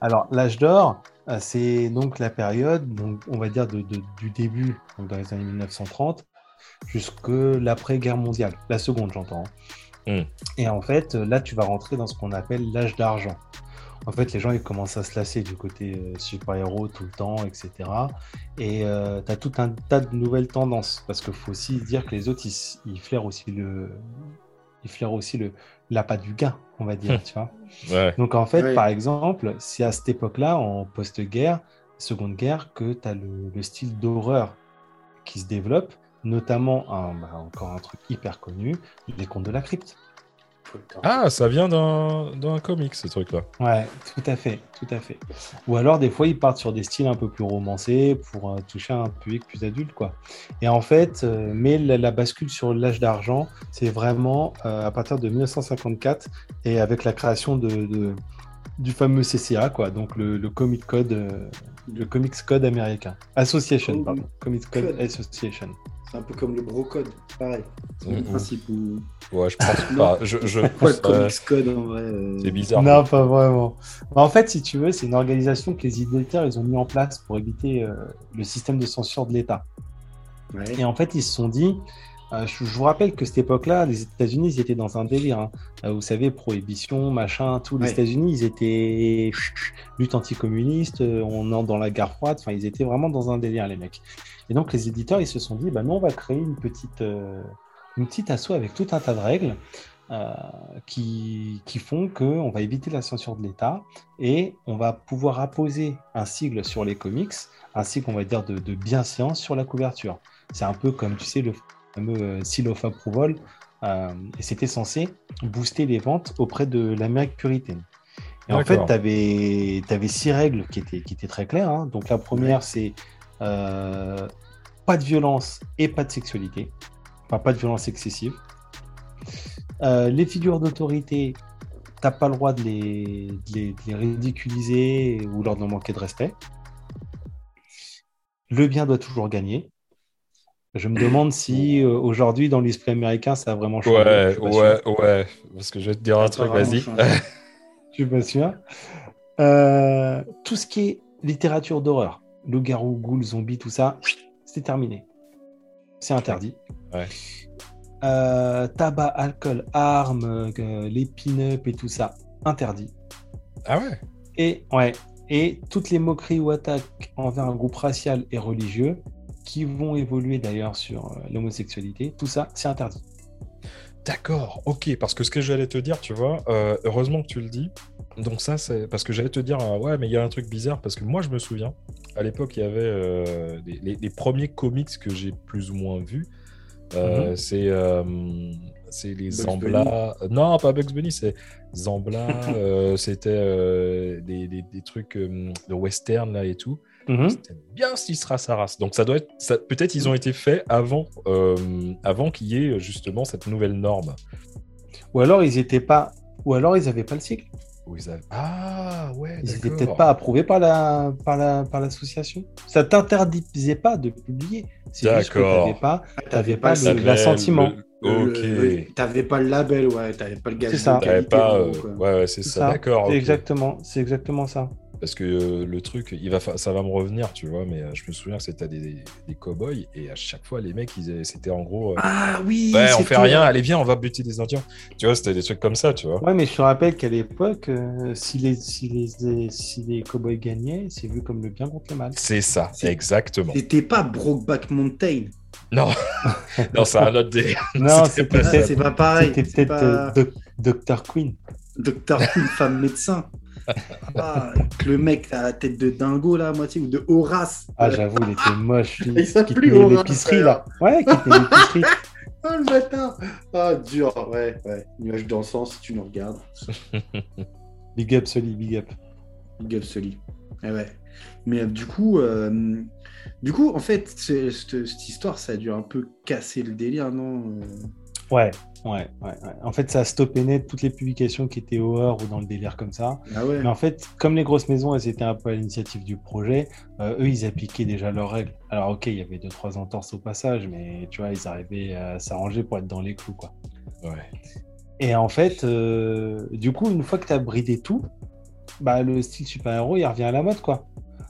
Alors, l'âge d'or, euh, c'est donc la période, donc, on va dire, de, du début, donc dans les années 1930, jusque l'après-guerre mondiale, la seconde, j'entends. Hein. Hmm. Et en fait, là, tu vas rentrer dans ce qu'on appelle l'âge d'argent. En fait, les gens ils commencent à se lasser du côté euh, super-héros tout le temps, etc. Et tu as tout un tas de nouvelles tendances. Parce qu'il faut aussi dire que les autres, ils, ils flairent aussi le, ils flairent aussi le l'appât du gain, on va dire, tu vois. Ouais. Donc en fait, par exemple, c'est à cette époque-là, en post-guerre, seconde guerre, que tu as le, le style d'horreur qui se développe, notamment un, bah, encore un truc hyper connu, les contes de la crypte. Ah, ça vient d'un d'un comic, ce truc-là. Ouais, tout à fait, tout à fait. Ou alors des fois ils partent sur des styles un peu plus romancés pour euh, toucher un public plus adulte, quoi. Et en fait, euh, mais la, la bascule sur l'âge d'argent, c'est vraiment euh, à partir de 1954 et avec la création de, de- du fameux CCA, quoi. Donc le, le Comic Code, euh, le Comics Code américain, Association, pardon, Comics Code Code. Association. C'est un peu comme le brocode, pareil. C'est le principe où. Ouais, je pense pas. Je, je Quoi, le euh, comics code en vrai euh, c'est bizarre. Non, pas vraiment. Bah, en fait, si tu veux, c'est une organisation que les éditeurs ils ont mis en place pour éviter euh, le système de censure de l'État. ouais. Et en fait, ils se sont dit, euh, je, vous rappelle que cette époque-là, les États-Unis, ils étaient dans un délire. hein. Vous savez, prohibition, machin, tout. Les Ouais. États-Unis, ils étaient lutte anticommuniste, on entre dans la guerre froide. Enfin, ils étaient vraiment dans un délire, les mecs. Et donc, les éditeurs, ils se sont dit, bah, nous, on va créer une petite, euh, une petite asso avec tout un tas de règles. euh, qui, qui font qu'on va éviter la censure de l'État et on va pouvoir apposer un sigle sur les comics, un sigle, on va dire, de, de bienséance sur la couverture. C'est un peu comme, tu sais, le fameux euh, seal of approval, euh, et c'était censé booster les ventes auprès de l'Amérique puritaine. Et en fait, tu avais, six règles qui étaient, qui étaient très claires. hein. Donc la première, c'est euh, pas de violence et pas de sexualité. Enfin, pas de violence excessive. Euh, les figures d'autorité, t'as pas le droit de les, de les- de les ridiculiser ou leur de manquer de respect. Le bien doit toujours gagner. Je me demande si euh, aujourd'hui, dans l'esprit américain, ça a vraiment changé. Ouais, ouais, sûr. ouais. Parce que je vais te dire un truc, vas-y. Je suis pas sûr. Euh, tout ce qui est littérature d'horreur, loup-garou, ghoul, zombie, tout ça, c'est terminé. C'est interdit. Ouais. Euh, tabac, alcool, armes, euh, les pin-up et tout ça, interdit. Ah ouais? Et, ouais, et toutes les moqueries ou attaques envers un groupe racial et religieux, qui vont évoluer d'ailleurs sur euh, l'homosexualité, tout ça, c'est interdit. D'accord, ok, parce que ce que j'allais te dire, tu vois, euh, heureusement que tu le dis. Donc ça, c'est parce que j'allais te dire, euh, ouais, mais il y a un truc bizarre, parce que moi, je me souviens, à l'époque, il y avait euh, les, les- les premiers comics que j'ai plus ou moins vus. Euh, C'est euh, c'est les Bugs Zambla. Non, pas Bugs Bunny, c'est Zambla. euh, C'était des, des- des trucs de western là et tout. Mhm. C'était bien Sisra Saras. Donc ça doit être, ça- peut-être ils ont été faits avant, avant qu'il y ait justement cette nouvelle norme. Ou alors ils étaient pas, ou alors ils n'avaient pas le cycle. Où ils avaient- Ah ouais, Ils n'étaient peut-être pas approuvés par la par la par l'association. Ça t'interdisait pas de publier. C'est juste que D'accord. t'avais pas Ah, t'avais pas l'assentiment. le- Ok. Le- le- T'avais pas le label, ouais, t'avais pas le gage C'est ça. qualité. pas. euh, ouais, ouais, c'est ça. ça. D'accord. Exactement, c'est exactement ça. Parce que euh, le truc, il va, fa- ça va me revenir, tu vois. Mais euh, je me souviens que c'était des, des cow-boys et à chaque fois, les mecs, ils, c'était en gros. euh, Ah oui, ouais, on fait rien. Allez, viens, on va buter des Indiens. Tu vois, c'était des trucs comme ça, tu vois. Ouais, mais je te rappelle qu'à l'époque, euh, si les si les si les cowboys gagnaient, c'est vu comme le bien contre le mal. C'est ça, C'est- exactement. C'était pas Brokeback Mountain. Non, non, c'est un autre délire. Non, pas c'est pas pareil. c'était peut-être pas Queen. Docteur Queen, femme médecin. Ah, le mec à la tête de dingo là, à moitié, ou de Horace. Ah, j'avoue, il était moche. lui, Il s'appelait Horace, l'épicerie là. Ouais, qui l'épicerie. Ah, le bâtard Ah, dur, ouais, ouais. Nuage dansant, si tu nous regardes. Big up, Sully, big up. Big up Sully. Eh ouais. Mais euh, du coup, euh, du coup, en fait, cette histoire, ça a dû un peu casser le délire, non euh? Ouais, ouais, ouais, ouais. En fait, ça a stoppé net toutes les publications qui étaient horreur ou dans le délire comme ça. Ah ouais. Mais en fait, comme les grosses maisons, elles étaient un peu à l'initiative du projet, euh, eux, ils appliquaient déjà leurs règles. Alors, ok, il y avait deux, trois entorses au passage, mais tu vois, ils arrivaient à s'arranger pour être dans les clous, quoi. Ouais. Et en fait, euh, du coup, une fois que tu as bridé tout, bah, le style super-héros, il revient à la mode, quoi.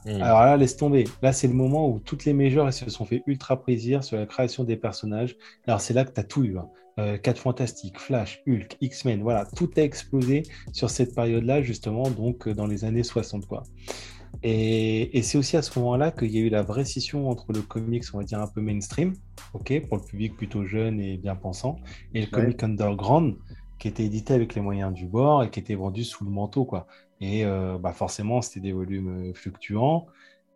Alors là, laisse tomber. Là, c'est le moment où toutes les majors se sont fait ultra plaisir sur la création des personnages. Alors, c'est là que tu as tout eu. Hein. 4 euh, Fantastiques, Flash, Hulk, X-Men, voilà, tout a explosé sur cette période-là, justement, donc euh, dans les années 60, quoi. Et, c'est aussi à ce moment-là qu'il y a eu la vraie scission entre le comics, on va dire un peu mainstream, ok, pour le public plutôt jeune et bien pensant, et le comic underground, qui était édité avec les moyens du bord et qui était vendu sous le manteau, quoi. Et euh, bah forcément, c'était des volumes fluctuants,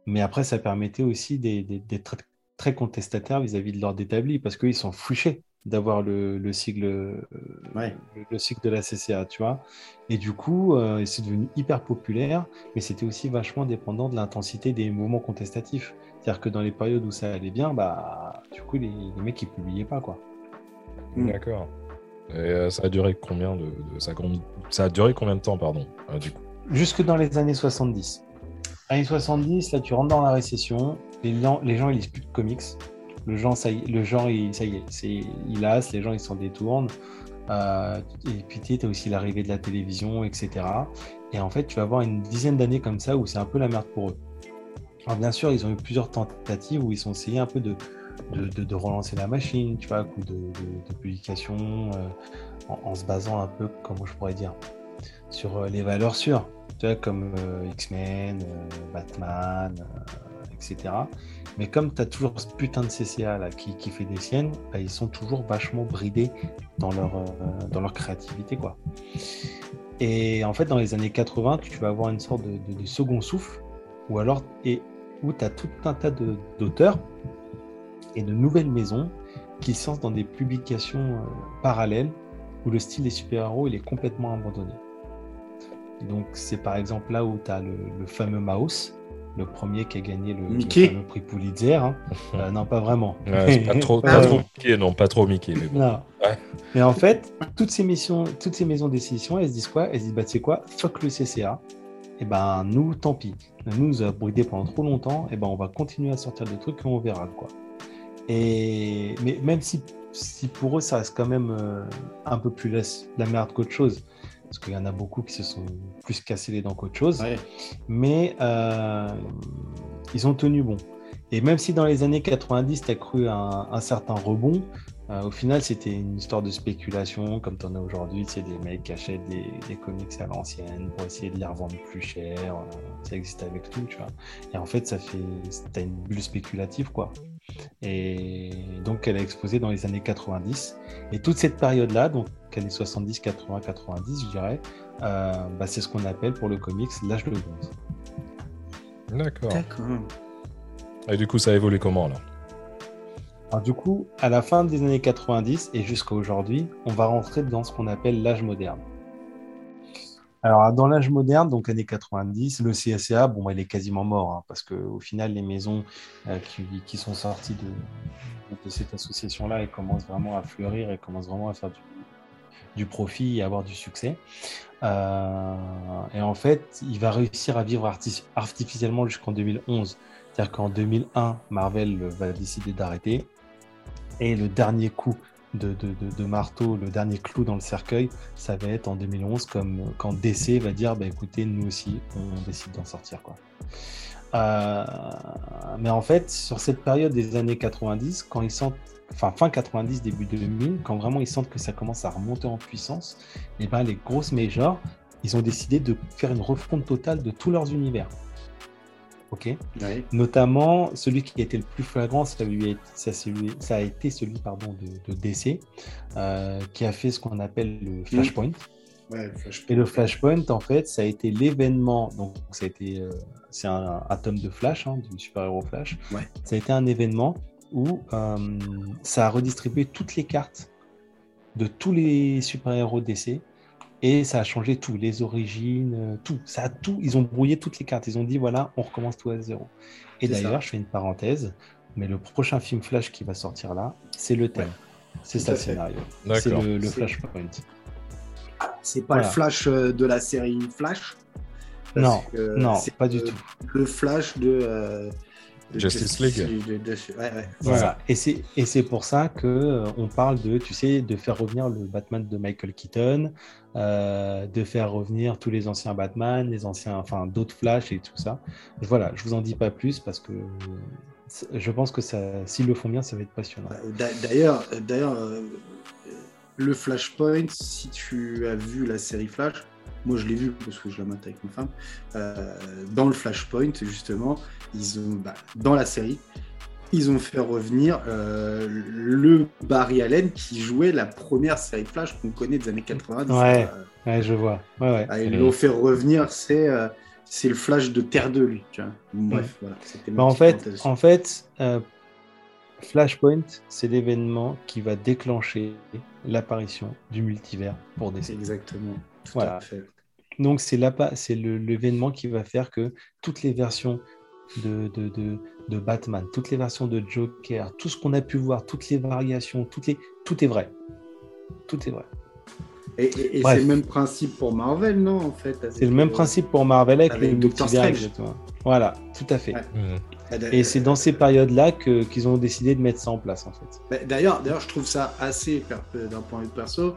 mais après, ça permettait aussi d'être très contestataires vis-à-vis de l'ordre établi, parce qu'ils sont fouchés d'avoir le, le, cycle, euh, le, cycle de la CCA, tu vois. Et du coup, euh, c'est devenu hyper populaire, mais c'était aussi vachement dépendant de l'intensité des mouvements contestatifs. C'est-à-dire que dans les périodes où ça allait bien, bah, du coup, les, mecs, ils publiaient pas, quoi. Mm. D'accord. Et euh, ça a duré combien de, ça, ça, a duré combien de temps, pardon, du coup? Jusque dans les années 70. Années 70, là, tu rentres dans la récession, les gens, les gens ils lisent plus de comics, le genre, ça y, est, c'est, il les gens ils s'en détournent. Euh, et puis tu as aussi l'arrivée de la télévision, etc. Et en fait, tu vas avoir une dizaine d'années comme ça où c'est un peu la merde pour eux. Alors bien sûr, ils ont eu plusieurs tentatives où ils ont essayé un peu de, de, relancer la machine, tu vois, coup de, de, publication, euh, en, se basant un peu, comment je pourrais dire, sur euh, les valeurs sûres, tu vois, comme X-Men, Batman, etc. Mais comme tu as toujours ce putain de CCA là, qui, qui fait des siennes, bah, ils sont toujours vachement bridés dans leur, euh, dans leur créativité. Quoi. Et en fait, dans les années 80, tu vas avoir une sorte de, second souffle, ou alors, et, où tu as tout un tas d'auteurs et de nouvelles maisons qui sortent dans des publications euh, parallèles où le style des super-héros il est complètement abandonné. Donc c'est par exemple là où tu as le, le fameux Mouse, le premier qui a gagné le, prix Pulitzer. Hein. Euh, non, pas vraiment. pas, trop, pas trop Mickey, non, pas trop Mickey. Mais, bon. mais en fait, toutes ces, missions, toutes ces maisons d'édition, elles se disent quoi? Elles se disent, bah, tu sais quoi, fuck le CCA. Et eh ben nous, tant pis. Nous, nous a brûlé pendant trop longtemps. Et eh ben on va continuer à sortir des trucs et on verra quoi. Et mais même si, si pour eux ça reste quand même euh, un peu plus la, la merde qu'autre chose, parce qu'il y en a beaucoup qui se sont plus cassés les dents qu'autre chose. Mais euh, ils ont tenu bon. Et même si dans les années 90, tu as cru un, un certain rebond, euh, au final, c'était une histoire de spéculation, comme tu en as aujourd'hui. C'est des mecs qui achètent des, comics à l'ancienne pour essayer de les revendre plus cher. Euh, ça existe avec tout, tu vois. Et en fait, ça fait. T'as une bulle spéculative, quoi. Et donc, elle a explosé dans les années 90. Et toute cette période-là, donc années 70, 80, 90, je dirais, euh, bah, c'est ce qu'on appelle pour le comics l'âge de bronze. D'accord. Et du coup, ça a évolué comment alors? Alors, du coup, à la fin des années 90 et jusqu'à aujourd'hui, on va rentrer dans ce qu'on appelle l'âge moderne. Alors, dans l'âge moderne, donc années 90, le CSA, bon, il est quasiment mort, hein, parce qu'au final, les maisons euh, qui, sont sorties de, cette association-là, elles commencent vraiment à fleurir, elles commencent vraiment à faire du, profit et avoir du succès. Euh, et en fait, il va réussir à vivre artificiellement jusqu'en 2011. C'est-à-dire qu'en 2001, Marvel va décider d'arrêter. Et le dernier coup de, marteau, le dernier clou dans le cercueil, ça va être en 2011, comme quand DC va dire bah, écoutez, nous aussi, on décide d'en sortir. Quoi. Euh, mais en fait, sur cette période des années 90, quand ils sentent, enfin fin 90, début 2000, quand vraiment ils sentent que ça commence à remonter en puissance, et eh ben les grosses majors, ils ont décidé de faire une refonte totale de tous leurs univers ok Notamment, celui qui a été le plus flagrant, ça, a été celui pardon, de, DC, euh, qui a fait ce qu'on appelle le Flashpoint. Et le Flashpoint, en fait, ça a été l'événement. Donc, ça a été, euh, c'est un, tome de Flash, hein, du super-héros Flash. Ça a été un événement où euh, ça a redistribué toutes les cartes de tous les super-héros DC et ça a changé tout, les origines, euh, tout. Ça a tout. Ils ont brouillé toutes les cartes. Ils ont dit voilà, on recommence tout à zéro. Et d'ailleurs, je fais une parenthèse, mais le prochain film Flash qui va sortir là, c'est le thème. C'est ça le scénario. C'est le, Flashpoint. C'est pas le Flash euh, de la série Flash? Non, non, pas du tout. Le Flash de, de Justice League. de- de- ouais, ouais. Voilà. Et c'est et c'est pour ça que euh, on parle de, tu sais, de faire revenir le Batman de Michael Keaton, euh, de faire revenir tous les anciens Batman, les anciens, enfin d'autres Flash et tout ça. Voilà, je vous en dis pas plus parce que je pense que ça, s'ils le font bien, ça va être passionnant. D'a- D'ailleurs, d'ailleurs, euh, le Flashpoint, si tu as vu la série Flash, moi je l'ai vu parce que je la mate avec ma femme. euh, dans le Flashpoint, justement, ils ont, bah, dans la série, ils ont fait revenir euh, le Barry Allen qui jouait la première série Flash qu'on connaît des années 90. Ouais. Euh, Ouais, je vois. Ouais, ouais. ah, ils l'ont fait revenir, c'est c'est le Flash de Terre 2, lui. Tu vois. Bref, voilà. Bah, en fait, en fait Flashpoint, c'est l'événement qui va déclencher l'apparition du multivers pour DC. Exactement. Tout Voilà. à fait. Donc c'est là c'est l'événement qui va faire que toutes les versions de, de, de, de Batman, toutes les versions de Joker, tout ce qu'on a pu voir, toutes les variations, toutes les, tout est vrai. Tout est vrai. Et, et- et Bref. c'est le même principe pour Marvel, non, en fait C'est le même principe pour Marvel avec, avec les Doctor multivers. Voilà, tout à fait. Ouais. Mhm. Et c'est dans ces périodes-là que- qu'ils ont décidé de mettre ça en place, en fait. Bah, D'ailleurs, d'ailleurs, je trouve ça assez, d'un point de vue perso, euh,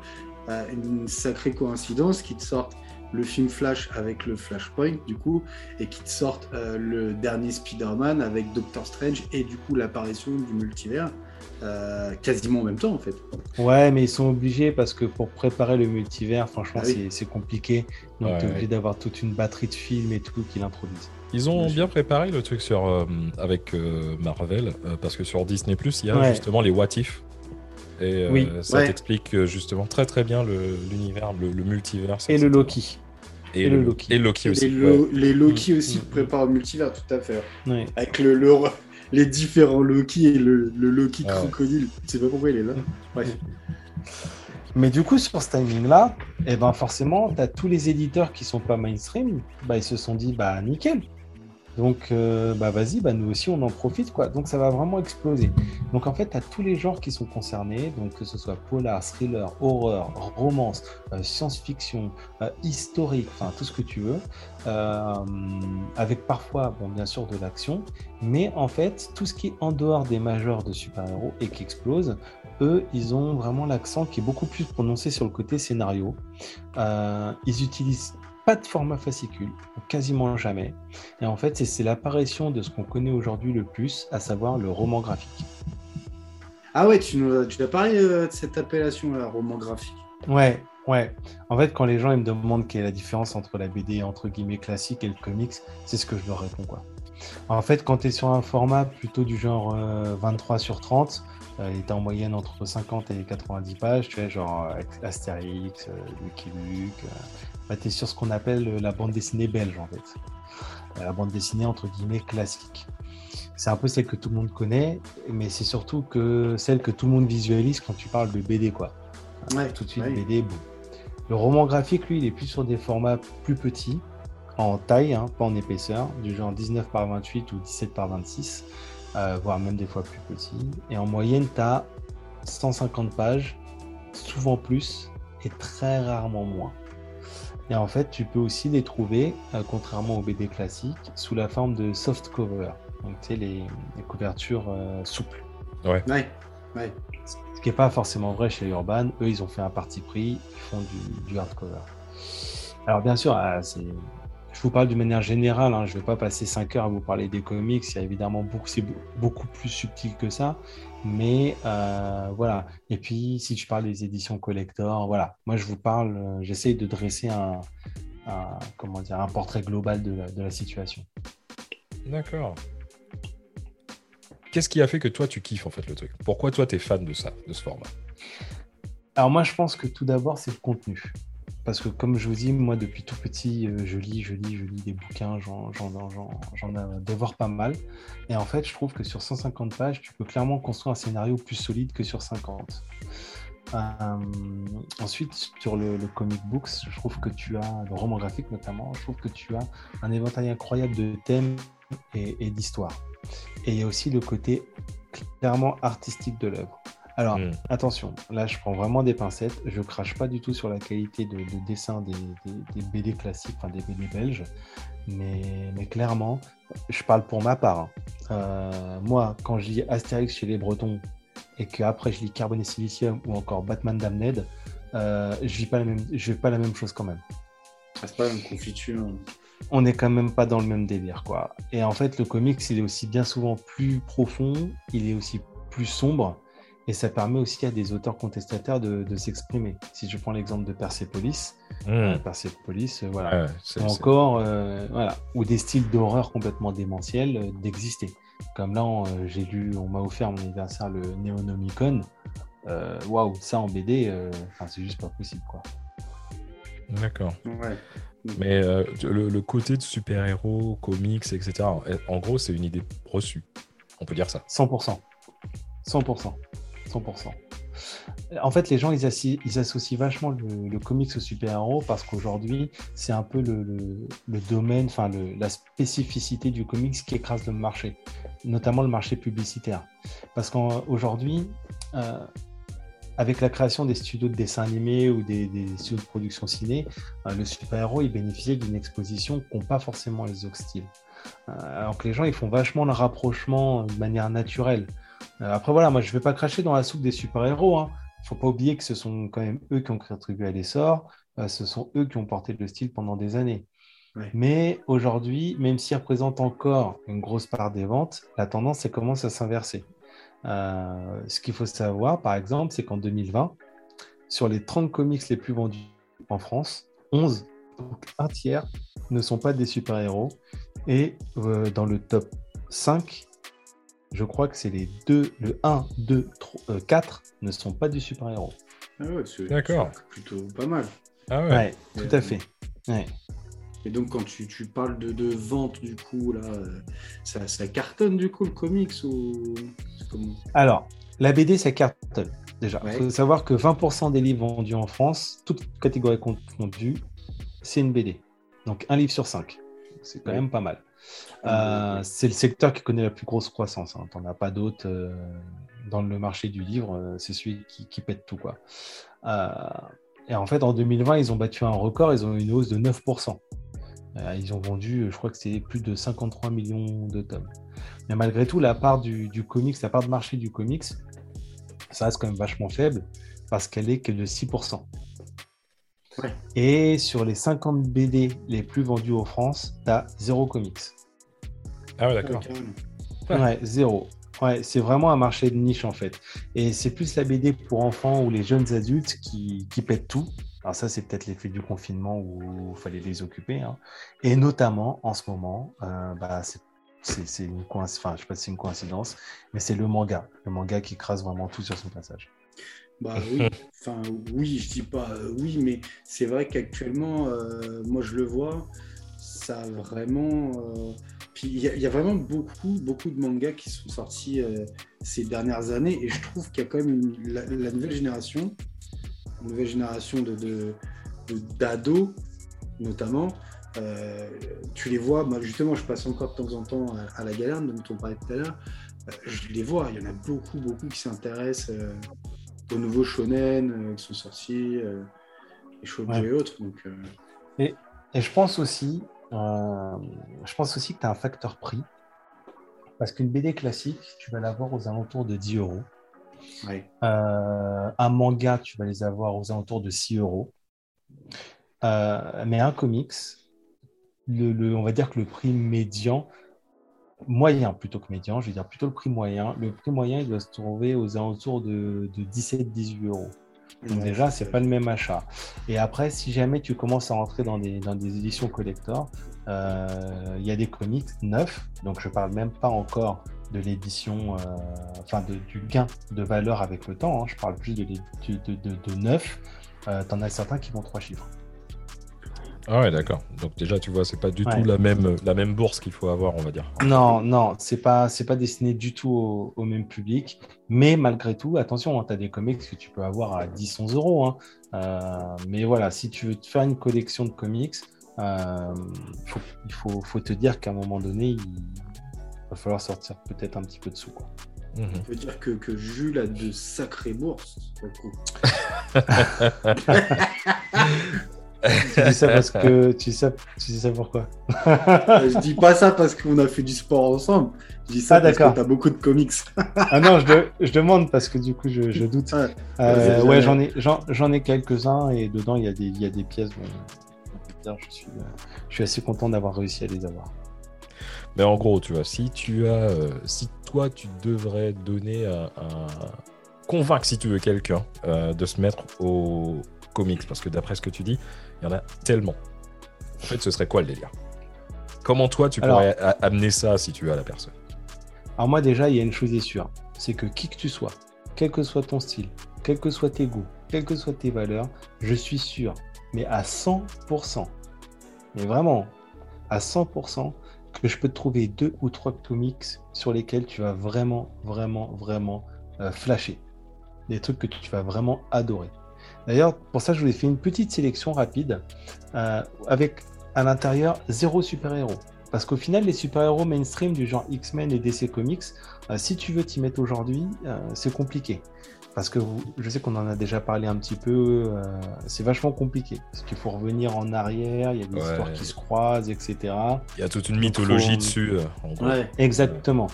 une sacrée coïncidence qu'ils te sortent le film Flash avec le Flashpoint, du coup, et qu'ils te sortent euh, le dernier Spider-Man avec Doctor Strange et du coup l'apparition du multivers euh, quasiment en même temps, en fait. Ouais, mais ils sont obligés parce que pour préparer le multivers, franchement, Ah oui. c'est- compliqué. Donc, Ouais, tu es obligé ouais. d'avoir toute une batterie de films et tout qui l'introduisent. Ils ont Bien préparé le truc sur euh, avec euh, Marvel euh, parce que sur Disney Plus il y a Ouais. justement les What If et euh, Oui. ça Ouais. t'explique euh, justement très très bien l'univers, le, le multivers Et le Loki. et, et le Loki. et Loki aussi. ouais. Lo- les Loki Mm, aussi préparent le multivers, tout à fait. Ouais. Avec le, le- les différents Loki et le, le Loki Ah ouais. crocodile. Tu sais pas pourquoi il est là. Bref. Mais du coup, sur ce timing-là, eh ben forcément, tu as tous les éditeurs qui sont pas mainstream, bah, ils se sont dit, bah nickel. Donc, euh, bah vas-y, bah, nous aussi, on en profite, quoi. Donc, ça va vraiment exploser. Donc, en fait, tu as tous les genres qui sont concernés, donc que ce soit polar, thriller, horreur, romance, euh, science-fiction, euh, historique, enfin, tout ce que tu veux, avec parfois, bon, bien sûr, de l'action, mais en fait, tout ce qui est en dehors des majeurs de super-héros et qui explose, eux, ils ont vraiment l'accent qui est beaucoup plus prononcé sur le côté scénario. Ils utilisent pas de format fascicule, quasiment jamais. Et en fait, c'est- l'apparition de ce qu'on connaît aujourd'hui le plus, à savoir le roman graphique. Ah ouais, tu nous as, tu as parlé euh, de cette appellation-là, roman graphique. Ouais, ouais. En fait, quand les gens ils me demandent quelle est la différence entre la BD entre guillemets classique et le comics, c'est ce que je leur réponds quoi. En fait, quand tu es sur un format plutôt du genre euh, 23 sur 30, euh, et t'es en moyenne entre 50 et 90 pages, tu vois, genre euh, Astérix, euh, Lucky Luke, bah, tu es sur ce qu'on appelle euh, la bande dessinée belge en fait. Euh, la bande dessinée entre guillemets classique. C'est un peu celle que tout le monde connaît, mais c'est surtout que celle que tout le monde visualise quand tu parles de BD quoi Ouais, tout de suite ouais. BD, boum. Le roman graphique, lui, il est plus sur des formats plus petits, en taille, hein, pas en épaisseur, du genre 19 par 28 ou 17 par 26, euh, voire même des fois plus petits. Et en moyenne, tu as 150 pages, souvent plus, et très rarement moins. Et en fait, tu peux aussi les trouver, euh, contrairement aux BD classiques, sous la forme de soft cover. Donc, tu sais, les, les couvertures euh, souples. Ouais, ouais. Ce qui n'est pas forcément vrai chez Urban. Eux, ils ont fait un parti pris, ils font du, du hardcover. Alors, bien sûr, ah, c'est- je vous parle d'une manière générale. hein, je ne vais pas passer 5 heures à vous parler des comics. Il y a évidemment beaucoup, c'est beau- beaucoup plus subtil que ça. Mais euh, voilà. Et puis, si tu parles des éditions collector, voilà. Moi, je vous parle, euh, j'essaye de dresser un, un- comment dire, un portrait global de la, de la situation. D'accord. Qu'est-ce qui a fait que toi tu kiffes en fait le truc? Pourquoi toi tu es fan de ça, de ce format? Alors moi, je pense que tout d'abord, c'est le contenu. Parce que comme je vous dis, moi, depuis tout petit, euh, je lis, je lis, je lis des bouquins, j'en euh, dévore pas mal. Et en fait, je trouve que sur 150 pages, tu peux clairement construire un scénario plus solide que sur 50. Euh, ensuite, sur le, comic books, je trouve que tu as, le roman graphique notamment, je trouve que tu as un éventail incroyable de thèmes et d'histoires. Et il y a aussi le côté clairement artistique de l'œuvre. Alors, Hmm. attention, là, je prends vraiment des pincettes. Je crache pas du tout sur la qualité de, de dessin des, des- des BD classiques, enfin des BD belges. Mais, mais clairement, je parle pour ma part. hein. Euh, moi, quand je lis Astérix chez les Bretons et qu'après je lis Carbone et Silicium ou encore Batman Damned, euh, je vis pas la même, je vis pas la même chose quand même. Ah, c'est pas une confiture. on n'est quand même pas dans le même délire, quoi. Et en fait, le comics, il est aussi bien souvent plus profond, il est aussi plus sombre, et ça permet aussi à des auteurs contestataires de, de s'exprimer. Si je prends l'exemple de Persepolis, euh, Hmm. Persepolis, euh, voilà. Ouais, encore, euh, voilà, ou des styles d'horreur complètement démentiels euh, d'exister. Comme là, euh, j'ai lu, on m'a offert à mon anniversaire le Neonomicon. Euh, Waouh, ça en BD, euh, enfin, c'est juste pas possible, quoi. D'accord. Ouais. Mais euh, le, le côté de super-héros, comics, etc., en gros, c'est une idée reçue. On peut dire ça. 100%. 100%. 100%. En fait, les gens, ils, associent vachement le, comics au super-héros parce qu'aujourd'hui, c'est un peu le, domaine, enfin la spécificité du comics qui écrase le marché, notamment le marché publicitaire. Parce qu'aujourd'hui, euh, avec la création des studios de dessin animé ou des, studios de production ciné, euh, le super-héros, il bénéficie d'une exposition qu'ont pas forcément les autres styles. Euh, alors que les gens, ils font vachement le rapprochement de manière naturelle. Euh, après, voilà, moi, je ne vais pas cracher dans la soupe des super-héros. Il ne faut pas oublier que ce sont quand même eux qui ont contribué à l'essor. Euh, ce sont eux qui ont porté le style pendant des années. Ouais. Mais aujourd'hui, même s'ils représentent encore une grosse part des ventes, la tendance, elle commence à s'inverser. Euh, ce qu'il faut savoir, par exemple, c'est qu'en 2020, sur les 30 comics les plus vendus en France, 11, donc un tiers, ne sont pas des super-héros. Et euh, dans le top 5, je crois que c'est les 2, le 1, 2, 3, 4 ne sont pas du super-héros. Ah ouais, c'est D'accord. c'est plutôt pas mal. Ah ouais. Ouais, tout Euh, à fait. Ouais. Et donc, quand tu, tu parles de, de vente, du coup, là, euh, ça, ça cartonne, du coup, le comics ou... Alors, la BD, ça cartonne déjà. Il Ouais. faut savoir que 20% des livres vendus en France, toutes catégories confondues, c'est une BD. Donc, un livre sur cinq. C'est quand Ouais. même pas mal. Ah, Euh, ouais. c'est le secteur qui connaît la plus grosse croissance. Hein. Tu n'en as pas d'autres euh, dans le marché du livre. euh, c'est celui qui, qui pète tout. Quoi. Et en fait, en 2020, ils ont battu un record. Ils ont eu une hausse de 9%. Euh, ils ont vendu, je crois que c'est plus de 53 millions de tomes. Mais malgré tout, la part du, du comics, la part de marché du comics, ça reste quand même vachement faible parce qu'elle est que de 6%. Ouais. Et sur les 50 BD les plus vendus en France, tu as zéro comics. Ah ouais, d'accord. Ouais. Ouais, zéro. Ouais, c'est vraiment un marché de niche en fait. Et c'est plus la BD pour enfants ou les jeunes adultes qui, qui pètent tout. Alors ça, c'est peut-être l'effet du confinement où il fallait les occuper. hein. Et notamment, en ce moment, euh, bah, c'est c'est- c'est une coïncidence, enfin, je sais pas si c'est une coïncidence, mais c'est le manga. Le manga qui crase vraiment tout sur son passage. Bah oui, enfin oui, je dis pas euh, oui, mais c'est vrai qu'actuellement, euh, moi je le vois, ça a vraiment. euh, Puis il y, a- il y a vraiment beaucoup, beaucoup de mangas qui sont sortis euh, ces dernières années, et je trouve qu'il y a quand même une- la, la nouvelle génération, une nouvelle génération de d'ados, notamment. euh, tu les vois, moi justement, je passe encore de temps en temps à, à la galère dont on parlait tout à l'heure. je les vois, il y en a beaucoup, beaucoup qui s'intéressent. aux nouveaux shonen qui sont sortis, les shoujo Ouais. et autres. Donc, euh, Et je pense aussi, euh, je pense aussi que tu as un facteur prix. Parce qu'une BD classique, tu vas l'avoir aux alentours de 10 euros. Euh, un manga, tu vas les avoir aux alentours de 6 euros. Euh, mais un comics, le, le- on va dire que le prix médian, moyen plutôt que médian, je vais dire plutôt le prix moyen, le prix moyen, il doit se trouver aux alentours de, de 17-18 euros. Donc Ouais, déjà, c'est pas le même achat. Et après, si jamais tu commences à rentrer dans des, dans des éditions collector, euh, il y a des comics neufs. Donc je parle même pas encore de l'édition, euh, enfin de- du gain de valeur avec le temps. hein. Je parle plus de, de, de- de neuf. Euh, T'en as certains qui vont trois chiffres. Ah ouais, d'accord. Donc déjà, tu vois, c'est pas du Ouais. tout la même, la même bourse qu'il faut avoir, on va dire. Non, non, c'est pas, c'est pas destiné du tout au, au même public. Mais malgré tout, attention, tu as des comics que tu peux avoir à 10-11 euros. hein. Euh, mais voilà, si tu veux te faire une collection de comics, euh, faut- il faut, faut te dire qu'à un moment donné, il va falloir sortir peut-être un petit peu de sous. Quoi. Mhm. On peut dire que, que Jules a de sacrées bourses. pour le coup? Tu dis ça parce que tu dis ça, tu dis ça pourquoi Euh, je dis pas ça parce qu'on a fait du sport ensemble. Je dis ça Ah, parce que d'accord. t'as beaucoup de comics. Ah non, je, de- je demande parce que du coup je, je doute. Ouais. Euh, ouais, j'en ai, j'en, j'en ai quelques-uns et dedans il y a des, il y a des pièces. Dire, je suis, euh, je suis assez content d'avoir réussi à les avoir. Mais en gros, tu vois, si tu as, si toi tu devrais donner un, un- convaincre si tu veux quelqu'un euh, de se mettre au comics, parce que d'après ce que tu dis, il y en a tellement. En fait, ce serait quoi le délire? Comment toi tu pourrais amener ça si tu veux à la personne? Alors moi déjà, il y a une chose est sûre, c'est que qui que tu sois, quel que soit ton style, quels que soient tes goûts, quelles que soient tes valeurs, je suis sûr, mais à 100%, mais vraiment à 100%, que je peux te trouver deux ou trois comics sur lesquels tu vas vraiment, vraiment, vraiment euh, flasher. Des trucs que tu vas vraiment adorer. D'ailleurs, pour ça, je vous ai fait une petite sélection rapide euh, avec à l'intérieur zéro super-héros. Parce qu'au final, les super-héros mainstream du genre X-Men et DC Comics, euh, si tu veux t'y mettre aujourd'hui, euh, c'est compliqué. Parce que vous- je sais qu'on en a déjà parlé un petit peu, euh, c'est vachement compliqué. Parce qu'il faut revenir en arrière, il y a des Ouais. histoires qui se croisent, etc. Il y a toute une mythologie dessus. euh, en gros. Ouais. Exactement.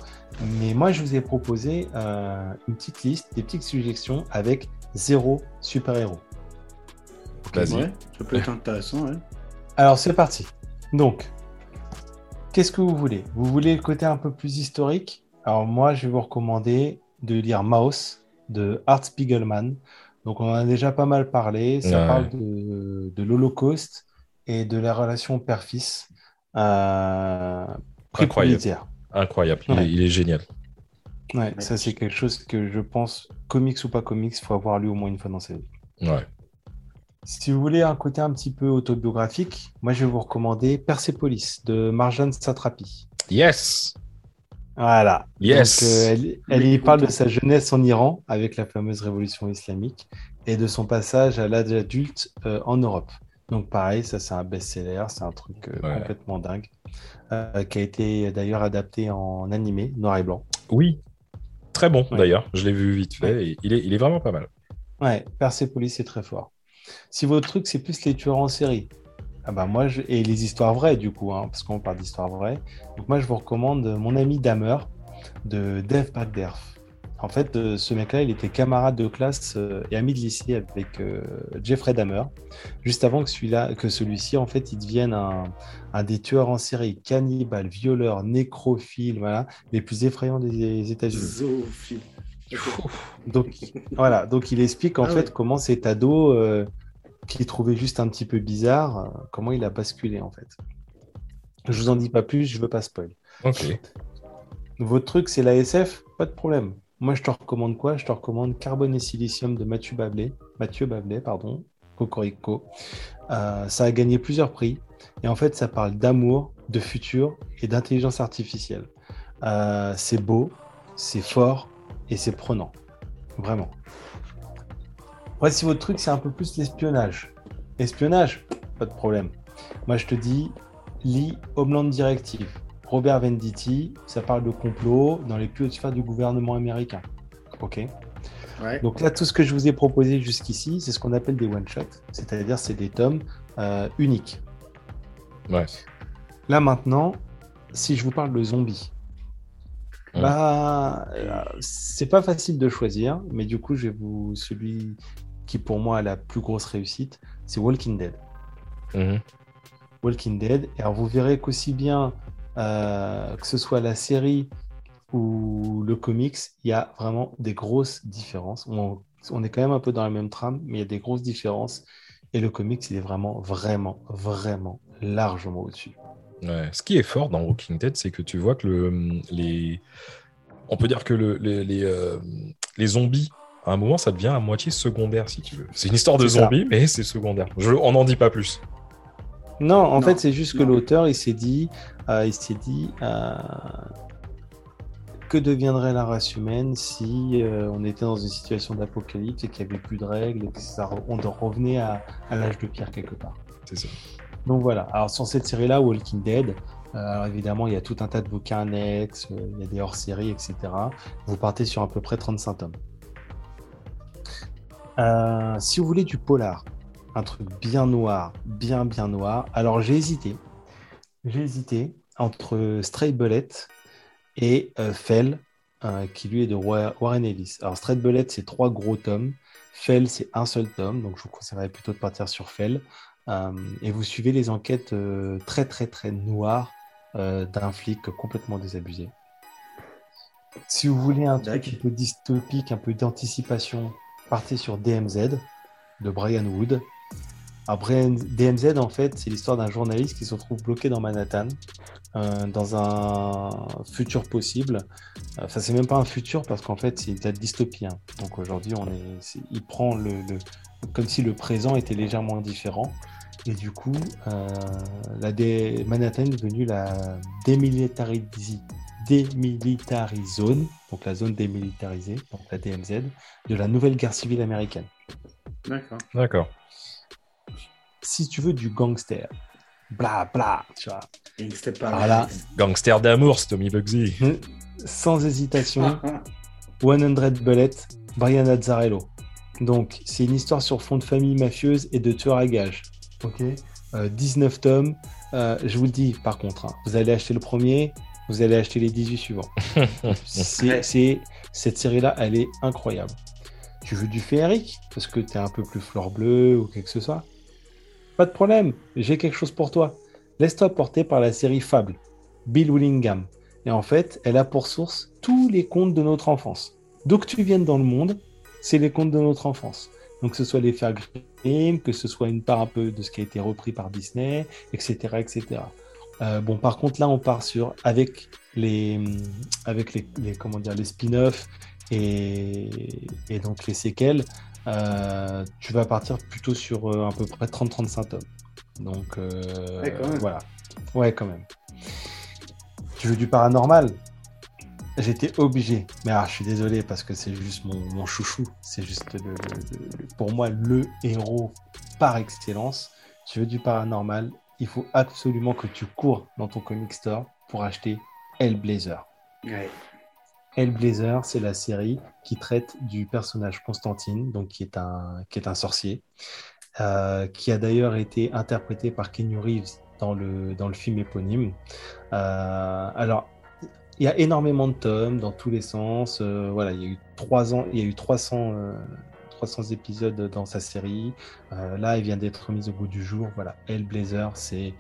Mais moi, je vous ai proposé euh, une petite liste, des petites suggestions avec zéro super-héros. Vas-y. Ouais, ça peut être intéressant. Ouais. Alors, c'est parti. Donc, qu'est-ce que vous voulez? Vous voulez le côté un peu plus historique? Alors, moi, je vais vous recommander de lire Maus de Art Spiegelman. Donc, on en a déjà pas mal parlé. Ça Ouais. parle de, de l'Holocauste et de la relation père-fils. Euh, Incroyable. Incroyable, il, Ouais. est, il est génial. Ouais, ça, c'est quelque chose que je pense, comics ou pas comics, il faut avoir lu au moins une fois dans sa vie. Ouais. Si vous voulez un côté un petit peu autobiographique, moi, je vais vous recommander Persepolis de Marjane Satrapi. Yes Voilà. Yes. Donc, euh, elle, y parle de sa jeunesse en Iran avec la fameuse révolution islamique et de son passage à l'âge adulte euh, en Europe. Donc pareil, ça c'est un best-seller, c'est un truc euh, Ouais. complètement dingue, euh, qui a été d'ailleurs adapté en animé noir et blanc. Oui. Très bon, Ouais. d'ailleurs. Je l'ai vu vite fait. Et il, est, il est vraiment pas mal. Ouais, Persepolis c'est très fort. Si votre truc c'est plus les tueurs en série, ah bah moi je... et les histoires vraies du coup, hein, parce qu'on parle d'histoires vraies. Donc moi je vous recommande mon ami Damer de Dave Bagderf. En fait, euh, ce mec-là, il était camarade de classe euh, et ami de lycée avec euh, Jeffrey Dahmer, juste avant que celui-là, que celui-ci, en fait, il devienne un, un des tueurs en série, cannibales, violeurs, nécrophiles, voilà, les plus effrayants des États-Unis. Zoophile. Donc voilà, donc il explique en Ah fait ouais. comment cet ado euh, qu'il trouvait juste un petit peu bizarre, euh, comment il a basculé en fait. Je vous en dis pas plus, je veux pas spoil. Ok. Votre truc c'est la SF, pas de problème. Moi je te recommande quoi? Je te recommande Carbone et Silicium de Mathieu Bablet, Mathieu Bablet pardon, Cocorico. Euh, ça a gagné plusieurs prix et en fait ça parle d'amour, de futur et d'intelligence artificielle. Euh, c'est beau, c'est fort et c'est prenant, vraiment. Après, si votre truc c'est un peu plus l'espionnage, espionnage, pas de problème. Moi je te dis, lis Homeland Directive. Robert Venditti, ça parle de complot dans les plus hautes sphères du gouvernement américain. Ok. Ouais. Donc là, tout ce que je vous ai proposé jusqu'ici, c'est ce qu'on appelle des one-shots, c'est-à-dire c'est des tomes euh, uniques. Ouais. Là maintenant, si je vous parle de zombies, Ouais. bah, euh, c'est pas facile de choisir, mais du coup, je vais vous celui qui pour moi a la plus grosse réussite, c'est Walking Dead. Mhm. Walking Dead. Et alors vous verrez qu'aussi bien euh, que ce soit la série ou le comics, il y a vraiment des grosses différences. On, on est quand même un peu dans la même trame, mais il y a des grosses différences. Et le comics, il est vraiment, vraiment, vraiment largement au-dessus. Ouais. Ce qui est fort dans Walking Dead, c'est que tu vois que le, les... on peut dire que le, les, les, euh, les zombies, à un moment, ça devient à moitié secondaire, si tu veux. C'est une histoire de ça. zombies, mais c'est secondaire. Je... On n'en dit pas plus. Non, en Non, fait, c'est juste que l'auteur, il s'est dit, euh, il s'est dit, euh, que deviendrait la race humaine si euh, on était dans une situation d'apocalypse et qu'il n'y avait plus de règles et que ça, revenait à, à l'âge de pierre quelque part? C'est ça. Donc voilà. Alors sur cette série-là, Walking Dead, alors évidemment, il y a tout un tas de bouquins annexes, il y a des hors-séries, etc. Vous partez sur à peu près 35 tomes. si vous voulez du polar, un truc bien noir, bien bien noir, alors j'ai hésité. J'ai hésité entre Stray Bullet et Fell, qui lui est de Warren Ellis. Alors Stray Bullet, c'est trois gros tomes. Fell, c'est un seul tome, donc je vous conseillerais plutôt de partir sur Fell. Euh, et vous suivez les enquêtes euh, très très très noires euh, d'un flic complètement désabusé. Si vous voulez un truc un peu dystopique, un peu d'anticipation, partez sur DMZ de Brian Wood. Après, DMZ, en fait, c'est l'histoire d'un journaliste qui se retrouve bloqué dans Manhattan, euh, dans un futur possible. Enfin, c'est même pas un futur parce qu'en fait, c'est de la dystopie. Hein. Donc aujourd'hui, on est, il prend le, comme si le présent était légèrement différent. Et du coup, euh, la Manhattan est devenue la démilitarisée zone, donc la zone démilitarisée, donc la DMZ, de la nouvelle guerre civile américaine. D'accord. D'accord si tu veux du gangster, bla bla, tu vois. Gangster, voilà. gangster d'amour, c'est Tommy Bugsy. Sans hésitation, 100 Bullet, Brian Azzarello. Donc, c'est une histoire sur fond de famille mafieuse et de tueur à gages. Ok 19 euh, tomes. Euh, je vous le dis, par contre, hein, vous allez acheter le premier, vous allez acheter les 18 suivants. c'est, cette série-là, elle est incroyable. Tu veux du féerique? Parce que tu es un peu plus fleur bleue ou quelque que ce soit pas de problème, j'ai quelque chose pour toi. Laisse-toi porter par la série Fable, Bill Willingham. Et en fait, elle a pour source tous les contes de notre enfance. Donc tu viennes dans le monde, c'est les contes de notre enfance. Donc que ce soit les frères Grimm, que ce soit une part un peu de ce qui a été repris par Disney, etc. etc. Euh, bon, par contre, là, on part sur, avec les, avec les, comment dire, les spin-offs et, donc les séquelles, euh, tu vas partir plutôt sur euh, à peu près 30-35 tomes. Donc euh, voilà. Ouais, quand même. Tu veux du paranormal? J'étais obligé. Mais alors, je suis désolé parce que c'est juste mon, chouchou. C'est juste pour moi le héros par excellence. Tu veux du paranormal? Il faut absolument que tu cours dans ton comic store pour acheter Hellblazer. Ouais. Hellblazer, c'est la série qui traite du personnage Constantine, donc qui est un, qui est un sorcier, euh, qui a d'ailleurs été interprété par Kenny Reeves dans le, dans le film éponyme. Euh, alors, il y a énormément de tomes dans tous les sens. Euh, voilà, il y a eu, trois ans, il y a eu 300, 300 épisodes dans sa série. là, il vient d'être mis au bout du jour. Voilà, Hellblazer, c'est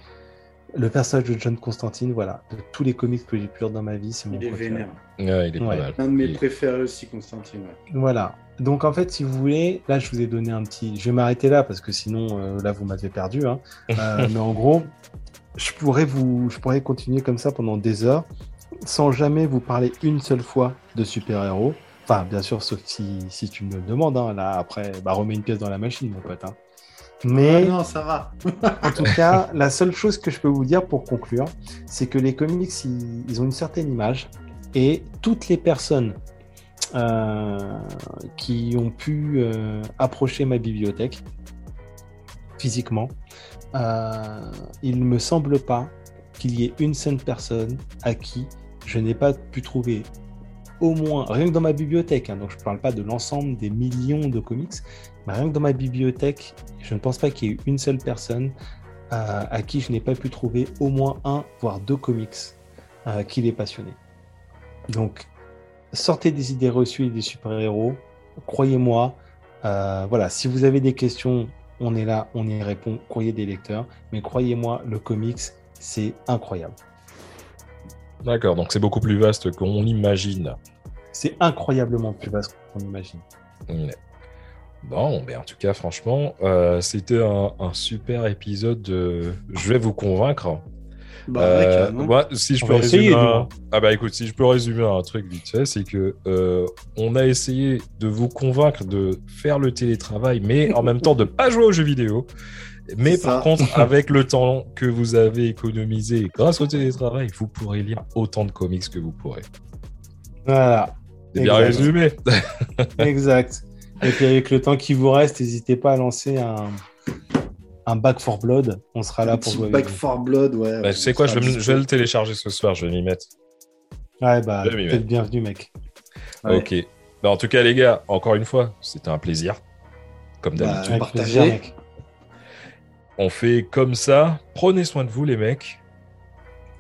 le personnage de John Constantine, voilà, de tous les comics que j'ai pu lire dans ma vie, c'est mon Il est vénère. Ouais, il est pas mal. Un de mes préférés aussi, Constantine. Voilà. Donc en fait, si vous voulez, là je vous ai donné un petit. Je vais m'arrêter là parce que sinon, euh, là vous m'avez perdu. Hein. Euh, mais en gros, je pourrais vous, je pourrais continuer comme ça pendant des heures sans jamais vous parler une seule fois de super-héros. Enfin, bien sûr, sauf si, si tu me le demandes. Hein. Là, après, bah, remets une pièce dans la machine, mon pote. Hein. Mais non, ça va. en tout cas, la seule chose que je peux vous dire pour conclure, c'est que les comics, ils, ont une certaine image et toutes les personnes euh, qui ont pu euh, approcher ma bibliothèque physiquement, euh, il ne me semble pas qu'il y ait une seule personne à qui je n'ai pas pu trouver au moins, rien que dans ma bibliothèque, hein, donc je ne parle pas de l'ensemble des millions de comics, mais rien que dans ma bibliothèque, je ne pense pas qu'il y ait eu une seule personne euh, à qui je n'ai pas pu trouver au moins un, voire deux comics euh, qui les passionné. Donc, sortez des idées reçues et des super-héros. Croyez-moi, euh, voilà, si vous avez des questions, on est là, on y répond, croyez des lecteurs. Mais croyez-moi, le comics, c'est incroyable. D'accord, donc c'est beaucoup plus vaste qu'on imagine. C'est incroyablement plus vaste qu'on imagine. Bon, ben en tout cas, franchement, euh, c'était un, super épisode de Je vais vous convaincre. Bah, euh, moi, si je peux résumer, ah bah écoute, si je peux résumer un truc vite fait, c'est que euh, on a essayé de vous convaincre de faire le télétravail, mais en même temps de pas jouer aux jeux vidéo. Mais par contre, avec le temps que vous avez économisé grâce au télétravail, vous pourrez lire autant de comics que vous pourrez. Voilà. C'est bien résumé. exact. Et puis avec le temps qui vous reste, n'hésitez pas à lancer un, un Back for Blood, on sera là Un pour jouer. Back avec vous. for Blood, ouais. Bah, tu sais quoi, je vais, me- sera je vais le télécharger ce soir, je vais m'y mettre. Ouais, bah, peut-être bienvenue, mec. Ouais. Ok. Bah, en tout cas, les gars, encore une fois, c'était un plaisir. Comme Bah, d'habitude. Mec. On fait comme ça. Prenez soin de vous, les mecs.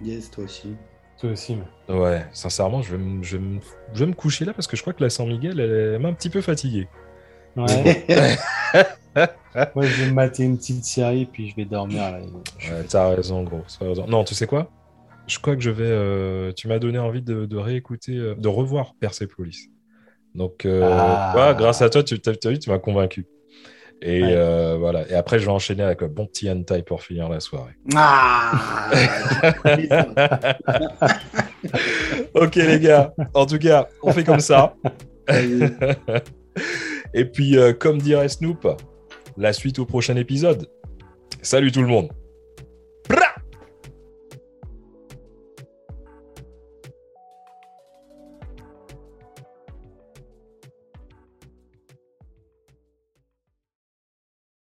Yes, toi aussi. Toi aussi, mec. Ouais, sincèrement, je vais, me, je, vais me, je vais me coucher là parce que je crois que la San Miguel, elle m'a un petit peu fatigué. Ouais. Moi, je vais me mater une petite série, puis je vais dormir. Là. Ouais, T'as raison, gros. t'as raison. Non, tu sais quoi? Je crois que je vais. euh, tu m'as donné envie de, de réécouter, euh, de revoir Persepolis. Donc, euh, Ah. grâce à toi, tu t'as t'as vu, tu m'as convaincu. Et Ouais. euh, voilà. Et après, je vais enchaîner avec un bon petit hentai pour finir la soirée. Ah ok, les gars. En tout cas, on fait comme ça. Et puis, euh, comme dirait Snoop, la suite au prochain épisode. Salut tout le monde.